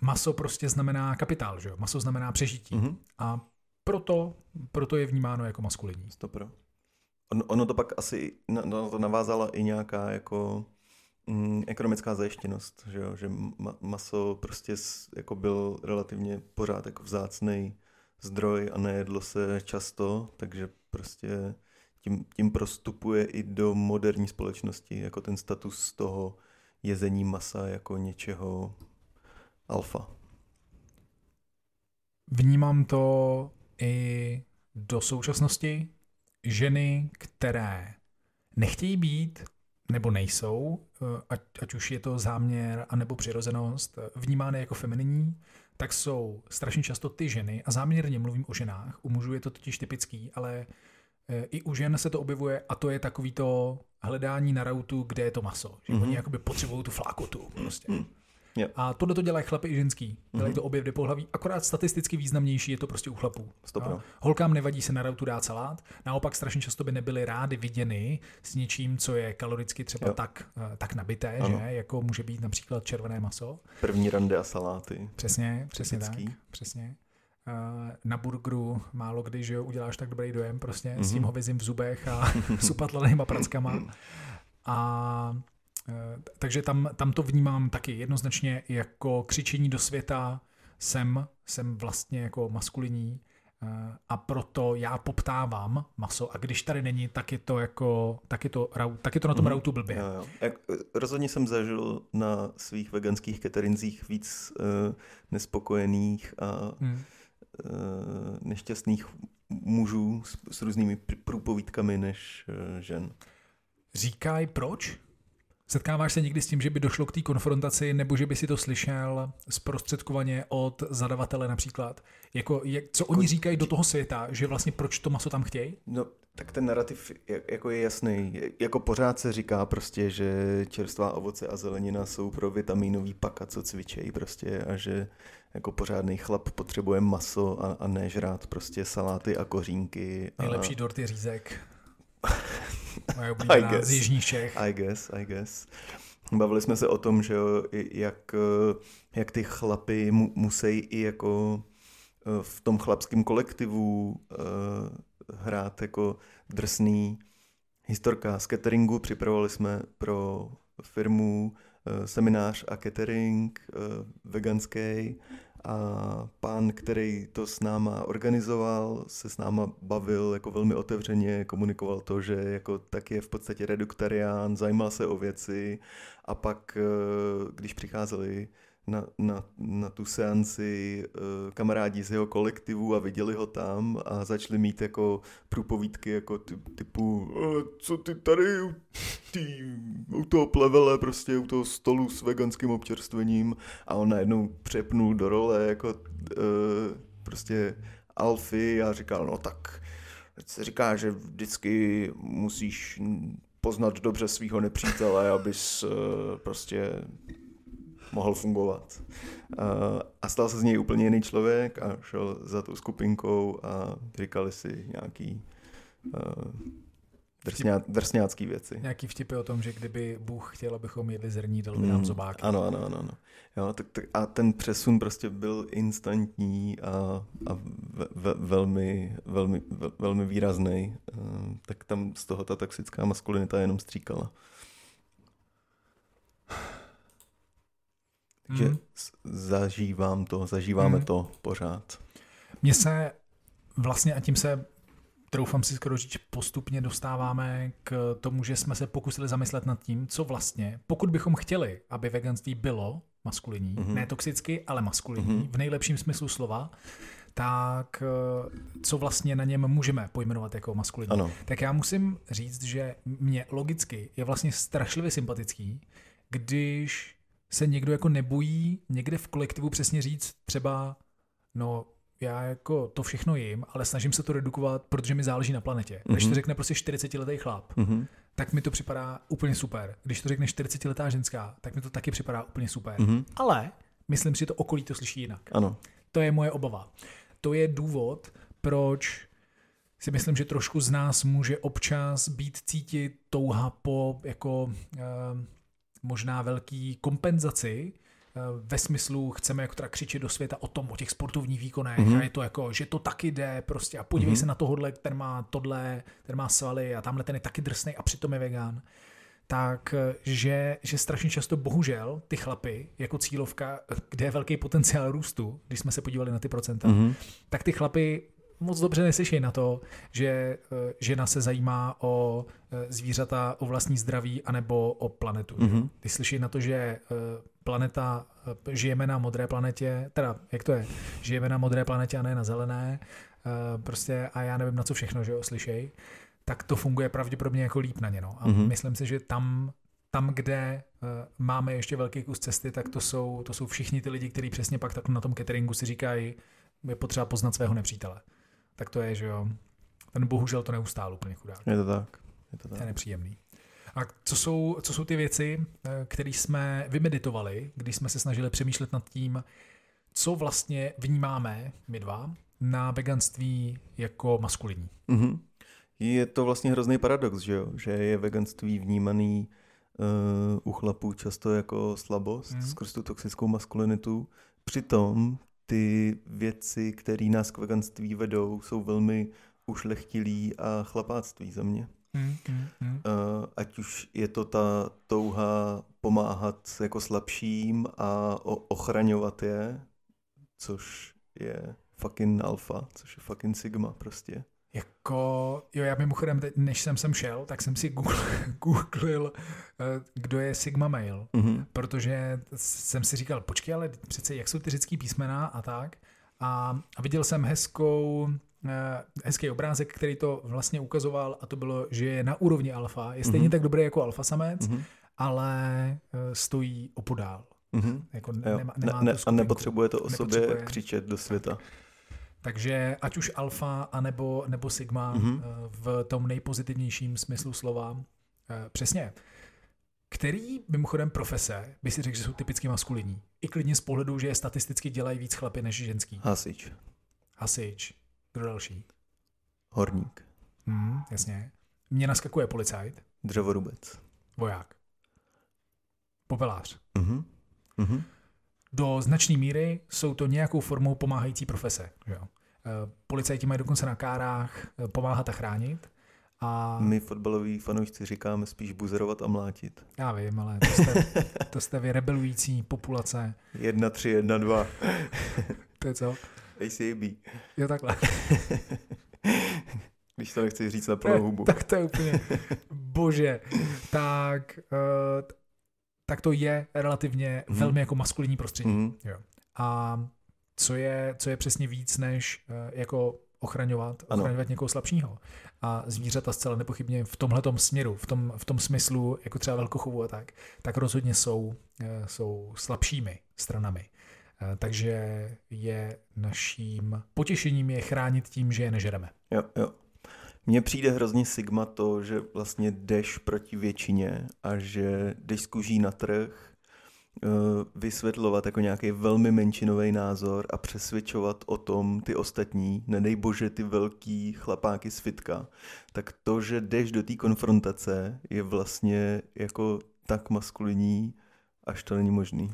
maso prostě znamená kapitál, že jo? Maso znamená přežití. Mhm. A proto, proto je vnímáno jako maskulinní. Stopro. On, ono to pak asi na, na to navázala i nějaká jako mm, ekonomická zajištěnost, že, jo? že ma, maso prostě s, jako byl relativně pořád jako vzácný zdroj a nejedlo se často, takže prostě tím, tím prostupuje i do moderní společnosti, jako ten status toho jezení masa jako něčeho alfa. Vnímám to i do současnosti. Ženy, které nechtějí být nebo nejsou, eh, ať, ať už je to záměr anebo přirozenost, eh, vnímány jako femininní, tak jsou strašně často ty ženy, a záměrně mluvím o ženách, u mužů je to totiž typický, ale eh, i u žen se to objevuje a to je takový to hledání na rautu, kde je to maso. Že mm-hmm. oni jakoby potřebují tu flákotu prostě. Mm-hmm. Yep. A tohle to dělají chlapy i ženský. Dělají mm-hmm. to obě dvě pohlaví, akorát statisticky významnější je to prostě u chlapů. Stop, Holkám nevadí se na rautu dát salát, naopak strašně často by nebyly rády viděny s něčím, co je kaloricky třeba tak, eh, tak nabité, ano. že jako může být například červené maso. První rande a saláty. Přesně, přesně Typický. tak. Přesně. Eh, na burgeru málo kdy, že jo, uděláš tak dobrý dojem prostě mm-hmm. s tím mhm. hovězím v zubech a *laughs* s upatlanýma prackama. *laughs* A takže tam, tam to vnímám taky jednoznačně jako křičení do světa, jsem, jsem vlastně jako maskulinní eh, a proto já poptávám maso a když tady není, tak je to jako, tak je to, tak je to na tom mm. rautu blbě. Jo, jo. Jak, rozhodně jsem zažil na svých veganských caterinzích víc uh, nespokojených a mm. uh, nešťastných mužů s, s různými průpovídkami než uh, žen. Říkaj proč? Setkáváš se někdy s tím, že by došlo k té konfrontaci, nebo že by si to slyšel zprostředkovaně od zadavatele například? Jako, jak, co oni jako říkají do toho světa, že vlastně proč to maso tam chtějí? No, tak ten narrativ je, jako je jasný. Jako pořád se říká prostě, že čerstvá ovoce a zelenina jsou pro vitaminový pak a co cvičejí prostě a že jako pořádný chlap potřebuje maso a, a nežrát prostě saláty a kořínky. A... Nejlepší dort je řízek. *laughs* Moje *laughs* oblíbená z Jižních Čech. I guess, I guess. Bavili jsme se o tom, že jo, jak, jak ty chlapy mu, musí i jako eh, v tom chlapském kolektivu uh, hrát jako drsný historka z cateringu. Připravovali jsme pro firmu uh, seminář a catering uh, veganský a pán, který to s náma organizoval, se s náma bavil jako velmi otevřeně, komunikoval to, že jako tak je v podstatě reduktarián, zajímal se o věci a pak, eh, když přicházeli na, na, na tu seanci uh, kamarádi z jeho kolektivu a viděli ho tam a začali mít jako průpovídky jako ty, typu co ty tady u, tý, u toho plevele prostě u toho stolu s veganským občerstvením? A on najednou přepnul do role jako uh, prostě alfy a říkal no tak se říká, že vždycky musíš poznat dobře svého nepřítele, abys uh, prostě mohl fungovat. A stal se z něj úplně jiný člověk a šel za tou skupinkou a říkali si nějaký drsňá, drsňácký věci. Nějaký vtipy o tom, že kdyby Bůh chtěl, abychom jedli zrní, dal by nám mm, zobáky. Ano, ano, ano. ano. Jo, tak, tak, a ten přesun prostě byl instantní a, a ve, velmi, velmi, ve, velmi výrazný. Tak tam z toho ta toxická maskulinita jenom stříkala. Takže mm. zažívám to, zažíváme mm. to pořád. Mně se vlastně, a tím se troufám si skoro říct, postupně dostáváme k tomu, že jsme se pokusili zamyslet nad tím, co vlastně, pokud bychom chtěli, aby veganství bylo maskulinní, mm-hmm. ne toxicky, ale maskulinní, mm-hmm. v nejlepším smyslu slova, tak eh, co vlastně na něm můžeme pojmenovat jako maskulinní. Ano. Tak já musím říct, že mě logicky je vlastně strašlivě sympatický, když se někdo jako nebojí někde v kolektivu přesně říct třeba, no já jako to všechno jim, ale snažím se to redukovat, protože mi záleží na planetě. Mm-hmm. Když to řekne prostě 40-letý chlap, mm-hmm. tak mi to připadá úplně super. Když to řekne 40-letá ženská, tak mi to taky připadá úplně super. Mm-hmm. Ale myslím si, že to okolí to slyší jinak. Ano. To je moje obava. To je důvod, proč si myslím, že trošku z nás může občas být cítit touha po jako uh, možná velký kompenzaci ve smyslu chceme jako teda křičet do světa o tom, o těch sportovních výkonech Mhm. a je to jako, že to taky jde prostě a podívej Mhm. se na tohohle, ten má tohle, ten má svaly a tamhle ten je taky drsný a přitom je vegan tak eh, že, že strašně často bohužel ty chlapy jako cílovka, kde je velký potenciál růstu, když jsme se podívali na ty procenta, Mhm. tak ty chlapy moc dobře neslyšejí na to, že eh, žena se zajímá o eh, zvířata, o vlastní zdraví anebo o planetu. Mhm. Ty slyší na to, že eh, planeta, žijeme na modré planetě, teda jak to je, žijeme na modré planetě a ne na zelené, prostě a já nevím na co všechno, že jo, slyšej, tak to funguje pravděpodobně jako líp na ně. No. A Mhm. myslím si, že tam, tam, kde máme ještě velký kus cesty, tak to jsou, to jsou všichni ty lidi, kteří přesně pak tak na tom cateringu si říkají, je potřeba poznat svého nepřítele. Tak to je, že jo, ten bohužel to neustál úplně chudák. Je to tak. Je to To je tak. nepříjemný. A co jsou, co jsou ty věci, eh, které jsme vymeditovali, když jsme se snažili přemýšlet nad tím, co vlastně vnímáme my dva na veganství jako maskulinní? Mhm. Je to vlastně hrozný paradox, že jo? Že je veganství vnímaný uh, u chlapů často jako slabost mm. skrz tu toxickou maskulinitu. Přitom ty věci, které nás k veganství vedou, jsou velmi ušlechtilý a chlapáctví za mě. Hmm, hmm, hmm. Uh, ať už je to ta touha pomáhat jako slabším a ochraňovat je, což je fucking alfa, což je fucking sigma prostě. Jako, jo, já mimochodem, teď, než jsem sem šel, tak jsem si googlil, *laughs* googlil, eh, kdo je Sigma Male, Mhm. protože jsem si říkal, počkej, ale přece jak jsou ty řecký písmena a tak. A, a viděl jsem hezkou, eh, hezký obrázek, který to vlastně ukazoval a to bylo, že je na úrovni alfa, je stejně Mhm. tak dobrý jako alfa samec, Mhm. ale eh, stojí opodál. Mhm. Jako Jo. nemá, Ne, nemá ne, tu a nepotřebuje to o sobě křičet do světa. Takže ať už alfa anebo, nebo sigma Mhm. mm-hmm. v tom nejpozitivnějším smyslu slova. eh, Přesně. Který mimochodem profese by si řekl, že jsou typicky maskulinní? I klidně z pohledu, že je statisticky dělají víc chlapy než ženský. Hasič, Hasič. Kdo další? horník, Hmm, jasně. Mně naskakuje policajt, dřevorubec. voják, popelář. Mhm. Mhm. Do značné míry jsou to nějakou formou pomáhající profese. Jo? Eh, Policajti mají dokonce na kárách eh, pomáhat a chránit. A My fotbaloví fanoušci říkáme spíš buzerovat a mlátit. já vím, ale to jste, *laughs* to jste vy rebelující populace. Jedna, tři, jedna, dva. To je co? ACAB. Jo, takhle. *laughs* Když to nechci říct na plnou hubu. tak to je úplně, bože. Tak, uh, tak to je relativně Mhm. velmi jako maskulinní prostředí. Mhm. A co je, co je přesně víc, než uh, jako ochraňovat, Ano. ochraňovat někoho slabšího. A zvířata zcela nepochybně v tomhletom směru, v tom, v tom smyslu, jako třeba velkochovu a tak, tak rozhodně jsou, eh, jsou slabšími stranami. Eh, Takže je naším potěšením je chránit tím, že je nežereme. Jo, jo. Mně přijde hrozně sigma to, že vlastně jdeš proti většině a že jdeš z kůží na trh eh, vysvětlovat jako nějaký velmi menšinový názor a přesvědčovat o tom ty ostatní, nedej bože ty velký chlapáky z fitka, tak to, že jdeš do té konfrontace, je vlastně jako tak maskulinní, až to není možný.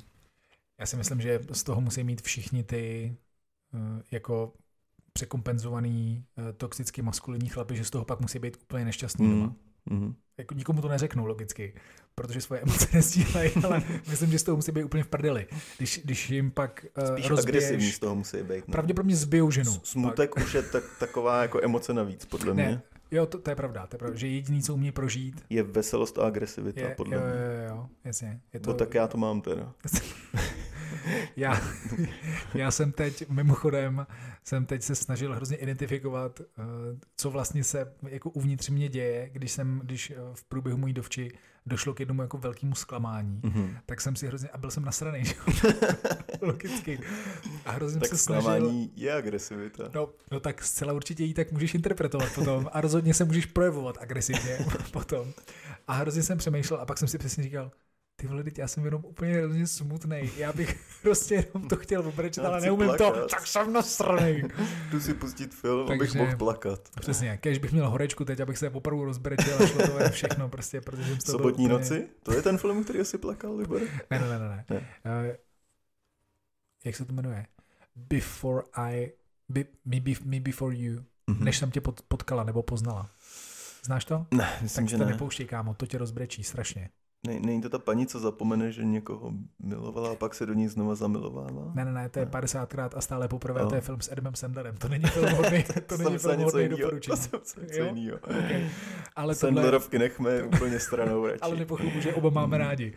Já si myslím, že z toho musí mít všichni ty eh, jako překompenzovaný eh, toxicky maskulinní chlapy, že z toho pak musí být úplně nešťastný doma. Mm. Mm. Jako nikomu to neřeknu logicky, protože svoje emoce *laughs* nezdílejí, ale myslím, že z toho musí být úplně v prdeli. Když, když jim pak uh, Spíš rozbiješ, agresivní z toho musí být. Ne? pravděpodobně zbijou ženu. Smutek už je tak, taková jako emoce navíc, podle mě. Ne, jo, to, to, je pravda, to je pravda, že jediný, co umí prožít, Je veselost a agresivita, je, podle jo, mě. jo, jo, jo, jasně. Je To... No tak já to mám teda. *laughs* Já, já jsem teď, mimochodem, jsem teď se snažil hrozně identifikovat, eh, co vlastně se jako uvnitř mě děje, když jsem, když eh, v průběhu mojí dovči došlo k jednomu jako velkému zklamání, Mhm. tak jsem si hrozně, a byl jsem nasraný, *laughs* logicky. A hrozně Tak se snažil, je agresivita. No, no tak zcela určitě ji tak můžeš interpretovat potom a rozhodně se můžeš projevovat agresivně *laughs* potom. A hrozně jsem přemýšlel a pak jsem si přesně říkal, ty vole, já jsem jenom úplně hrozně smutný. Já bych *laughs* prostě jenom to chtěl obrečet, ale neumím to, plakat. tak jsem nasraný. Jdu si pustit film, Takže- abych mohl plakat. Přesně, kež bych měl horečku teď, abych se opravdu rozbrečel a šlo to ven všechno prostě, protože jsem Sobotní úplně... noci? To je ten film, který jsi plakal, Libor? Ne, ne, ne, ne. ne. Eh, jak se to jmenuje? Before I, be, me, be, me Before You, mm-hmm. než jsem tě pot, potkala nebo poznala. Znáš to? Ne, myslím, tak že to ne. nepouštěj, kámo, to tě rozbrečí strašně. Ne, není to ta paní, co zapomene, že někoho milovala a pak se do ní znova zamilovala? Ne, ne, ne, to je Ne. 50krát a stále poprvé, Jo. to je film s Edmem Sandlerem. To není film *laughs* hodný, to není film hodný jinýho. doporučení. To jsem se něco Jo? jinýho. Okay. Ale tohle, Sandlerovky nechme úplně stranou *laughs* radši. ale nepochybuji, že oba máme rádi.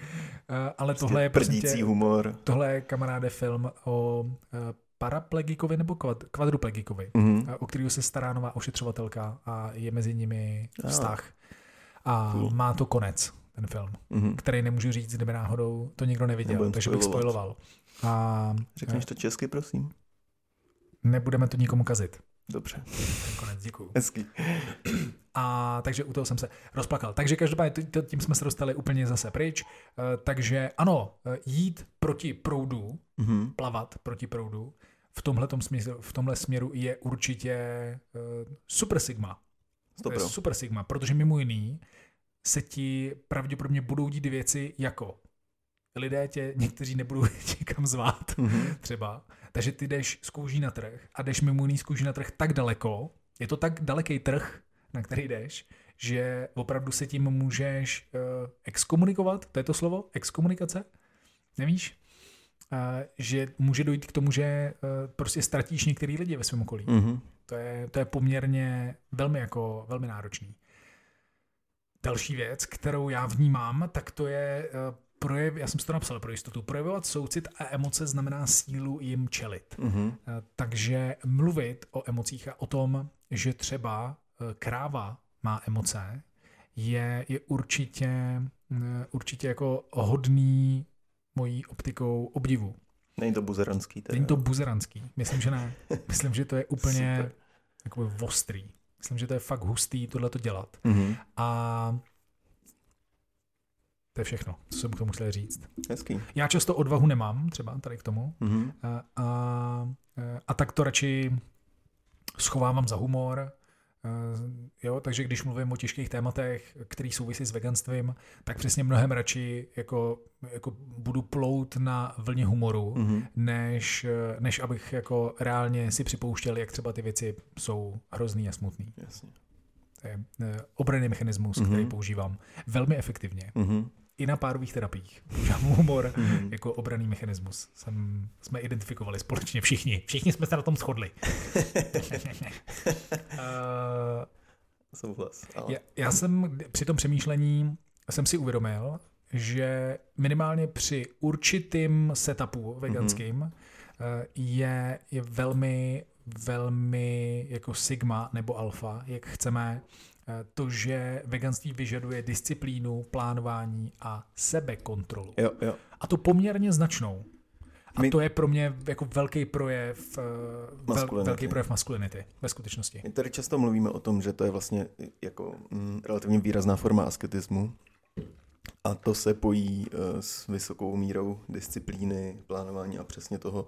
Uh, ale tohle je Prdící prostě, humor. tohle je kamaráde film o uh, paraplegikovi nebo kvad, kvadruplegikovi, Mhm. uh, o kterého se stará nová ošetřovatelka a je mezi nimi Ah. vztah. A Cool. má to konec, ten film, Mhm. který nemůžu říct, kdyby náhodou to někdo neviděl, Nebudem takže bych spoilovat. spoiloval. A Řekneš to česky, prosím? nebudeme to nikomu kazit. Dobře, Ten konec, děkuju. hezký. A takže u toho jsem se rozplakal. Takže každopádně tím jsme se dostali úplně zase pryč. Eh, Takže ano, eh, jít proti proudu, Mhm. plavat proti proudu, v tomhle směru, v tomhle směru je určitě eh, super sigma. To je super sigma, protože mimo jiný se ti pravděpodobně budou dít věci jako lidé tě, někteří nebudou *laughs* někam zvát, Mhm. třeba. Takže ty jdeš z kůží na trh a jdeš mimo jiný z kůží na trh tak daleko, je to tak daleký trh, na který jdeš, že opravdu se tím můžeš uh, exkomunikovat, to je to slovo, exkomunikace, nevíš? Uh, že může dojít k tomu, že uh, prostě ztratíš některý lidi ve svém okolí. Mhm. To je, to je poměrně velmi jako velmi náročný. Další věc, kterou já vnímám, tak to je uh, projev, já jsem si to napsal pro jistotu, projevovat soucit a emoce znamená sílu jim čelit. Mhm. Eh, Takže mluvit o emocích a o tom, že třeba eh, kráva má emoce, je, je určitě, eh, určitě jako hodný mojí optikou obdivu. Není to buzeranský. Teda. Není to buzeranský, myslím, že ne. *laughs* Myslím, že to je úplně jakoby ostrý. Myslím, že to je fakt hustý tohle to dělat. Mhm. A to je všechno, co jsem k tomu chtěl říct. Hezký. Já často odvahu nemám, třeba tady k tomu, Mhm. a, a, a tak to radši schovávám za humor. Eh, Jo, takže když mluvím o těžkých tématech, který souvisí s veganstvím, tak přesně mnohem radši jako, jako budu plout na vlně humoru, Mhm. než, eh, než abych jako reálně si připouštěl, jak třeba ty věci jsou hrozný a smutný. Jasně. To je eh, obranný mechanismus, Mhm. který používám velmi efektivně. Mhm. I na párových terapiích *laughs* humor Mhm. jako obraný mechanismus. Jsem, jsme identifikovali společně všichni. Všichni jsme se na tom shodli. uh, *laughs* Souhlas. Ale... já, já jsem při tom přemýšlení jsem si uvědomil, že minimálně při určitým setupu veganským mm-hmm. je, je velmi, velmi jako sigma nebo alfa, jak chceme, to, že veganství vyžaduje disciplínu, plánování a sebekontrolu. Jo, jo. A to poměrně značnou. A My- to je pro mě jako velký projev, eh, vel, velký projev maskulinity ve skutečnosti. My tady často mluvíme o tom, že to je vlastně jako mm, relativně výrazná forma asketismu. A to se pojí uh, s vysokou mírou disciplíny, plánování a přesně toho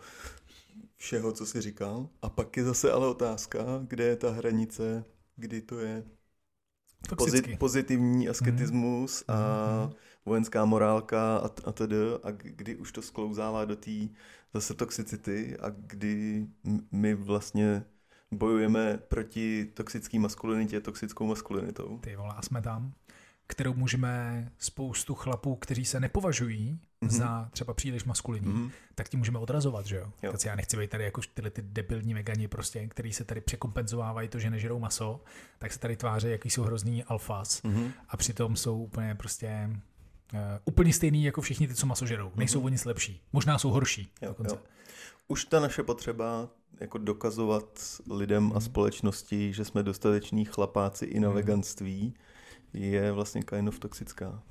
všeho, co si říkal. A pak je zase ale otázka, kde je ta hranice, kdy to je Toxicky. pozit, pozitivní asketismus a Mhm. vojenská morálka a, t- a td. A kdy už to sklouzává do té zase toxicity a kdy my vlastně bojujeme proti toxické maskulinitě toxickou maskulinitou. Ty vole, a jsme tam, kterou můžeme spoustu chlapů, kteří se nepovažují Mhm. za třeba příliš maskulinní, Mhm. tak ti můžeme odrazovat, že jo? Jo. Tak já nechci být tady jako tyhle ty debilní vegani prostě, který se tady překompenzovávají to, že nežerou maso, tak se tady tváří, jaký jsou hrozný alfas Mhm. a přitom jsou úplně prostě uh, úplně stejný jako všichni ty, co maso žerou. Nejsou o nic lepší. Možná jsou horší. Jo, dokonce. jo. Už ta naše potřeba jako dokazovat lidem a Mhm. společnosti, že jsme dostateční chlapáci i na Mhm. veganství, je vlastně kind of toxická.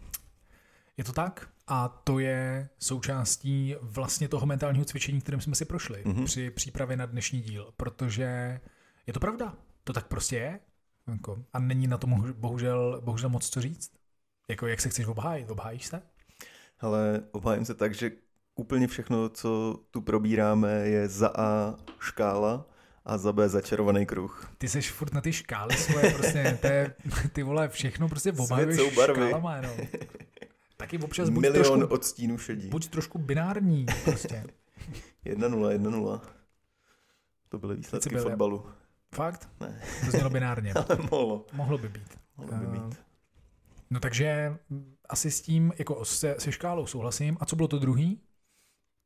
Je to tak? A to je součástí vlastně toho mentálního cvičení, kterým jsme si prošli Mhm. při přípravě na dnešní díl, protože je to pravda. To tak prostě je. A není na tom bohu- bohužel, bohužel moc co říct. Jako jak se chceš obhájit? Obhájíš se? Ale obhájím se tak, že úplně všechno, co tu probíráme, je za A škála a za B začarovaný kruh. Ty seš furt na ty škály svoje, prostě, to je, *laughs* ty vole, všechno prostě obhajuješ škálama jenom. Taky občas buď Milion trošku, odstínů šedí. buď trošku binární, prostě. 1-0, 1-0. To byly výsledky byl- fotbalu. Fakt? Ne. To znělo binárně. *laughs* Ale mohlo. Mohlo by být. Mohlo by Eh, být. No takže asi s tím, jako se, se škálou souhlasím. A co bylo to druhý?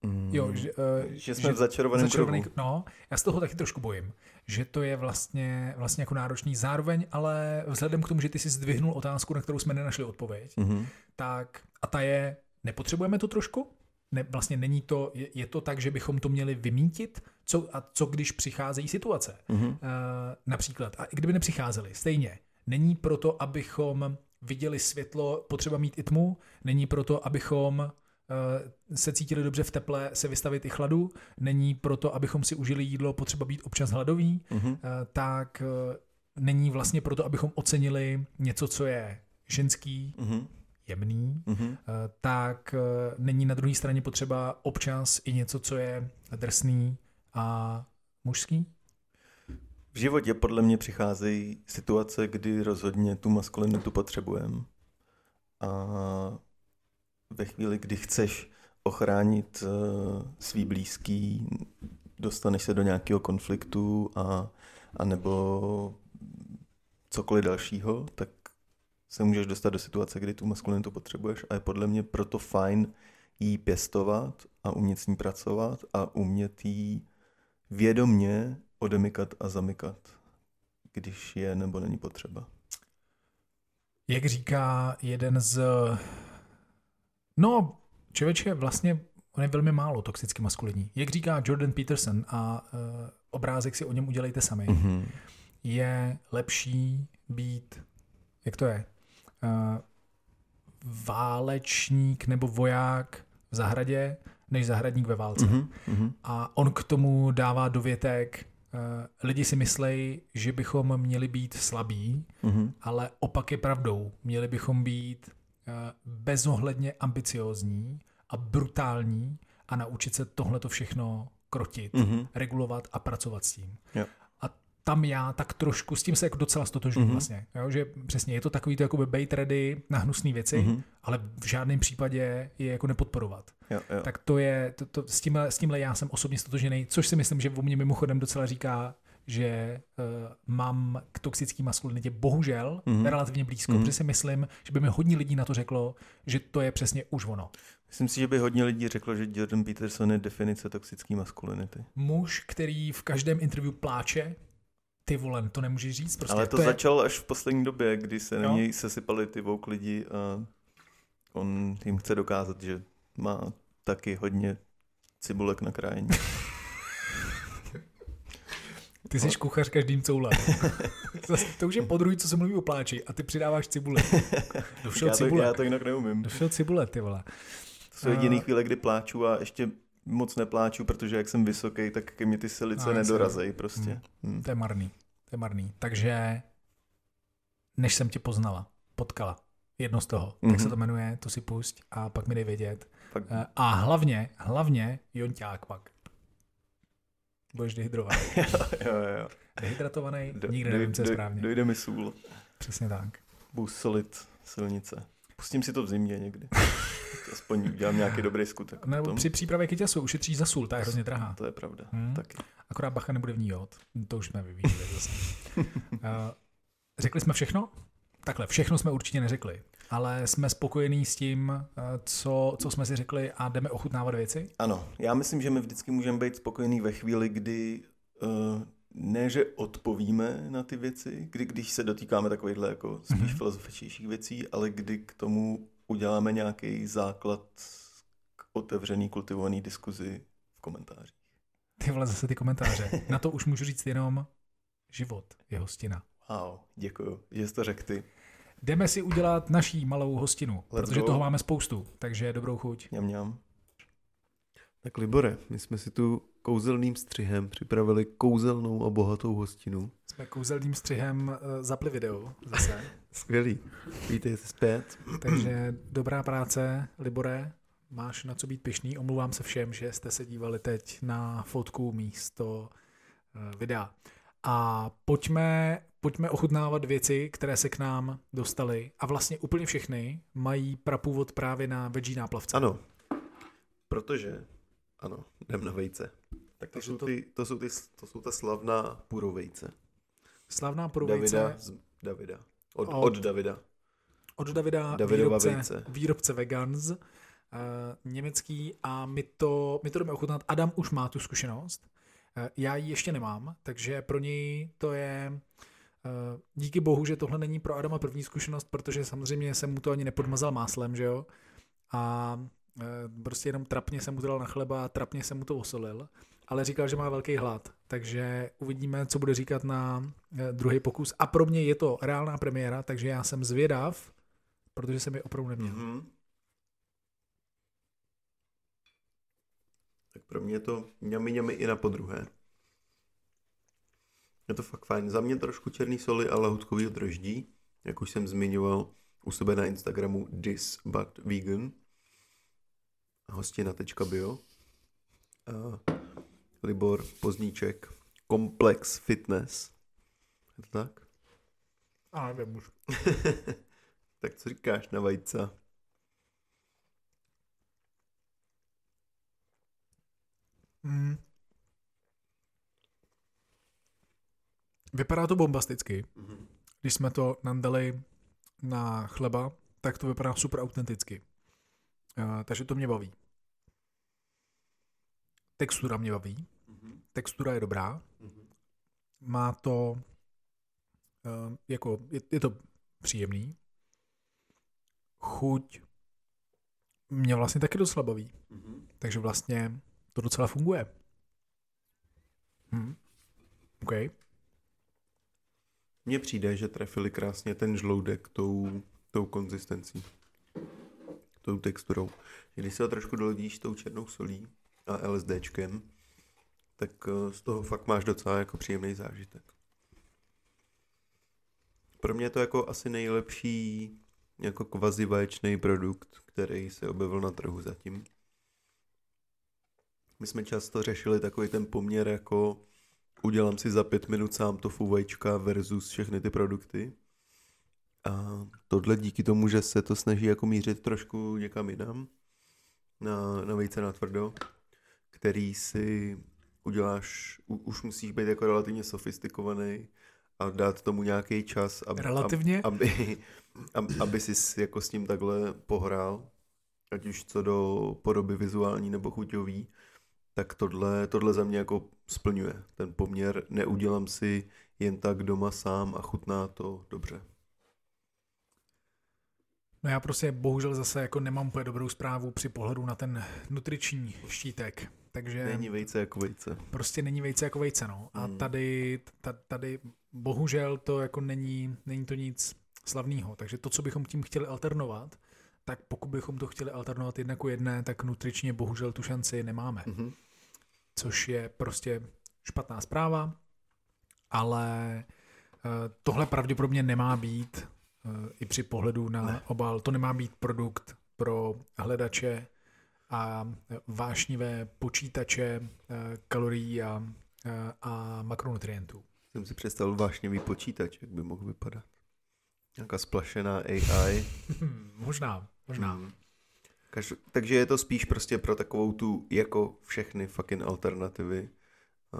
Mm. Jo, že, uh, že jsme v začarovaném začarovaný, kruhu. No, já z toho taky trošku bojím, že to je vlastně, vlastně jako náročný. Zároveň, ale vzhledem k tomu, že ty jsi zdvihnul otázku, na kterou jsme nenašli odpověď, Mhm. tak a ta je, nepotřebujeme to trošku? Ne, vlastně není to, je, je to tak, že bychom to měli vymítit? Co, a co když přicházejí situace? Mhm. Uh, například, a i kdyby nepřicházeli, stejně. Není proto, abychom viděli světlo, potřeba mít i tmu, není proto, abychom se cítili dobře v teple, se vystavit i chladu, není proto, abychom si užili jídlo, potřeba být občas hladový, Mhm. uh, tak uh, není vlastně proto, abychom ocenili něco, co je ženský, Mhm. jemný, Mhm. uh, tak není na druhé straně potřeba občas i něco, co je drsný a mužský. V životě podle mě přicházejí situace, kdy rozhodně tu maskulinitu potřebujeme. A ve chvíli, kdy chceš ochránit uh, svý blízký, dostaneš se do nějakého konfliktu a, a nebo cokoliv dalšího, tak se můžeš dostat do situace, kdy tu maskulinitu potřebuješ a je podle mě proto fajn jí pěstovat a umět s ní pracovat a umět jí vědomně odemykat a zamykat, když je nebo není potřeba. Jak říká jeden z... No, člověče, vlastně on je velmi málo toxicky maskulinní. Jak říká Jordan Peterson a uh, obrázek si o něm udělejte sami, Mm-hmm. je lepší být, jak to je, uh, válečník nebo voják v zahradě, než zahradník ve válce. Mm-hmm. A on k tomu dává dovětek, uh, lidi si myslejí, že bychom měli být slabí, Mm-hmm. ale opak je pravdou. Měli bychom být eh, bezohledně ambiciozní a brutální a naučit se tohleto všechno krotit, Mm-hmm. regulovat a pracovat s tím. Jo. A tam já tak trošku, s tím se jako docela stotožňuji Mhm. vlastně. Jo, že přesně je to takový to jakoby bait ready na hnusné věci, Mm-hmm. ale v žádném případě je jako nepodporovat. Jo, jo. Tak to je, to, to, s, tímhle, s tímhle já jsem osobně stotožený, což si myslím, že o mě mimochodem docela říká, že uh, mám k toxické maskulinitě bohužel Mhm. mm-hmm. relativně blízko, Mhm. mm-hmm. protože si myslím, že by mi hodně lidí na to řeklo, že to je přesně už ono. Myslím si, že by hodně lidí řeklo, že Jordan Peterson je definice toxické maskulinity. Muž, který v každém interview pláče, ty volen, to nemůžeš říct. Prostě Ale to, je, začal až v poslední době, kdy se na něj sesypali ty vouk lidi a on jim chce dokázat, že má taky hodně cibulek na krájení. *laughs* Ty jsi kuchař každým coulem. *laughs* To už je podruhý, co se mluví o pláči a ty přidáváš cibule. *laughs* Došel já, to, cibule. já to jinak neumím. Došel cibule, ty vole. To jsou jediný chvíle, kdy pláču a ještě moc nepláču, protože jak jsem vysoký, tak ke mně ty silice A, nedorazej prostě. Hmm. Hmm. To je marný. To je marný. Takže než jsem tě poznala, potkala, jedno z toho, mm-hmm. tak se Mhm. to jmenuje, to si pusť a pak mi dej vědět. Pak, Eh, A hlavně, hlavně Jonťák pak. Budeš dehydrovaný. *laughs* jo, jo, jo. Dehydratovaný, Do- nikdy doj- nevím, co je doj- správně. Dojde mi sůl. Přesně tak. Budu solit silnice. Pustím si to v zimě někdy. *laughs* Aspoň udělám nějaký dobrý skutek. Nebo potom. při přípravě kyťasu ušetříš za sůl, ta je hrozně drahá. To je pravda. Hmm. Taky. Akorát bacha nebude v ní jod. To už jsme vyvíjeli zase. *laughs* Eh, Řekli jsme všechno? Takhle, všechno jsme určitě neřekli, ale jsme spokojení s tím, eh, co, co jsme si řekli a jdeme ochutnávat věci? Ano, já myslím, že my vždycky můžeme být spokojení ve chvíli, kdy uh, ne, že odpovíme na ty věci, kdy, když se dotýkáme takovýchhle jako spíš Mhm. mm-hmm. filozofičtějších věcí, ale kdy k tomu uděláme nějaký základ k otevřený, kultivovaný diskuzi v komentářích. Ty vole, zase ty komentáře. Na to už můžu říct jenom život je hostina. Wow, děkuju, že jsi to řekl ty. Jdeme si udělat naší malou hostinu, Let's protože go. toho máme spoustu, takže dobrou chuť. Mňam, mňam. Tak Libore, my jsme si tu kouzelným střihem připravili kouzelnou a bohatou hostinu. Jsme kouzelným střihem uh, zapli video zase, *laughs* Skvělý. Vítejte zpět. takže dobrá práce, Libore. Máš na co být pišný. Omlouvám se všem, že jste se dívali teď na fotku místo uh, videa. A pojďme, pojďme ochutnávat věci, které se k nám dostaly. A vlastně úplně všechny mají prapůvod právě na veggie náplavce. Ano, protože ano, jdem na vejce. Tak to Takže jsou, to- ty, to, jsou ty, to jsou ta slavná purovejce. Slavná provejce Davida z Davida. Od, Od- od Davida. od Davida, Davidova výrobce, vejce. výrobce Vegans, uh, německý a my to, my to jdeme ochutnat. Adam už má tu zkušenost, já ji ještě nemám, takže pro něj to je uh, díky bohu, že tohle není pro Adama první zkušenost, protože samozřejmě jsem mu to ani nepodmazal máslem, že jo, a uh, prostě jenom trapně jsem mu to dal na chleba a trapně jsem mu to osolil, ale říkal, že má velký hlad, takže uvidíme, co bude říkat na uh, druhý pokus. A pro mě je to reálná premiéra, takže já jsem zvědav, protože jsem je opravdu neměl. Mm-hmm. Mhm. Tak pro mě je to ňami ňami i na podruhé. Je to fakt fajn. Za mě trošku černý soli a lahutkový drždí, jak už jsem zmiňoval u sebe na Instagramu this but vegan. Hostina.bio. A Libor Pozníček. Komplex Fitness. Je to tak? A nevím už. *laughs* tak co říkáš na vajca? Mm. Vypadá to bombasticky. Když jsme to nandali na chleba, tak to vypadá super autenticky. Uh, takže to mě baví. Textura mě baví. Textura je dobrá. Má to uh, jako, je, je to příjemný. Chuť mě vlastně taky docela baví. Takže vlastně to docela funguje. Hm. OK. Mně přijde, že trefili krásně ten žloudek tou, tou konzistencí, tou texturou. Když se ho trošku doledíš tou černou solí a LSDčkem, tak eh, z toho fakt máš docela jako příjemný zážitek. Pro mě je to jako asi nejlepší jako kvazi vaječný produkt, který se objevil na trhu zatím. My jsme často řešili takový ten poměr jako udělám si za pět minut sám tofu vajíčka versus všechny ty produkty. A tohle díky tomu, že se to snaží jako mířit trošku někam jinam, na, na vejce na tvrdo, který si uděláš, u, už musíš být jako relativně sofistikovaný a dát tomu nějaký čas, aby, Relativně? aby, *laughs* aby, aby si jako s tím takhle pohrál, ať už co do podoby vizuální nebo chuťový, tak tohle, tohle za mě jako splňuje. Ten poměr neudělám si jen tak doma sám a chutná to dobře. No já prostě bohužel zase jako nemám úplně dobrou zprávu při pohledu na ten nutriční štítek. Takže Není vejce jako vejce. prostě není vejce jako vejce, no. A Hmm. tady, ta- tady bohužel to jako není, není to nic slavného. Takže to, co bychom tím chtěli alternovat, tak pokud bychom to chtěli alternovat jedna ku jedné, tak nutričně bohužel tu šanci nemáme. Mhm. což je prostě špatná zpráva, ale eh, tohle pravděpodobně nemá být eh, i při pohledu na Ne. obal, to nemá být produkt pro hledače a vášnivé počítače eh, kalorií a, a makronutrientů. Jsem si představil vášnivý počítač, jak by mohl vypadat. Nějaká splašená AI. *laughs* Možná, možná. Hmm. Každ- takže je to spíš prostě pro takovou tu, jako všechny fucking alternativy, a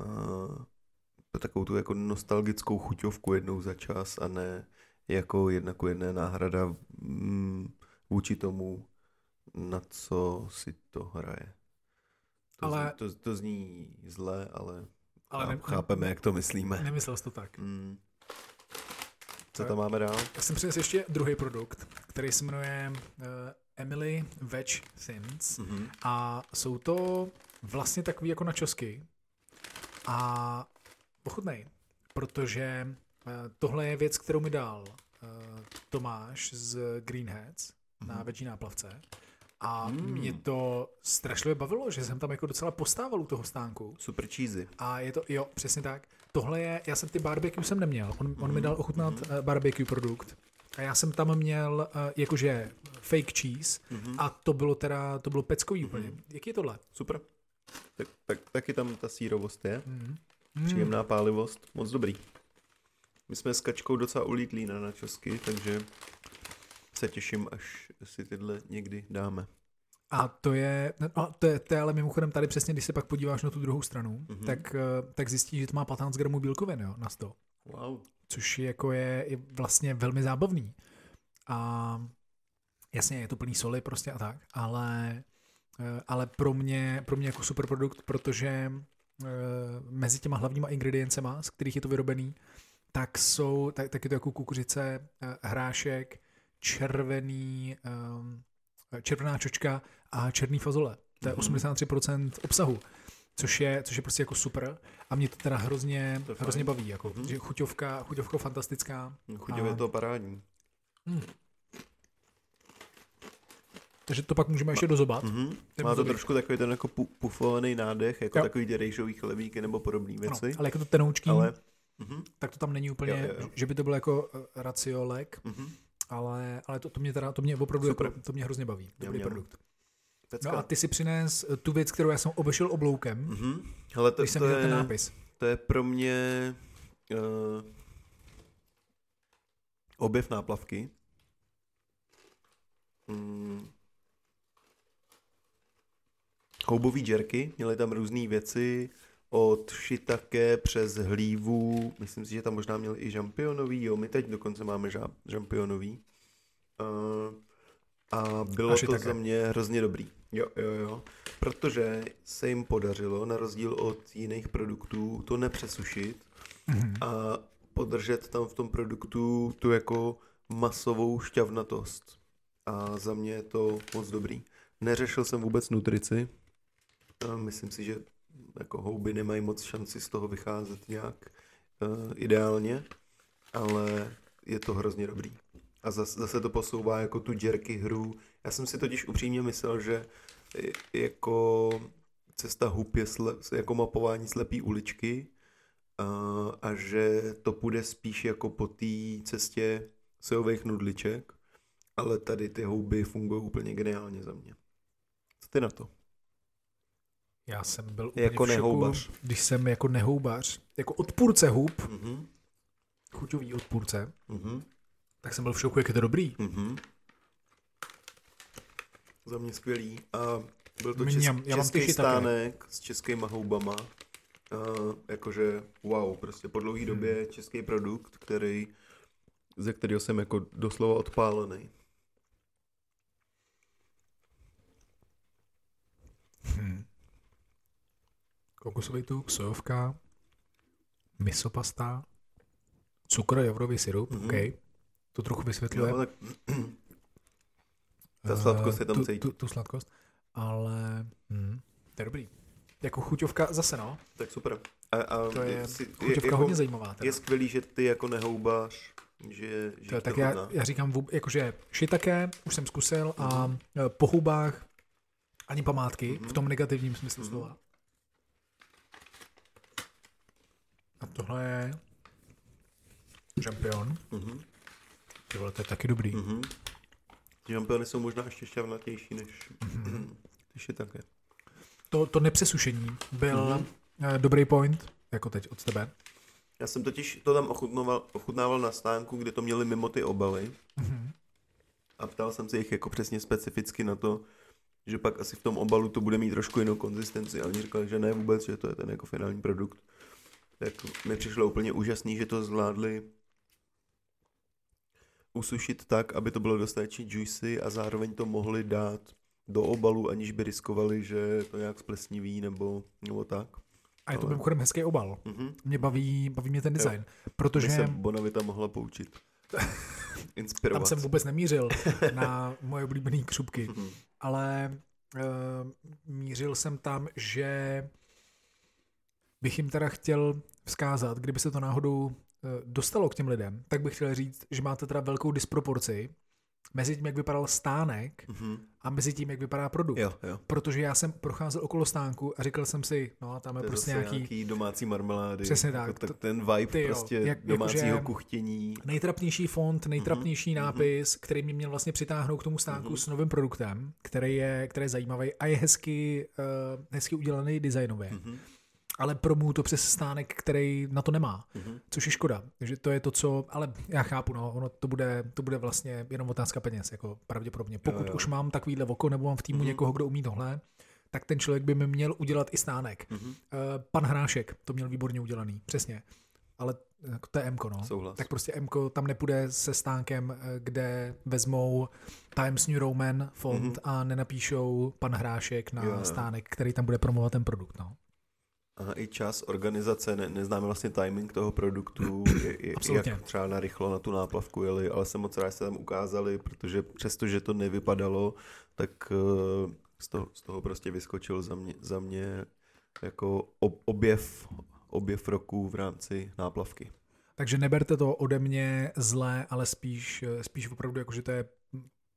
pro takovou tu jako nostalgickou chuťovku jednou za čas a ne jako jedna ku jedné náhrada mm, vůči tomu, na co si to hraje. To, Ale- zní, to, to zní zle, ale, Ale ale ne- chápeme, jak to myslíme. Nemyslel jsi to tak. Mm. Co tam máme dál? Já jsem přinesl ještě druhý produkt, který se jmenuje uh, Emily Veg Thins. Mhm. A jsou to vlastně takový jako načosky. A pochutnej, protože uh, tohle je věc, kterou mi dal uh, Tomáš z Greenheads na Mhm. veggie náplavce. A Mm. mě to strašlivě bavilo, že jsem tam jako docela postával u toho stánku. Super cheesy. A je to, jo, přesně tak. Tohle je, já jsem ty barbecue jsem neměl. On, on mi Mhm, dal ochutnat uh, barbecue produkt. A já jsem tam měl uh, jakože fake cheese Mhm. a to bylo teda, to bylo peckový Mhm. úplně. Jaký je tohle? Super. Tak, tak, taky tam ta sírovost je. Mm. Příjemná pálivost. Moc dobrý. My jsme s Kačkou docela ulítlí na načosky, takže se těším, až si tyhle někdy dáme. A to je, no, to je, to je ale mimochodem tady přesně, když se pak podíváš na tu druhou stranu, mm-hmm. tak, eh, tak zjistíš, že to má 15 gramů bílkovin jo, na 100. Wow. Což jako je, je vlastně velmi zábavný. A jasně, je to plný soli prostě a tak, ale, eh, ale pro mě, pro mě jako super produkt, protože eh, mezi těma hlavníma ingrediencema, z kterých je to vyrobený, tak jsou, tak, tak je to jako kukuřice, hrášek, červený, červená čočka a černý fazole. To je 83% mhm. obsahu, což je, což je prostě jako super a mě to teda hrozně, to hrozně baví, jako, mm-hmm. že chuťovka, chuťovka fantastická. Chuťově a... to parádní. Hmm. Takže to pak můžeme ještě dozobat. Mm-hmm. Má to trošku takový ten jako pufovaný nádech, jako jo. takový ty rejžový chlebíky nebo podobné věci. Ano, ale jako to tenoučký, ale... Mm-hmm. tak to tam není úplně, jo, jo, jo. že by to bylo jako eh, raciolek, mm-hmm ale, ale to, to mě teda, to mě opravdu, jako, to mě hrozně baví, dobrý jam, produkt. Pecka. No a ty si přines eh, tu věc, kterou já jsem obešel obloukem, mm-hmm. Hele, to, když jsem to je, ten nápis. To je pro mě uh, objev náplavky. Mm. Houbový džerky, měly tam různé věci, od šitake přes hlívu, myslím si, že tam možná měl i žampionový, jo, my teď dokonce máme žampionový. Uh, a bylo a to za mě hrozně dobrý. Jo, jo, jo. Protože se jim podařilo, na rozdíl od jiných produktů, to nepřesušit mm-hmm. a podržet tam v tom produktu tu jako masovou šťavnatost. A za mě je to moc dobrý. Neřešil jsem vůbec nutrici. Myslím si, že jako houby nemají moc šanci z toho vycházet nějak uh, ideálně, ale je to hrozně dobrý. A zase, zase to posouvá jako tu jerky hru. Já jsem si totiž upřímně myslel, že jako cesta hub je sle, jako mapování slepý uličky uh, a že to půjde spíš jako po té cestě sojových nudliček, ale tady ty houby fungují úplně geniálně za mě. Co ty na to? Já jsem byl úplně jako v šoku, nehoubař. když jsem jako nehoubař, jako odpůrce hub, mm-hmm. chuťový odpůrce, mm-hmm. tak jsem byl v šoku, jak je to dobrý. Mm-hmm. Za mě skvělý. A byl to česk, já český stánek také. s českýma houbama. Uh, jakože wow, prostě po dlouhé hmm. době český produkt, který, ze kterého jsem jako doslova odpálený. Kokosový tuk, sojovka, misopasta, cukr, javrový syrup, mm-hmm. OK. To trochu vysvětluje. Jo, tak... *clears throat* Ta sladkost je tam tu, tu, tu sladkost, ale hm, to je dobrý. Jako chuťovka zase, no. Tak super. A, a to je si, chuťovka je, jako, hodně zajímavá. Teda. Je skvělý, že ty jako nehoubáš, že, že to, tak já, já říkám, jakože šitaké už jsem zkusil mm-hmm. a mhm. e, po houbách ani památky, mm-hmm. v tom negativním smyslu mm-hmm. slova. A tohle je Champion. Mm-hmm. Ty vole, to je taky dobrý. Mm-hmm. Žampiony jsou možná ještě šťavnatější než, mm-hmm. *clears throat* než je také. To, to nepřesušení byl mm-hmm. dobrý point, jako teď od tebe. Já jsem totiž to tam ochutnával, ochutnával na stánku, kde to měli mimo ty obaly. Mm-hmm. A ptal jsem se jich jako přesně specificky na to, že pak asi v tom obalu to bude mít trošku jinou konzistenci. A oni říkali, že ne vůbec, že to je ten jako finální produkt tak mi přišlo úplně úžasný, že to zvládli usušit tak, aby to bylo dostatečně juicy a zároveň to mohli dát do obalu, aniž by riskovali, že to nějak splesniví nebo, nebo tak. A je to Ale... mimochodem hezký obal. Mm-hmm. Mě baví, baví mě ten design. Jo. Protože... Mě se Bonavita mohla poučit. *laughs* Inspirovat. Tam jsem vůbec nemířil *laughs* na moje oblíbené křupky. Mm-hmm. Ale uh, mířil jsem tam, že bych jim teda chtěl vzkázat, kdyby se to náhodou eh, dostalo k těm lidem, tak bych chtěl říct, že máte teda velkou disproporci mezi tím, jak vypadal stánek mm-hmm. a mezi tím, jak vypadá produkt. Jo, jo. Protože já jsem procházel okolo stánku a říkal jsem si, no a tam je, je prostě nějaký... nějaký domácí marmelády. Přesně tak. Jako, tak ten vibe ty jo, prostě jak, domácího jako, kuchtění. Nejtrapnější font, nejtrapnější mm-hmm. nápis, který mě měl vlastně přitáhnout k tomu stánku mm-hmm. s novým produktem, který je, který je zajímavý a je hezky, uh, hezky udělaný designově. Mm-hmm. Ale promuju to přes stánek, který na to nemá, Mhm. což je škoda. Takže to je to, co, ale já chápu, no, ono to bude, to bude vlastně jenom otázka peněz, jako pravděpodobně. Pokud jo. už mám takovýhle oko nebo mám v týmu Mhm. někoho, kdo umí tohle, tak ten člověk by mi měl udělat i stánek. Mhm. Eh, Pan Hrášek to měl výborně udělaný, přesně. Ale eh, to je Mko, no. Souhlas. Tak prostě Mko tam nepůjde se stánkem, eh, kde vezmou Times New Roman font Mhm. a nenapíšou pan Hrášek na Jo, jo. stánek, který tam bude promovat ten produkt, no. A i čas organizace, ne, neznáme vlastně timing toho produktu, je, je, Absolutně. jak třeba narychlo na tu náplavku jeli, ale jsem moc rád, že se tam ukázali, protože přesto, že to nevypadalo, tak eh, z toho, z toho prostě vyskočil za mě, za mě jako ob, objev, objev roku v rámci náplavky. Takže neberte to ode mě zlé, ale spíš, eh, spíš opravdu jako, že to je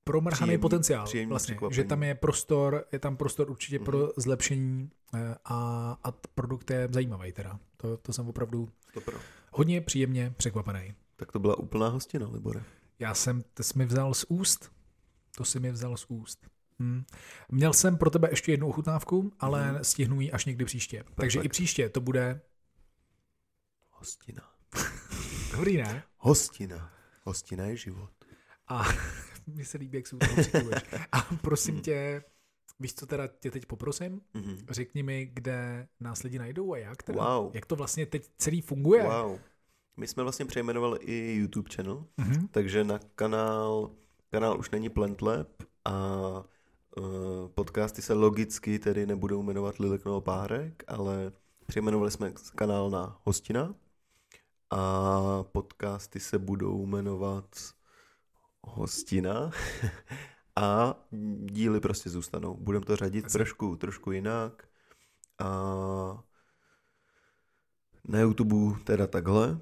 promrhaný Příjemný- potenciál. příjemný Vlastně, že tam je prostor, je tam prostor určitě Mhm. pro zlepšení eh, a, a t- produkt je zajímavý teda. To, to jsem opravdu To pro. hodně příjemně překvapený. Tak to byla úplná hostina, Libore. Já jsem, to jsi mi vzal z úst. To si mi vzal z úst. Hm. Měl jsem pro tebe ještě jednu ochutnávku, ale Mhm. stihnu ji až někdy příště. Takže i příště to bude Hostina. *laughs* dobrý, ne? Hostina. Hostina je život. A *laughs* mi se líbí, jak se. A prosím tě, víš, co teda tě teď poprosím? Mhm. Řekni mi, kde nás lidi najdou a jak teda? Wow. Jak to vlastně teď celý funguje? Wow. My jsme vlastně přejmenovali i YouTube channel, Mhm. takže na kanál, kanál už není Plantlab a uh, podcasty se logicky tedy nebudou jmenovat Lilek nebo Párek, ale přejmenovali jsme kanál na Hostina a podcasty se budou jmenovat Hostina *laughs* a díly prostě zůstanou. Budeme to řadit trošku, trošku jinak a na YouTube teda takhle.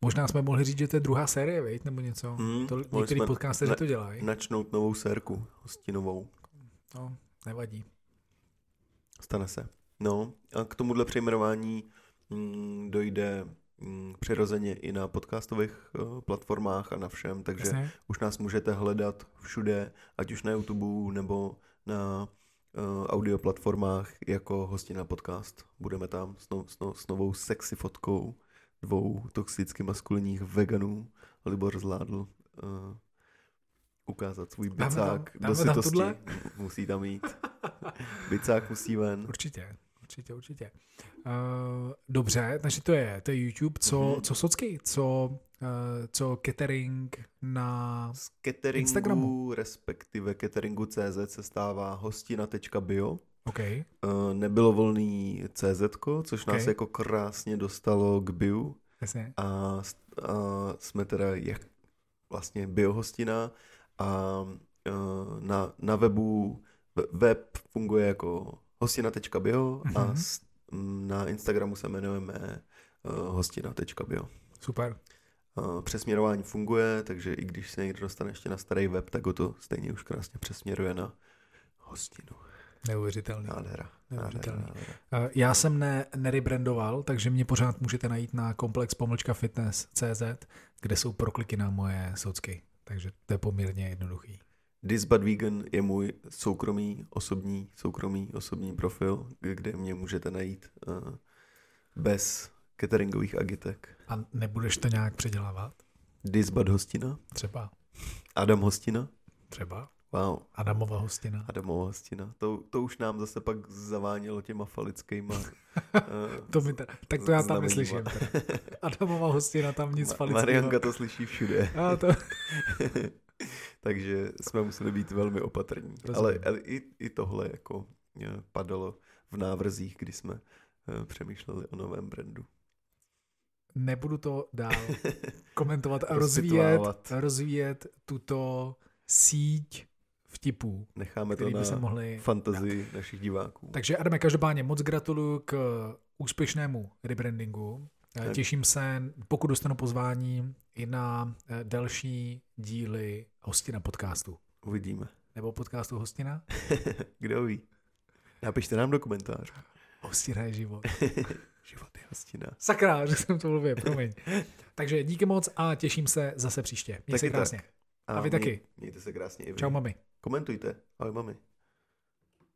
Možná jsme mohli říct, že to je druhá série, veď, nebo něco. Hmm, to, některý jsme podcasteři na- to dělají. Načnout novou sérku hostinovou. No, nevadí. Stane se. No a k tomuhle přejmenování mm, dojde mm, přirozeně i na podcastových uh, platformách a na všem, takže Jasně? už nás můžete hledat všude, ať už na YouTube nebo na uh, audio platformách jako hostina podcast. Budeme tam s, no, s, no, s novou sexy fotkou dvou toxicky maskulinních veganů. Libor zvládl uh, ukázat svůj Dáme tam- bicák dáme do tohle? Musí tam jít. Bicák musí ven. Určitě, určitě, určitě. Uh, dobře, takže to je, to je YouTube. Co, Mhm. co socky? Co, uh, co catering na... Z cateringu, Instagramu. respektive cateringu.cz se stává hostina.bio. OK, Eh, Nebylo volný CZ, což nás Ok. jako krásně dostalo k bio jasně. a, a jsme teda jak vlastně biohostina a eh, na, na webu we- web funguje jako hostina.bio a Mhm. na Instagramu se jmenujeme eh, hostina.bio. Super. Uh, Přesměrování funguje, takže i když se někdo dostane ještě na starý web, tak ho to stejně už krásně přesměruje na hostinu. Neuvěřitelný. Nádhera. Nádhera, Neuvěřitelný. nádhera. Uh, Já jsem ne, nerybrandoval, takže mě pořád můžete najít na komplex pomlčka fitness.cz, kde jsou prokliky na moje socky. Takže to je poměrně jednoduchý. This But Vegan je můj soukromý, osobní, soukromý, osobní profil, kde mě můžete najít uh, bez cateringových agitek. A nebudeš to nějak předělávat? This But Hostina, Třeba. Adam Hostina, Třeba. wow, Adamova hostina. Adamova Hostina. To, to už nám zase pak zavánělo těma falickýma. uh, *laughs* To mi teda, tak to já tam neslyším. teda. Adamova hostina tam nic Ma- falického. Marianka to slyší všude. A to, *laughs* Takže jsme museli být velmi opatrní. Ale, ale i, i tohle jako eh, padalo v návrzích, kdy jsme eh, přemýšleli o novém brandu. nebudu to dál *laughs* komentovat a rozvíjet, rozvíjet tuto síť vtipů, Necháme to by na se mohli... fantazii našich diváků. Takže Adame, každopádně moc gratuluju k úspěšnému rebrandingu. Eh. Těším se, pokud dostanu pozvání, i na eh, další díly Hostina podcastu. Uvidíme. Nebo podcastu Hostina? *laughs* Kdo ví? Napište nám do komentářů. Hostina je život. *laughs* Život je hostina. Sakra, že jsem to mluvil, promiň. Takže díky moc a těším se zase příště. Měj se Taky tak. krásně. A vy taky. Mějte se krásně. Čau, mami. Komentujte. Ahoj, mami.